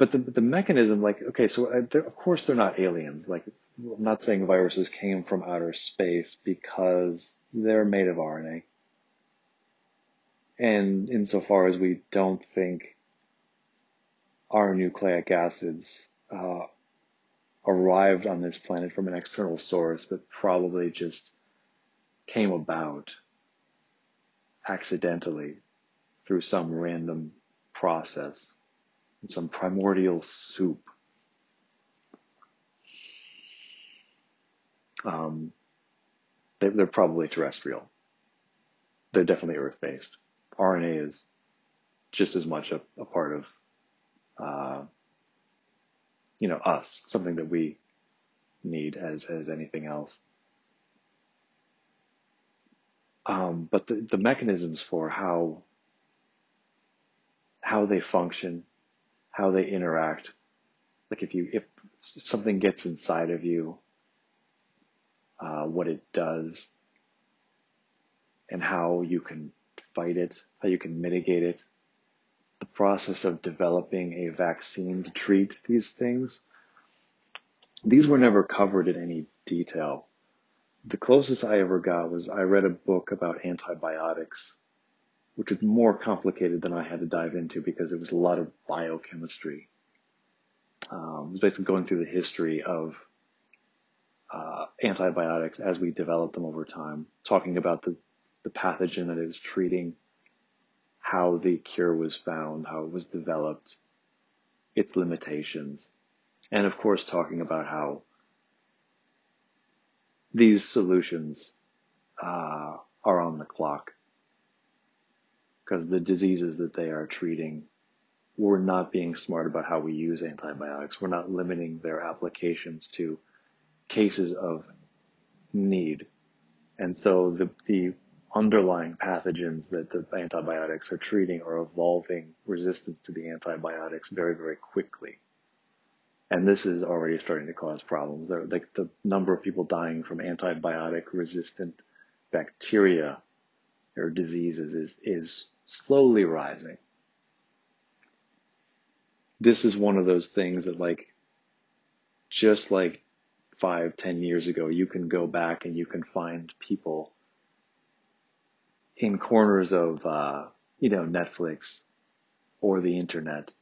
But the, the mechanism, like, okay, so uh, of course they're not aliens. Like, I'm not saying viruses came from outer space because they're made of RNA. And insofar as we don't think our nucleic acids uh, arrived on this planet from an external source, but probably just came about accidentally through some random process, some primordial soup um, they, are probably terrestrial. They're definitely Earth based. RNA is just as much a, a part of, uh, you know, us, something that we need as, as anything else. Um, but the, the mechanisms for how, how they function, how they interact, like if you, if something gets inside of you, uh, what it does, and how you can fight it, how you can mitigate it. The process of developing a vaccine to treat these things, these were never covered in any detail. The closest I ever got was I read a book about antibiotics, which was more complicated than I had to dive into because it was a lot of biochemistry. Um, it was basically going through the history of uh, antibiotics as we develop them over time, talking about the, the pathogen that it was treating, how the cure was found, how it was developed, its limitations, and of course talking about how these solutions uh, are on the clock because the diseases that they are treating we're not being smart about how we use antibiotics. We're not limiting their applications to cases of need. And so the, the underlying pathogens that the antibiotics are treating are evolving resistance to the antibiotics very, very quickly. And this is already starting to cause problems. There, like the number of people dying from antibiotic resistant bacteria or diseases is, is slowly rising. This is one of those things that like, just like five, ten years ago, you can go back and you can find people in corners of, uh, you know, Netflix or the internet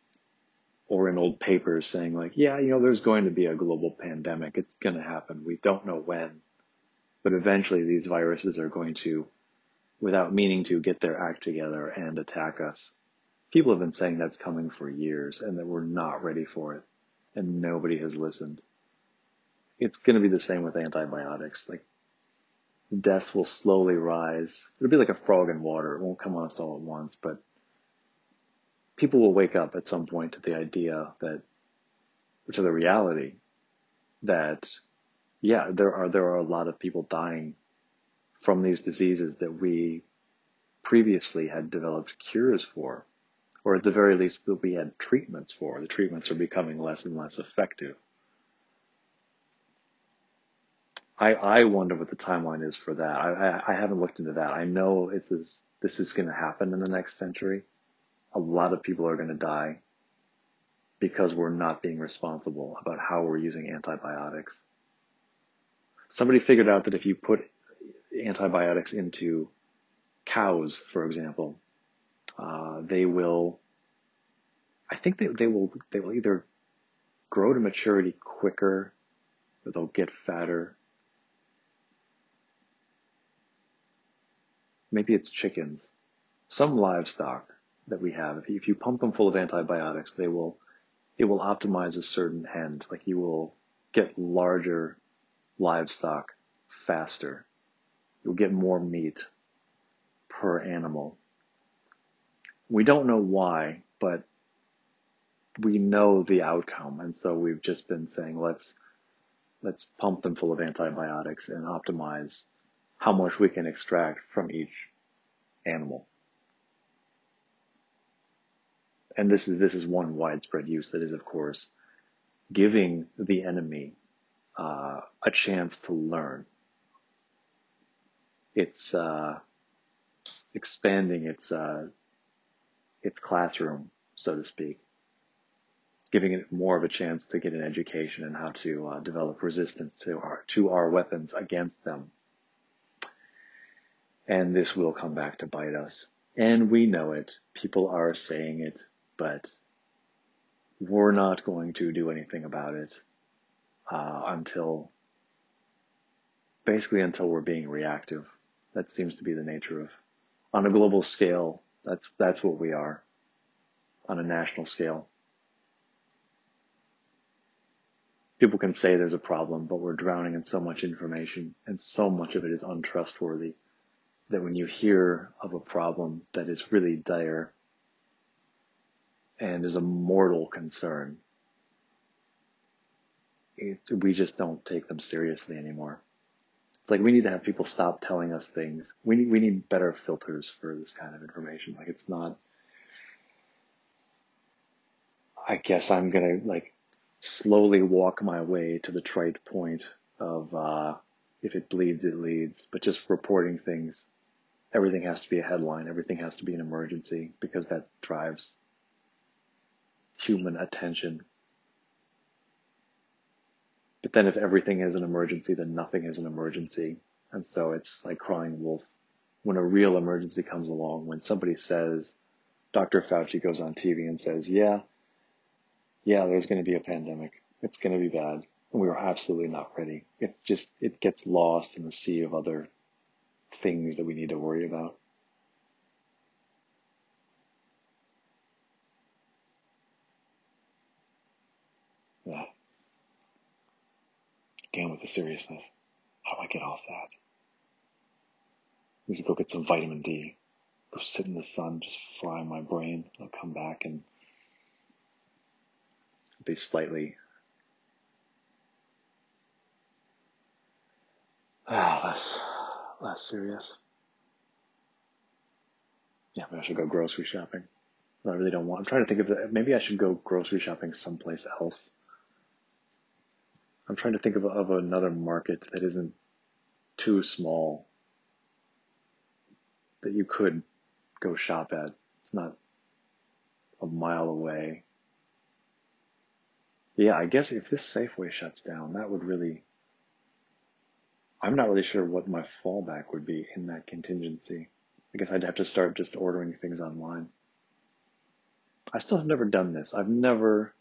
or in old papers saying like, yeah, you know, there's going to be a global pandemic. It's going to happen. We don't know when, but eventually these viruses are going to, without meaning to, get their act together and attack us. People have been saying that's coming for years and that we're not ready for it and nobody has listened. It's going to be the same with antibiotics. Like deaths will slowly rise. It'll be like a frog in water. It won't come on us all at once, but people will wake up at some point to the idea that, to the reality that, yeah, there are, there are a lot of people dying from these diseases that we previously had developed cures for, or at the very least that we had treatments for. The treatments are becoming less and less effective. I, I wonder what the timeline is for that. I, I, I haven't looked into that. I know it's this, this is going to happen in the next century. A lot of people are going to die because we're not being responsible about how we're using antibiotics. Somebody figured out that if you put antibiotics into cows, for example, uh, they will, I think they, they will, they will either grow to maturity quicker or they'll get fatter maybe it's chickens, some livestock that we have. If you pump them full of antibiotics, they will, it will optimize a certain end. Like you will get larger livestock faster. You'll get more meat per animal. We don't know why, but we know the outcome. And so we've just been saying, let's, let's pump them full of antibiotics and optimize how much we can extract from each animal. And this is this is one widespread use that is, of course, giving the enemy uh, a chance to learn. It's uh, expanding its uh, its classroom, so to speak, giving it more of a chance to get an education and how to uh, develop resistance to our to our weapons against them and this will come back to bite us. And we know it. People are saying it, but we're not going to do anything about it uh, until basically until we're being reactive. That seems to be the nature of on a global scale. That's that's what we are on a national scale. People can say there's a problem, but we're drowning in so much information and so much of it is untrustworthy that when you hear of a problem that is really dire and is a mortal concern, it, we just don't take them seriously anymore. It's like we need to have people stop telling us things. We need, we need better filters for this kind of information. Like it's not, I guess I'm gonna like slowly walk my way to the trite point of, uh, if it bleeds, it leads, but just reporting things everything has to be a headline, everything has to be an emergency because that drives human attention. But then if everything is an emergency, then nothing is an emergency. And so it's like crying wolf. When a real emergency comes along, when somebody says, Dr. Fauci goes on TV and says, yeah, yeah, there's going to be a pandemic. It's going to be bad. And we are absolutely not ready. It's just, it gets lost in the sea of other things that we need to worry about. Yeah. Again with the seriousness. How do I get off that? Need to go get some vitamin D. Go sit in the sun, just fry my brain. I'll come back and be slightly ah, less less serious. Yeah, maybe I should go grocery shopping. I really don't want. I'm trying to think of it. Maybe I should go grocery shopping someplace else. I'm trying to think of, of another market that isn't too small that you could go shop at. It's not a mile away. Yeah, I guess if this Safeway shuts down, that would really. I'm not really sure what my fallback would be in that contingency. I guess I'd have to start just ordering things online. I still have never done this. I've never.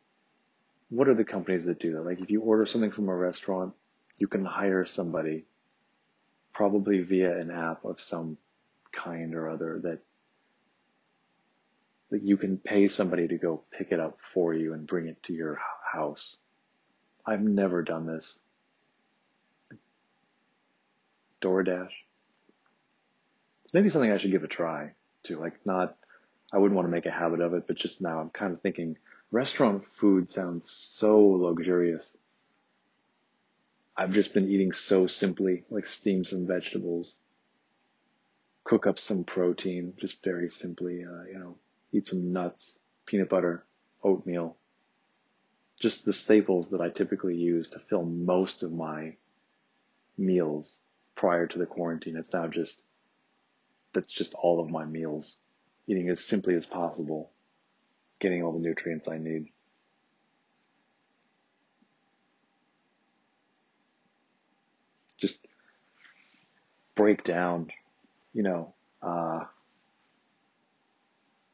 What are the companies that do that? Like, if you order something from a restaurant, you can hire somebody, probably via an app of some kind or other, that that you can pay somebody to go pick it up for you and bring it to your house. I've never done this. DoorDash. It's maybe something I should give a try to, like not I wouldn't want to make a habit of it, but just now I'm kind of thinking restaurant food sounds so luxurious. I've just been eating so simply, like steam some vegetables, cook up some protein, just very simply, uh, you know, eat some nuts, peanut butter, oatmeal, just the staples that I typically use to fill most of my meals prior to the quarantine. It's now just, that's just all of my meals eating as simply as possible, getting all the nutrients I need. Just break down, you know, uh,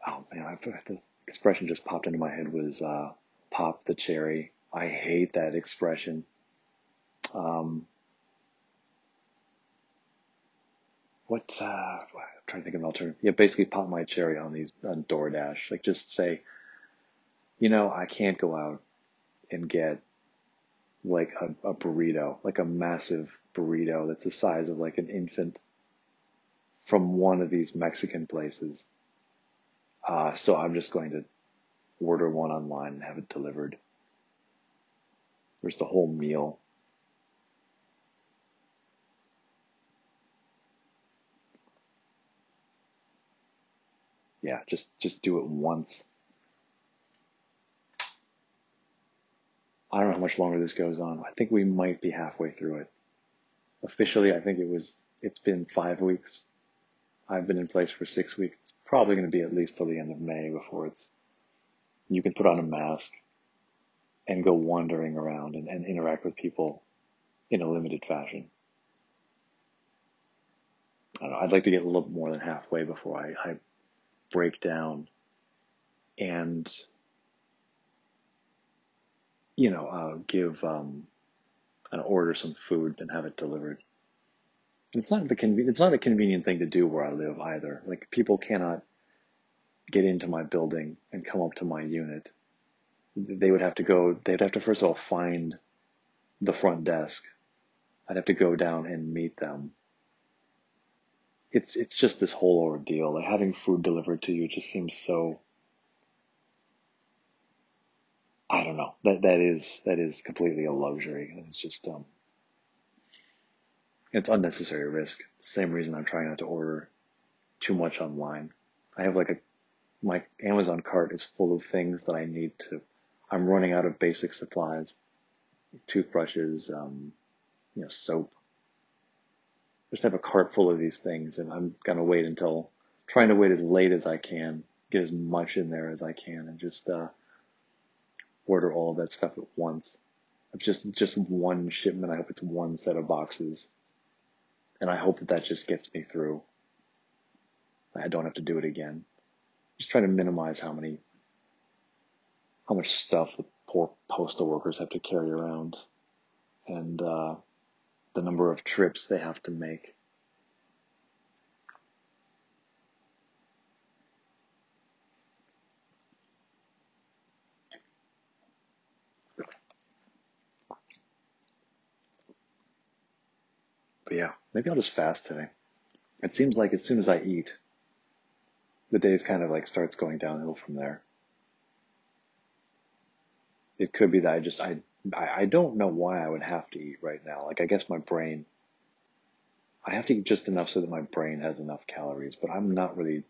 oh man, the expression just popped into my head was, uh, pop the cherry. I hate that expression. Um, what, uh, I'm trying to think of an alternative. Yeah, basically pop my cherry on these, on DoorDash. Like just say, you know, I can't go out and get like a, a burrito, like a massive burrito that's the size of like an infant from one of these Mexican places. Uh, so I'm just going to order one online and have it delivered. There's the whole meal. Yeah, just just do it once. I don't know how much longer this goes on. I think we might be halfway through it. Officially, I think it was it's been five weeks. I've been in place for six weeks. It's probably going to be at least till the end of May before it's you can put on a mask and go wandering around and, and interact with people in a limited fashion. I don't. I'd like to get a little more than halfway before I, I break down and you know uh, give um, order some food and have it delivered. It's not the conven- It's not a convenient thing to do where I live either. Like people cannot get into my building and come up to my unit. They would have to go. They'd have to first of all find the front desk. I'd have to go down and meet them it's it's just this whole ordeal. Like having food delivered to you just seems so I don't know. That that is that is completely a luxury. It's just um it's unnecessary risk. Same reason I'm trying not to order too much online. I have like a my Amazon cart is full of things that I need to I'm running out of basic supplies. Toothbrushes, um, you know, soap, just have a cart full of these things and I'm to wait until trying to wait as late as I can, get as much in there as I can and just, uh, order all of that stuff at once. It's just, just one shipment. I hope it's one set of boxes. And I hope that that just gets me through. I don't have to do it again. Just trying to minimize how many, how much stuff the poor postal workers have to carry around. And, uh, the number of trips they have to make. But yeah, maybe I'll just fast today. It seems like as soon as I eat, the days kind of like starts going downhill from there. It could be that I just I I don't know why I would have to eat right now. Like I guess my brain I have to eat just enough so that my brain has enough calories, but I'm not really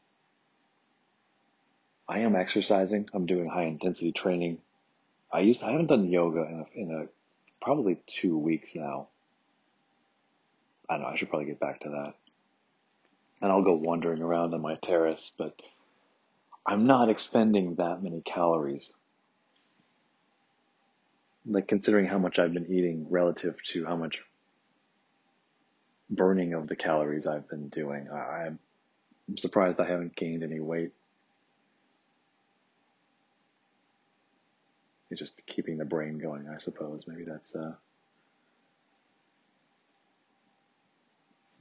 I am exercising. I'm doing high intensity training. I used I haven't done yoga in a, in a probably two weeks now. I don't know. I should probably get back to that. And I'll go wandering around on my terrace, but I'm not expending that many calories. Like considering how much I've been eating relative to how much burning of the calories I've been doing, I'm surprised I haven't gained any weight. It's just keeping the brain going, I suppose. Maybe that's uh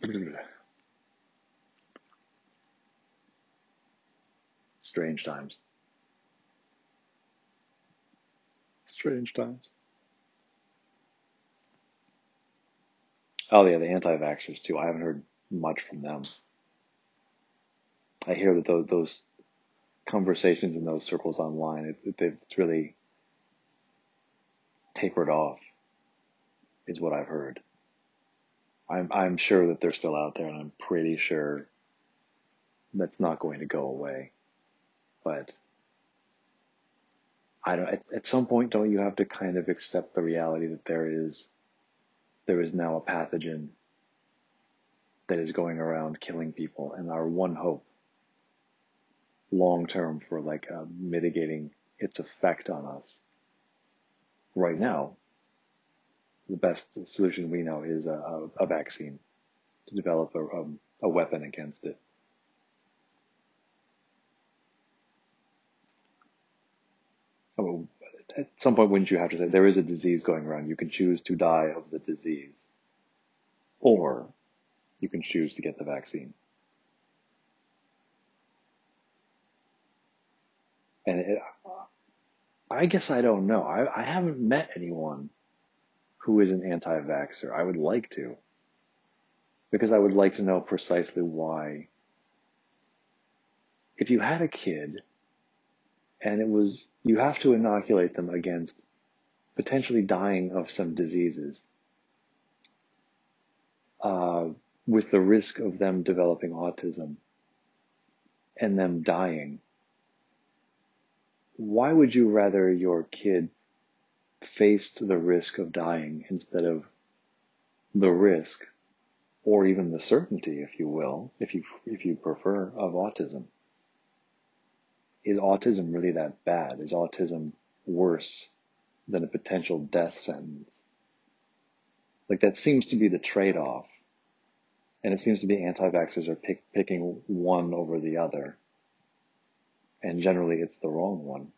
strange times. Strange times. Oh yeah, the anti-vaxxers too. I haven't heard much from them. I hear that those, those conversations in those circles online, it, it, it's really tapered off, is what I've heard. I'm I'm sure that they're still out there, and I'm pretty sure that's not going to go away. But I don't. At, at some point, don't you have to kind of accept the reality that there is there is now a pathogen that is going around killing people, and our one hope, long term, for like uh, mitigating its effect on us, right now, the best solution we know is a, a vaccine to develop a, a, a weapon against it. Oh, at some point, wouldn't you have to say there is a disease going around? You can choose to die of the disease, or you can choose to get the vaccine. And it, I guess I don't know. I, I haven't met anyone who is an anti-vaxxer. I would like to, because I would like to know precisely why. If you had a kid and it was, you have to inoculate them against potentially dying of some diseases, uh, with the risk of them developing autism and them dying. Why would you rather your kid faced the risk of dying instead of the risk or even the certainty, if you will, if you, if you prefer, of autism. Is autism really that bad? Is autism worse than a potential death sentence? Like that seems to be the trade-off. And it seems to be anti-vaxxers are pick, picking one over the other. And generally it's the wrong one.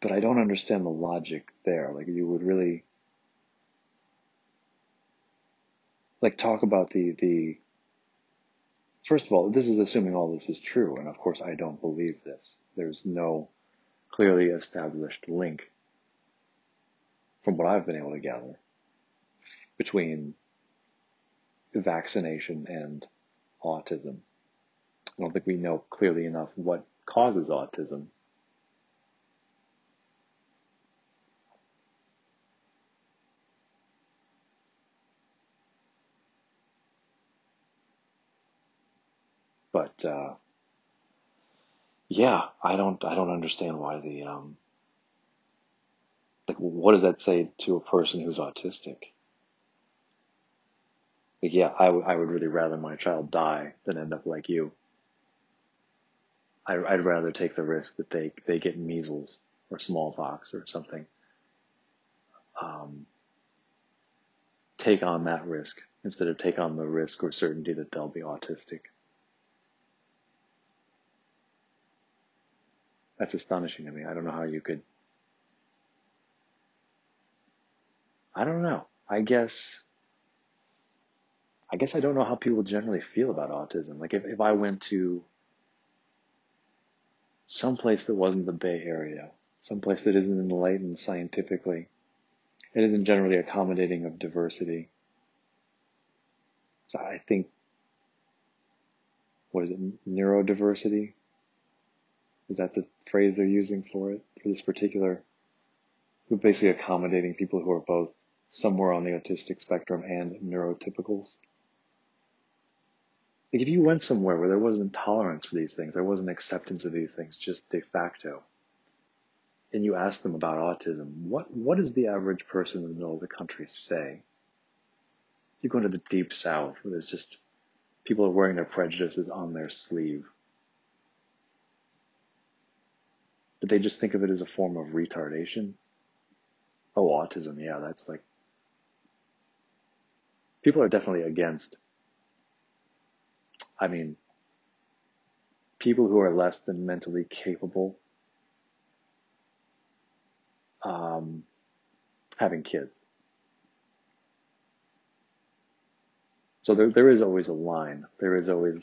But I don't understand the logic there. Like you would really like talk about the the first of all, this is assuming all this is true, and of course I don't believe this. There's no clearly established link from what I've been able to gather between vaccination and autism. I don't think we know clearly enough what causes autism uh, yeah, I don't I don't understand why the um, like what does that say to a person who's autistic? Like yeah, I, w- I would really rather my child die than end up like you. I, I'd rather take the risk that they they get measles or smallpox or something. Um, take on that risk instead of take on the risk or certainty that they'll be autistic. That's astonishing to me. I don't know how you could. I don't know. I guess. I guess I don't know how people generally feel about autism. Like if, if I went to some place that wasn't the Bay Area, some place that isn't enlightened scientifically, it isn't generally accommodating of diversity. So I think, what is it, neurodiversity? Is that the phrase they're using for it, for this particular, basically accommodating people who are both somewhere on the autistic spectrum and neurotypicals. Like if you went somewhere where there wasn't tolerance for these things, there wasn't acceptance of these things just de facto, and you asked them about autism, what what does the average person in the middle of the country say? You go into the deep south where there's just people are wearing their prejudices on their sleeve. But they just think of it as a form of retardation. Oh, autism, yeah, that's like people are definitely against. I mean, people who are less than mentally capable um, having kids. So there, there is always a line. There is always,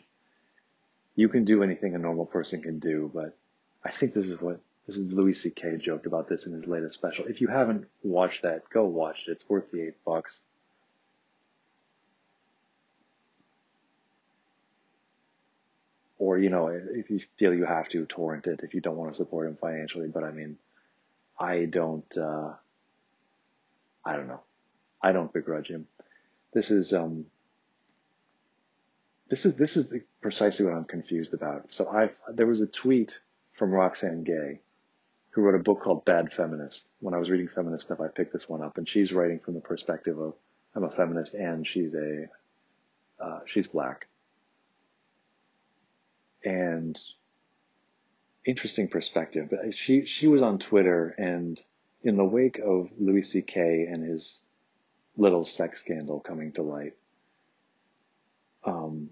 you can do anything a normal person can do, but I think this is what, this is Louis C.K. joked about this in his latest special. If you haven't watched that, go watch it. It's worth the eight bucks. Or, you know, if you feel you have to, torrent it if you don't want to support him financially. But I mean, I don't, uh, I don't know. I don't begrudge him. This is, um, this is, this is precisely what I'm confused about. So I've, there was a tweet from Roxane Gay who wrote a book called Bad Feminist. When I was reading feminist stuff, I picked this one up and she's writing from the perspective of, I'm a feminist and she's a, uh, she's black. And interesting perspective. But she she was on Twitter, and in the wake of Louis C.K. and his little sex scandal coming to light, um,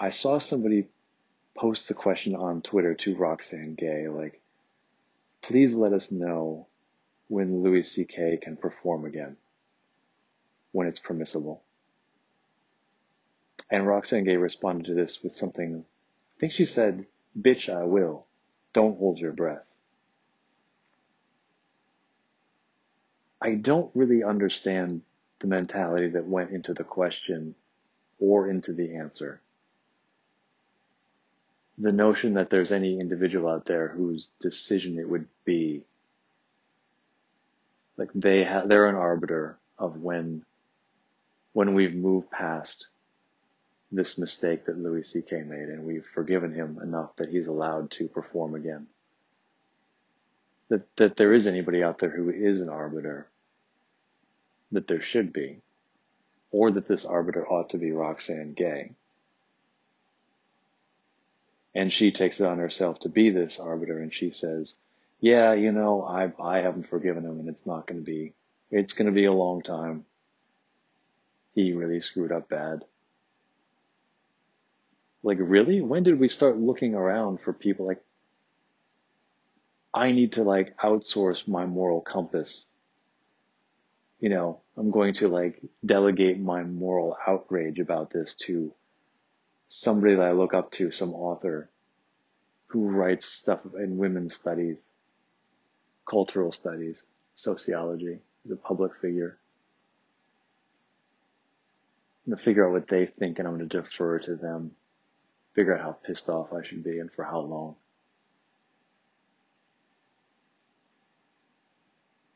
I saw somebody post the question on Twitter to Roxane Gay, like, please let us know when Louis C.K. can perform again, when it's permissible. And Roxane Gay responded to this with something, I think she said, bitch, I will. Don't hold your breath. I don't really understand the mentality that went into the question or into the answer. The notion that there's any individual out there whose decision it would be, like they have, they're an arbiter of when, when we've moved past this mistake that Louis C.K. made and we've forgiven him enough that he's allowed to perform again. That, that there is anybody out there who is an arbiter, that there should be, or that this arbiter ought to be Roxane Gay. And she takes it on herself to be this arbiter and she says, yeah, you know, I, I haven't forgiven him and it's not going to be, it's going to be a long time. He really screwed up bad. Like, really? When did we start looking around for people like, I need to like outsource my moral compass? You know, I'm going to like delegate my moral outrage about this to somebody that I look up to, some author who writes stuff in women's studies, cultural studies, sociology, is a public figure. I'm to figure out what they think and I'm to defer to them figure out how pissed off I should be and for how long.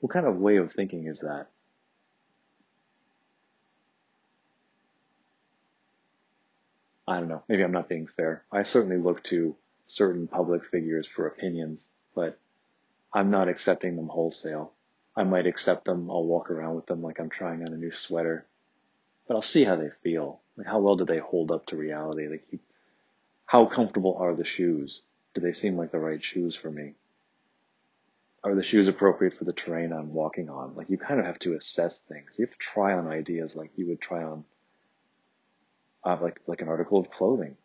What kind of way of thinking is that? I don't know. Maybe I'm not being fair. I certainly look to certain public figures for opinions, but I'm not accepting them wholesale. I might accept them. I'll walk around with them like I'm trying on a new sweater, but I'll see how they feel. Like how well do they hold up to reality? Like you how comfortable are the shoes? Do they seem like the right shoes for me? Are the shoes appropriate for the terrain I'm walking on? Like you kind of have to assess things. You have to try on ideas like you would try on, uh, like like an article of clothing.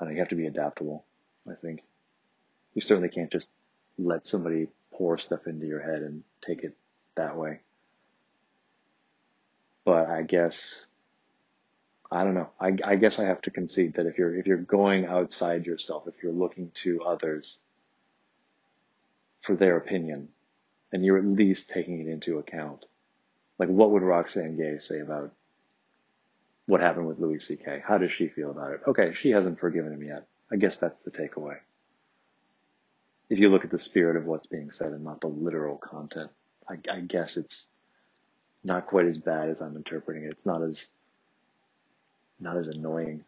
I know you have to be adaptable. I think you certainly can't just let somebody pour stuff into your head and take it that way. But I guess I don't know. I, I guess I have to concede that if you're if you're going outside yourself, if you're looking to others for their opinion, and you're at least taking it into account, like what would Roxane Gay say about what happened with Louis C.K.? How does she feel about it? Okay, she hasn't forgiven him yet. I guess that's the takeaway. If you look at the spirit of what's being said and not the literal content, I, I guess it's not quite as bad as I'm interpreting it. It's not as not as annoying.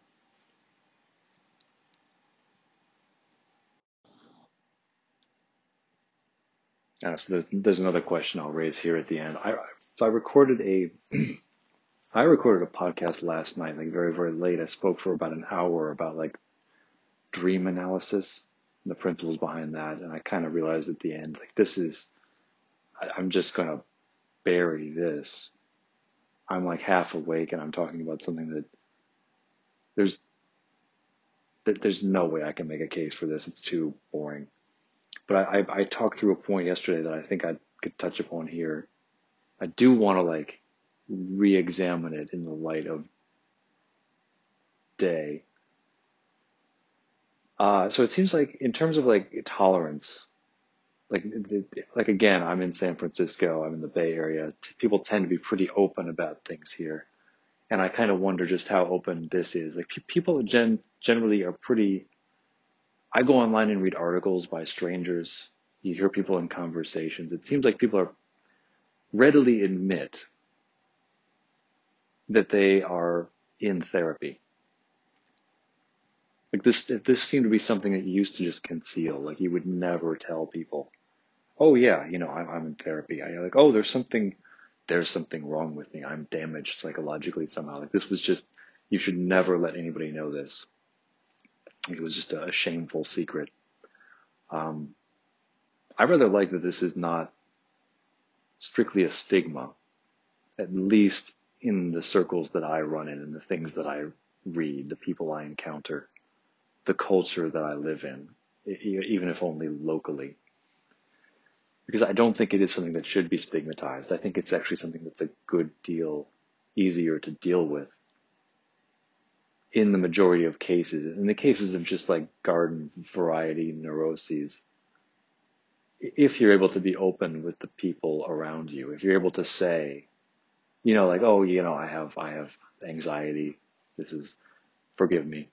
Uh, so there's there's another question I'll raise here at the end. I so I recorded a I recorded a podcast last night, like very very late. I spoke for about an hour about like dream analysis and the principles behind that, and I kind of realized at the end like this is I, I'm just gonna bury this. I'm like half awake and I'm talking about something that there's that there's no way I can make a case for this. It's too boring. But I, I, I talked through a point yesterday that I think I could touch upon here. I do want to like re-examine it in the light of day. Uh, so it seems like in terms of like tolerance, like like again, I'm in San Francisco, I'm in the Bay Area. People tend to be pretty open about things here, and I kind of wonder just how open this is. Like people gen- generally are pretty I go online and read articles by strangers. You hear people in conversations. It seems like people are readily admit that they are in therapy. Like this, this seemed to be something that you used to just conceal. Like you would never tell people, "Oh yeah, you know, I'm, I'm in therapy." I like, "Oh, there's something, there's something wrong with me. I'm damaged psychologically somehow." Like this was just, you should never let anybody know this. It was just a, shameful secret. Um, I rather like that this is not strictly a stigma, at least in the circles that I run in and the things that I read, the people I encounter, the culture that I live in, even if only locally. Because I don't think it is something that should be stigmatized. I think it's actually something that's a good deal easier to deal with in the majority of cases, in the cases of just like garden variety neuroses, if you're able to be open with the people around you, if you're able to say, you know, like, oh, you know, I have, I have anxiety. This is, forgive me.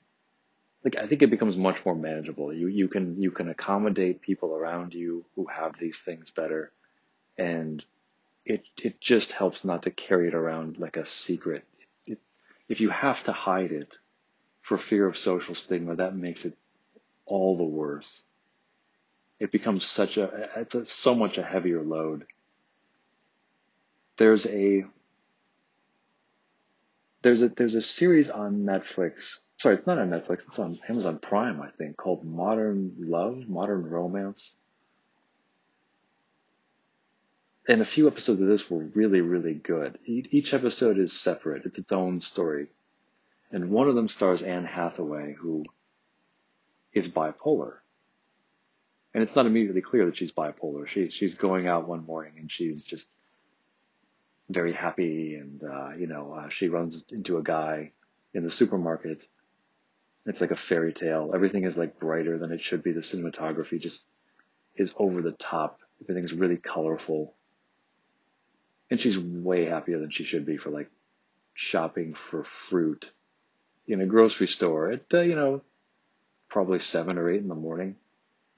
Like, I think it becomes much more manageable. You, you can, you can accommodate people around you who have these things better. And it, it just helps not to carry it around like a secret. It, if you have to hide it, for fear of social stigma, that makes it all the worse. It becomes such a, it's a, so much a heavier load. There's a, there's a, there's a series on Netflix. Sorry, it's not on Netflix. It's on Amazon Prime, I think, called Modern Love, Modern Romance. And a few episodes of this were really, really good. Each episode is separate. It's its own story. And one of them stars Anne Hathaway, who is bipolar. And it's not immediately clear that she's bipolar. She's she's going out one morning and she's just very happy, and uh, you know uh, she runs into a guy in the supermarket. It's like a fairy tale. Everything is like brighter than it should be. The cinematography just is over the top. Everything's really colorful. And she's way happier than she should be for like shopping for fruit in a grocery store at, uh, you know, probably seven or eight in the morning.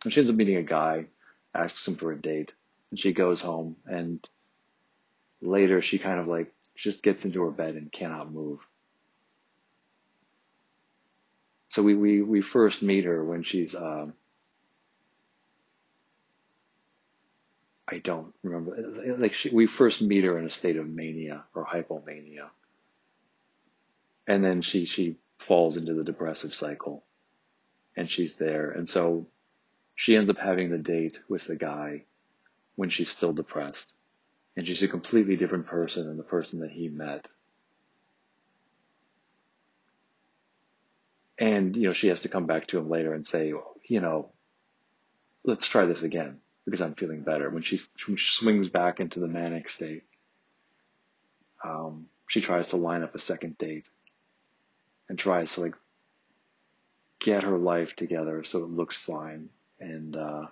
And she ends up meeting a guy, asks him for a date, and she goes home. And later she kind of like just gets into her bed and cannot move. So we, we, we first meet her when she's, um, I don't remember, like she, we first meet her in a state of mania or hypomania and then she she falls into the depressive cycle and she's there and so she ends up having the date with the guy when she's still depressed. And she's a completely different person than the person that he met. And you know she has to come back to him later and say you know let's try this again because i'm feeling better. When she, when she swings back into the manic state um, she tries to line up a second date and tries to like get her life together so it looks fine and uh,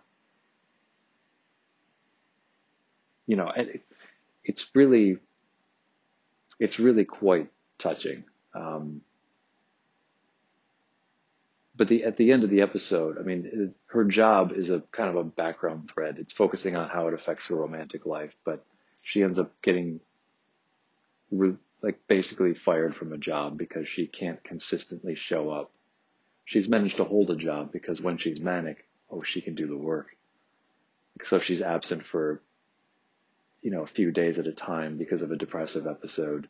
you know it, it's really it's really quite touching um, but the at the end of the episode i mean her job is a kind of a background thread it's focusing on how it affects her romantic life but she ends up getting re- like basically fired from a job because she can't consistently show up. She's managed to hold a job because when she's manic, oh, she can do the work. So if she's absent for, you know, a few days at a time because of a depressive episode,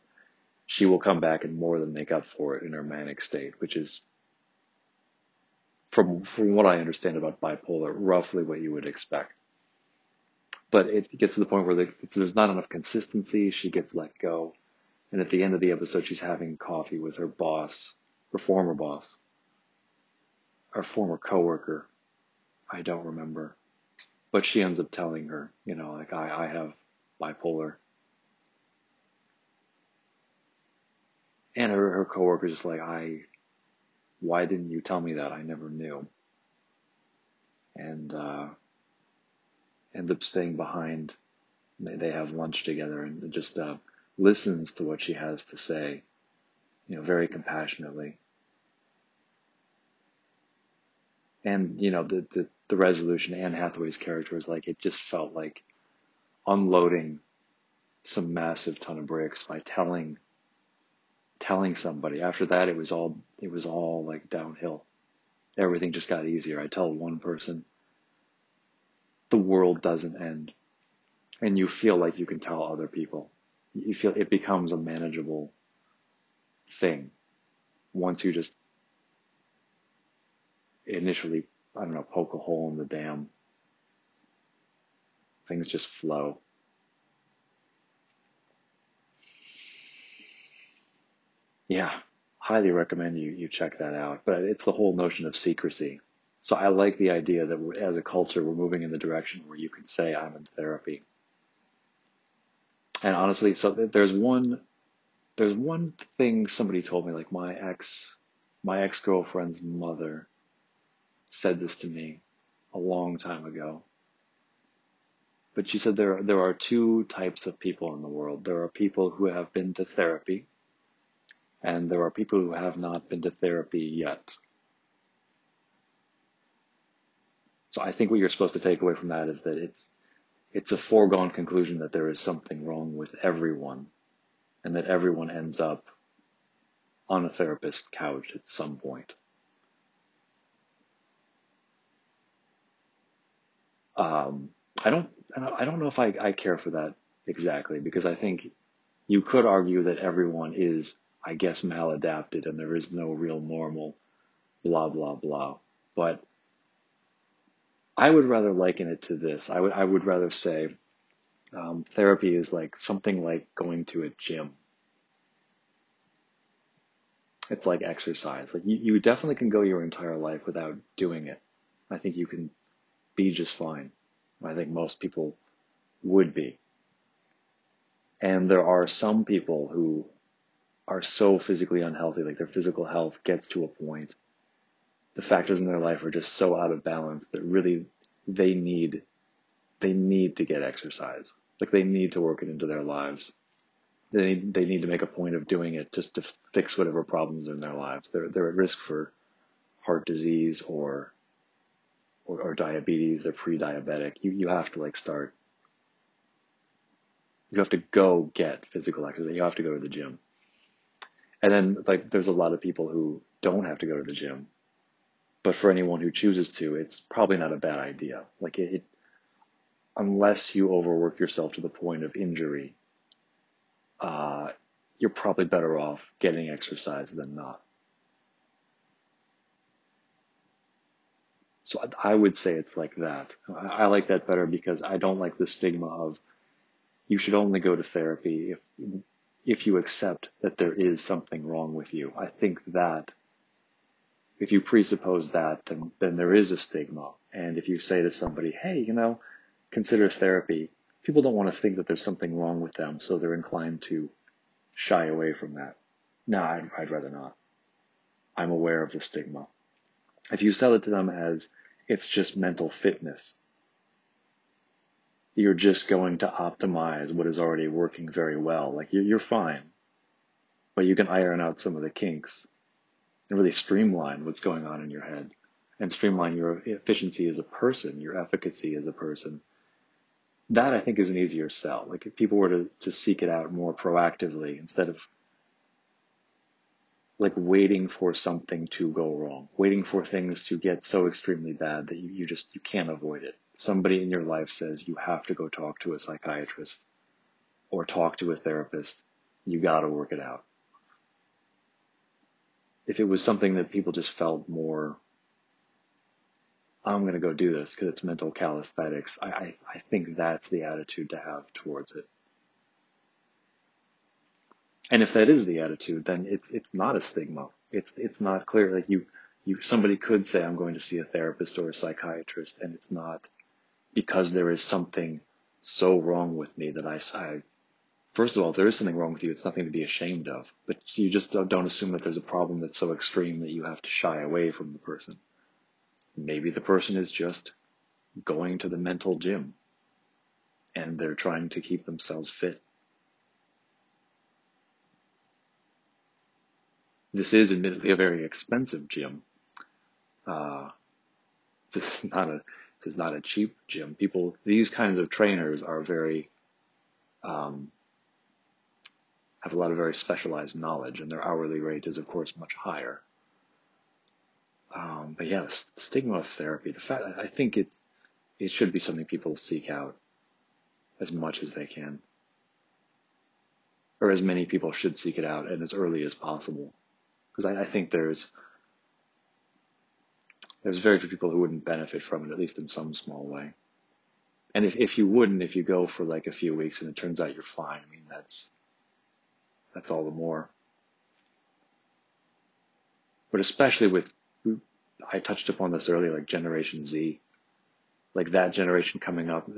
she will come back and more than make up for it in her manic state, which is, from from what I understand about bipolar, roughly what you would expect. But it gets to the point where there's not enough consistency. She gets let go and at the end of the episode, she's having coffee with her boss, her former boss, her former coworker. I don't remember. But she ends up telling her, you know, like, I, I have bipolar. And her, her coworker's just like, I, why didn't you tell me that? I never knew. And, uh, ends up staying behind. They, they have lunch together and just, uh, listens to what she has to say, you know, very compassionately. And, you know, the, the, the resolution, Anne Hathaway's character was like, it just felt like unloading some massive ton of bricks by telling, telling somebody. After that, it was all, it was all like downhill. Everything just got easier. I tell one person, the world doesn't end. And you feel like you can tell other people you feel it becomes a manageable thing once you just initially, I don't know, poke a hole in the dam. Things just flow. Yeah, highly recommend you, you check that out. But it's the whole notion of secrecy. So I like the idea that as a culture, we're moving in the direction where you can say, I'm in therapy. And honestly, so there's one, there's one thing somebody told me, like my ex, my ex-girlfriend's mother said this to me a long time ago. But she said there, there are two types of people in the world. There are people who have been to therapy, and there are people who have not been to therapy yet. So I think what you're supposed to take away from that is that it's it's a foregone conclusion that there is something wrong with everyone and that everyone ends up on a therapist couch at some point. Um, I don't, I don't know if I, I care for that exactly because I think you could argue that everyone is, I guess, maladapted and there is no real normal, blah, blah, blah. But I would rather liken it to this. I would I would rather say um, therapy is like something like going to a gym. It's like exercise. Like you, you definitely can go your entire life without doing it. I think you can be just fine. I think most people would be. And there are some people who are so physically unhealthy, like their physical health gets to a point the factors in their life are just so out of balance that really they need they need to get exercise. Like they need to work it into their lives. They need, they need to make a point of doing it just to fix whatever problems are in their lives. They're they're at risk for heart disease or or, or diabetes. They're pre-diabetic. You you have to like start. You have to go get physical exercise. You have to go to the gym. And then like there's a lot of people who don't have to go to the gym but for anyone who chooses to, it's probably not a bad idea. Like it, it unless you overwork yourself to the point of injury, uh, you're probably better off getting exercise than not. So I, would say it's like that. I, I like that better because I don't like the stigma of you should only go to therapy if if you accept that there is something wrong with you. I think that if you presuppose that, then, then there is a stigma. And if you say to somebody, hey, you know, consider therapy, people don't want to think that there's something wrong with them, so they're inclined to shy away from that. No, I'd, I'd rather not. I'm aware of the stigma. If you sell it to them as it's just mental fitness, you're just going to optimize what is already working very well. Like you're, you're fine, but you can iron out some of the kinks and really streamline what's going on in your head and streamline your efficiency as a person, your efficacy as a person. That I think is an easier sell. Like if people were to, to seek it out more proactively instead of like waiting for something to go wrong, waiting for things to get so extremely bad that you, you just, you can't avoid it. Somebody in your life says you have to go talk to a psychiatrist or talk to a therapist. You gotta work it out. If it was something that people just felt more, I'm going to go do this because it's mental calisthenics. I, I, I think that's the attitude to have towards it. And if that is the attitude, then it's it's not a stigma. It's it's not clear. Like you you somebody could say I'm going to see a therapist or a psychiatrist, and it's not because there is something so wrong with me that I, I first of all there is something wrong with you. It's nothing to be ashamed of. But you just don't, don't assume that there's a problem that's so extreme that you have to shy away from the person. Maybe the person is just going to the mental gym and they're trying to keep themselves fit This is admittedly a very expensive gym. Uh, this is not a this is not a cheap gym. People, these kinds of trainers are very um, have a lot of very specialized knowledge, and their hourly rate is, of course, much higher. Um, but yeah, the stigma of therapy, the fact I think it it should be something people seek out as much as they can, or as many people should seek it out, and as early as possible because I, I think there's there's very few people who wouldn't benefit from it, at least in some small way. And if, if you wouldn't, if you go for like a few weeks and it turns out you're fine, I mean, that's, that's all the more. But especially with, I touched upon this earlier, like Generation Z, like that generation coming up,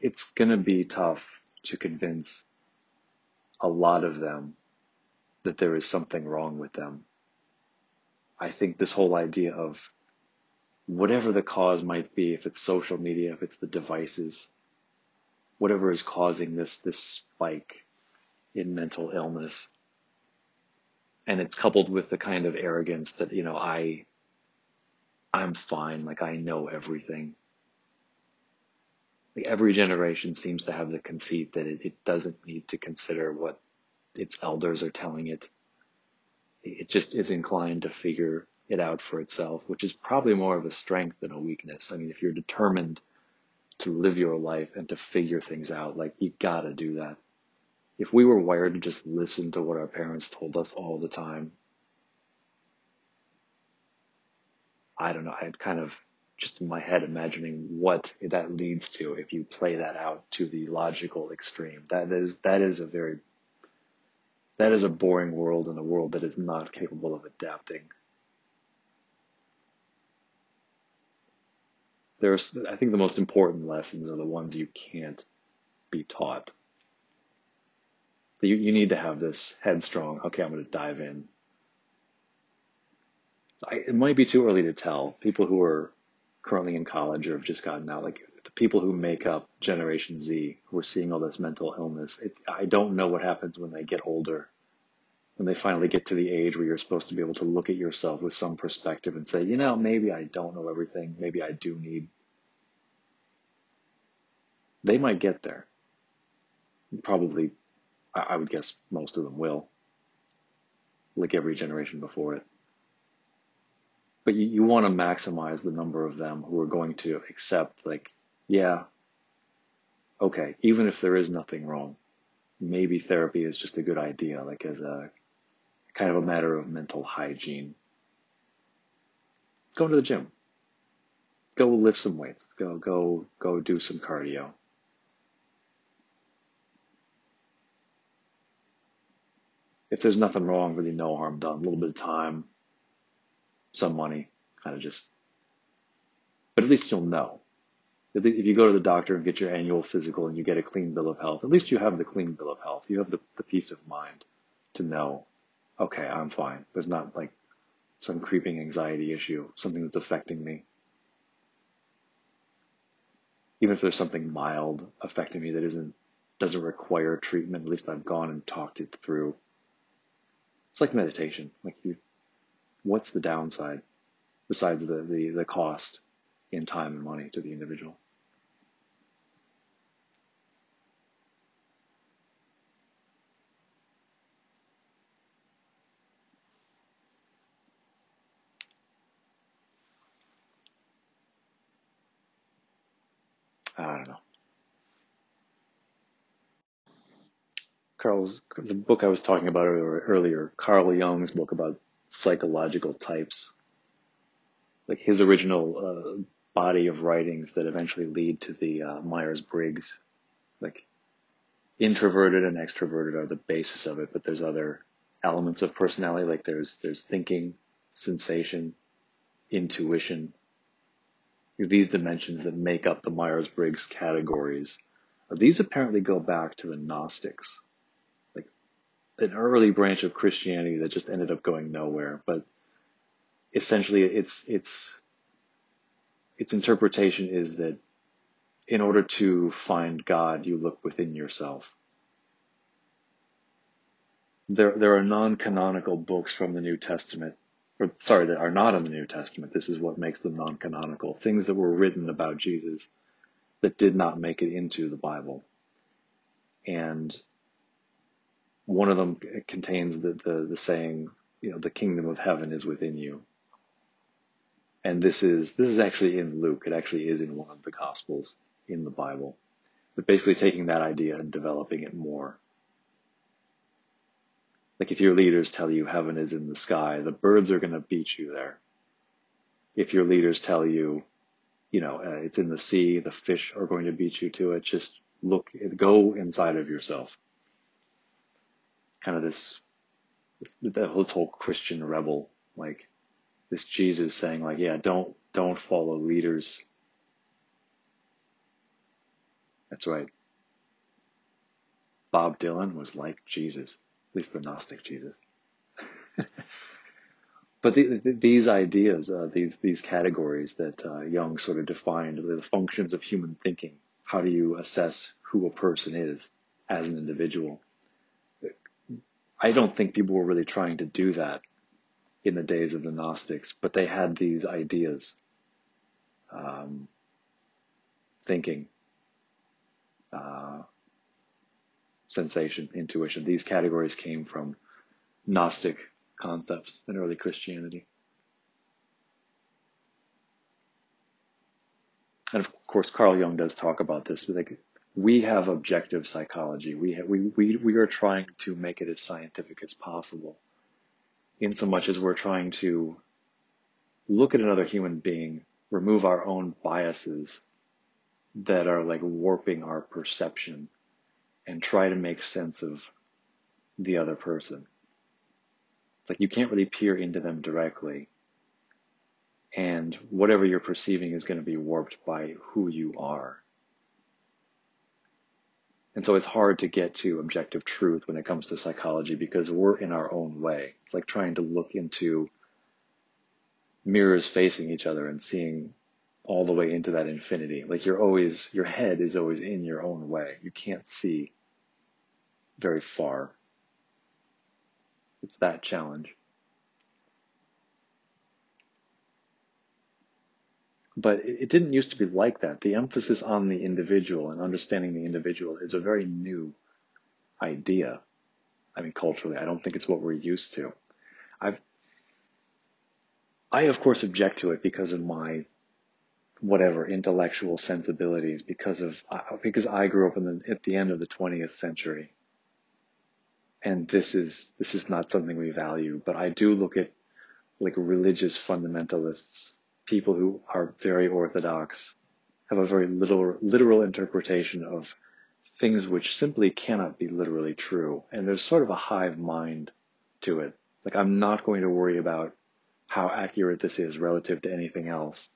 it's going to be tough to convince a lot of them that there is something wrong with them. I think this whole idea of whatever the cause might be, if it's social media, if it's the devices, whatever is causing this, this spike in mental illness. And it's coupled with the kind of arrogance that, you know, I, I'm fine. Like I know everything. Like every generation seems to have the conceit that it, it doesn't need to consider what its elders are telling it. It just is inclined to figure it out for itself, which is probably more of a strength than a weakness. I mean, if you're determined to live your life and to figure things out, like you gotta do that. If we were wired to just listen to what our parents told us all the time, I don't know, I'd kind of just in my head imagining what that leads to if you play that out to the logical extreme. That is, that is a very that is a boring world and a world that is not capable of adapting. There's, I think the most important lessons are the ones you can't be taught. You, you need to have this headstrong, okay, I'm going to dive in. I, it might be too early to tell. People who are currently in college or have just gotten out, like people who make up Generation Z, who are seeing all this mental illness, it, I don't know what happens when they get older, when they finally get to the age where you're supposed to be able to look at yourself with some perspective and say, you know, maybe I don't know everything, maybe I do need. They might get there. Probably, I would guess most of them will, like every generation before it but you, you want to maximize the number of them who are going to accept like, yeah, okay, even if there is nothing wrong, maybe therapy is just a good idea, like as a kind of a matter of mental hygiene. Go to the gym. Go lift some weights. Go, go, go do some cardio. If there's nothing wrong, really no harm done. A little bit of time, some money, kind of just, but at least you'll know. If you go to the doctor and get your annual physical and you get a clean bill of health, at least you have the clean bill of health. You have the, the peace of mind to know, okay, I'm fine. There's not like some creeping anxiety issue, something that's affecting me. Even if there's something mild affecting me that isn't, doesn't require treatment, at least I've gone and talked it through. It's like meditation. Like you, what's the downside besides the, the, the cost in time and money to the individual? I don't know. Carl's the book I was talking about earlier, Carl Jung's book about psychological types, like his original uh, body of writings that eventually lead to the uh, Myers Briggs, like introverted and extroverted are the basis of it, but there's other elements of personality, like there's there's thinking, sensation, intuition. These dimensions that make up the Myers Briggs categories. These apparently go back to the Gnostics an early branch of Christianity that just ended up going nowhere. But essentially, its its its interpretation is that in order to find God, you look within yourself. There there are non-canonical books from the New Testament, or sorry, that are not in the New Testament. This is what makes them non-canonical. Things that were written about Jesus that did not make it into the Bible. And one of them contains the, the, the saying, you know, the kingdom of heaven is within you. And this is, this is actually in Luke. It actually is in one of the gospels in the Bible. But basically taking that idea and developing it more. Like if your leaders tell you heaven is in the sky, the birds are going to beat you there. If your leaders tell you, you know, uh, it's in the sea, the fish are going to beat you to it, just look, go inside of yourself kind of this, this, this whole Christian rebel, like this Jesus saying like, yeah, don't, don't follow leaders. That's right. Bob Dylan was like Jesus, at least the Gnostic Jesus. but the, the, these ideas, uh, these these categories that uh, Jung sort of defined, the functions of human thinking. How do you assess who a person is as an individual? I don't think people were really trying to do that in the days of the Gnostics, but they had these ideas, um, thinking, uh, sensation, intuition. These categories came from Gnostic concepts in early Christianity. And of course, Carl Jung does talk about this, but like we have objective psychology. We, have, we, we, we are trying to make it as scientific as possible in so much as we're trying to look at another human being, remove our own biases that are like warping our perception and try to make sense of the other person. It's like you can't really peer into them directly. And whatever you're perceiving is going to be warped by who you are. And so it's hard to get to objective truth when it comes to psychology because we're in our own way. It's like trying to look into mirrors facing each other and seeing all the way into that infinity. Like you're always, your head is always in your own way. You can't see very far. It's that challenge. But it didn't used to be like that. The emphasis on the individual and understanding the individual is a very new idea. I mean, culturally, I don't think it's what we're used to. I've, I of course object to it because of my whatever intellectual sensibilities because of because I grew up in the, at the end of the 20th century and this is this is not something we value but I do look at like religious fundamentalists people who are very orthodox have a very literal, literal interpretation of things which simply cannot be literally true. And there's sort of a hive mind to it. Like, I'm not going to worry about how accurate this is relative to anything else.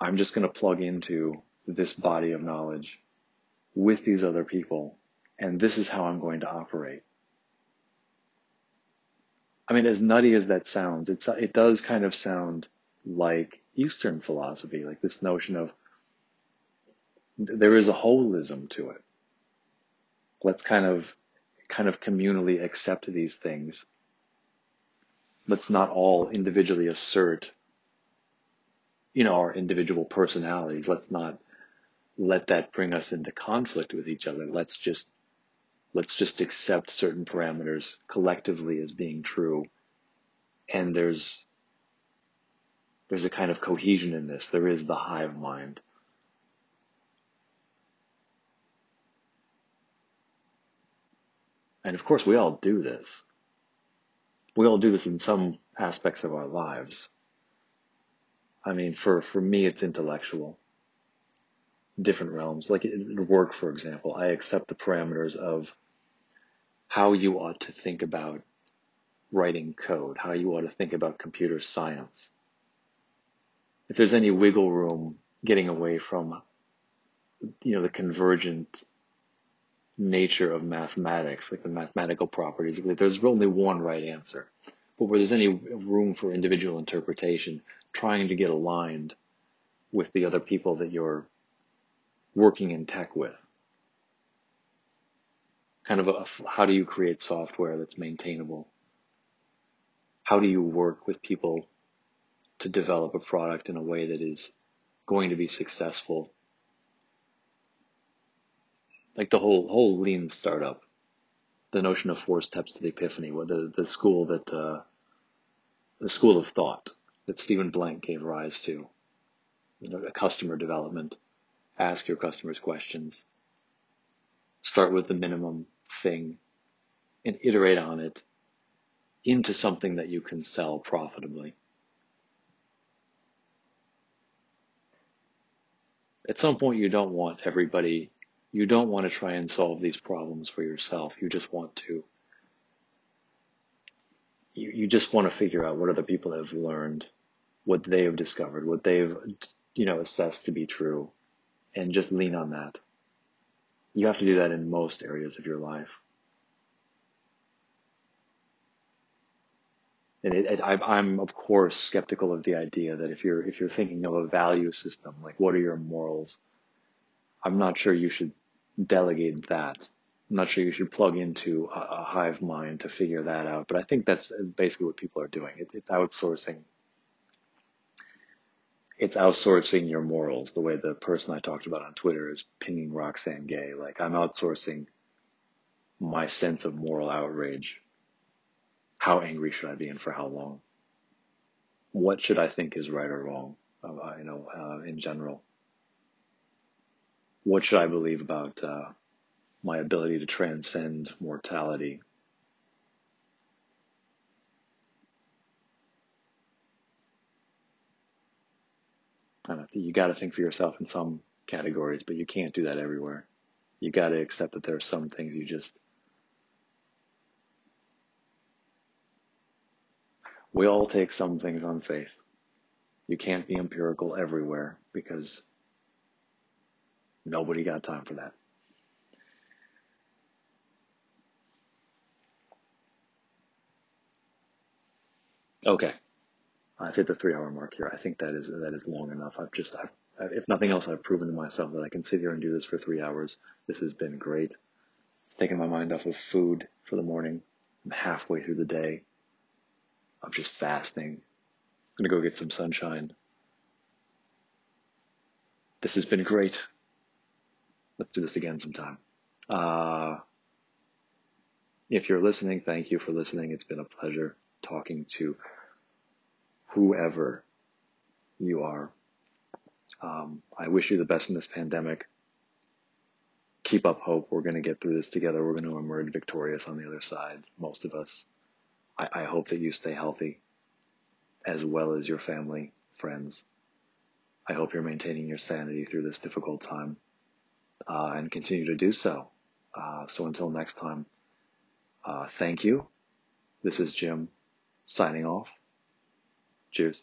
I'm just going to plug into this body of knowledge with these other people, and this is how I'm going to operate. I mean, as nutty as that sounds, it's, it does kind of sound like Eastern philosophy, like this notion of there is a holism to it. Let's kind of kind of communally accept these things. Let's not all individually assert, you know, our individual personalities. Let's not let that bring us into conflict with each other. Let's just let's just accept certain parameters collectively as being true. And there's there's a kind of cohesion in this. There is the hive mind. And of course, we all do this. We all do this in some aspects of our lives. I mean, for, for me, it's intellectual. Different realms. Like at work, for example, I accept the parameters of how you ought to think about writing code, how you ought to think about computer science. If there's any wiggle room getting away from, you know, the convergent nature of mathematics, like the mathematical properties, there's only one right answer. But where there's any room for individual interpretation, trying to get aligned with the other people that you're working in tech with. Kind of a, how do you create software that's maintainable? How do you work with people to develop a product in a way that is going to be successful? Like the whole whole lean startup, the notion of four steps to the epiphany, the the school that uh, the school of thought that Stephen Blank gave rise to, you know, customer development. Ask your customers questions. Start with the minimum thing and iterate on it into something that you can sell profitably. At some point, you don't want everybody, you don't want to try and solve these problems for yourself. You just want to, you, you just want to figure out what other people have learned, what they have discovered, what they've, you know, assessed to be true, and just lean on that. You have to do that in most areas of your life. And it, it, I, am of course skeptical of the idea that if you're if you're thinking of a value system, like what are your morals, I'm not sure you should delegate that. I'm not sure you should plug into a, a hive mind to figure that out. But I think that's basically what people are doing. It, it's outsourcing. It's outsourcing your morals. The way the person I talked about on Twitter is pinging Roxane Gay. Like I'm outsourcing my sense of moral outrage how angry should I be and for how long? What should I think is right or wrong? Uh, you know, uh, in general, what should I believe about uh, my ability to transcend mortality? you got to think for yourself in some categories, but you can't do that everywhere. You got to accept that there are some things you just We all take some things on faith. You can't be empirical everywhere because nobody got time for that. Okay. I've hit the three hour mark here. I think that is, that is long enough. I've just, I've, if nothing else, I've proven to myself that I can sit here and do this for three hours. This has been great. It's taken my mind off of food for the morning. I'm halfway through the day. I'm just fasting. I'm gonna go get some sunshine. This has been great. Let's do this again sometime. Uh, if you're listening, thank you for listening. It's been a pleasure talking to whoever you are. Um, I wish you the best in this pandemic. Keep up hope. We're going to get through this together. We're going to emerge victorious on the other side, most of us. I, I hope that you stay healthy as well as your family, friends. I hope you're maintaining your sanity through this difficult time uh, and continue to do so. Uh, so until next time, uh, thank you. This is Jim signing off. Cheers.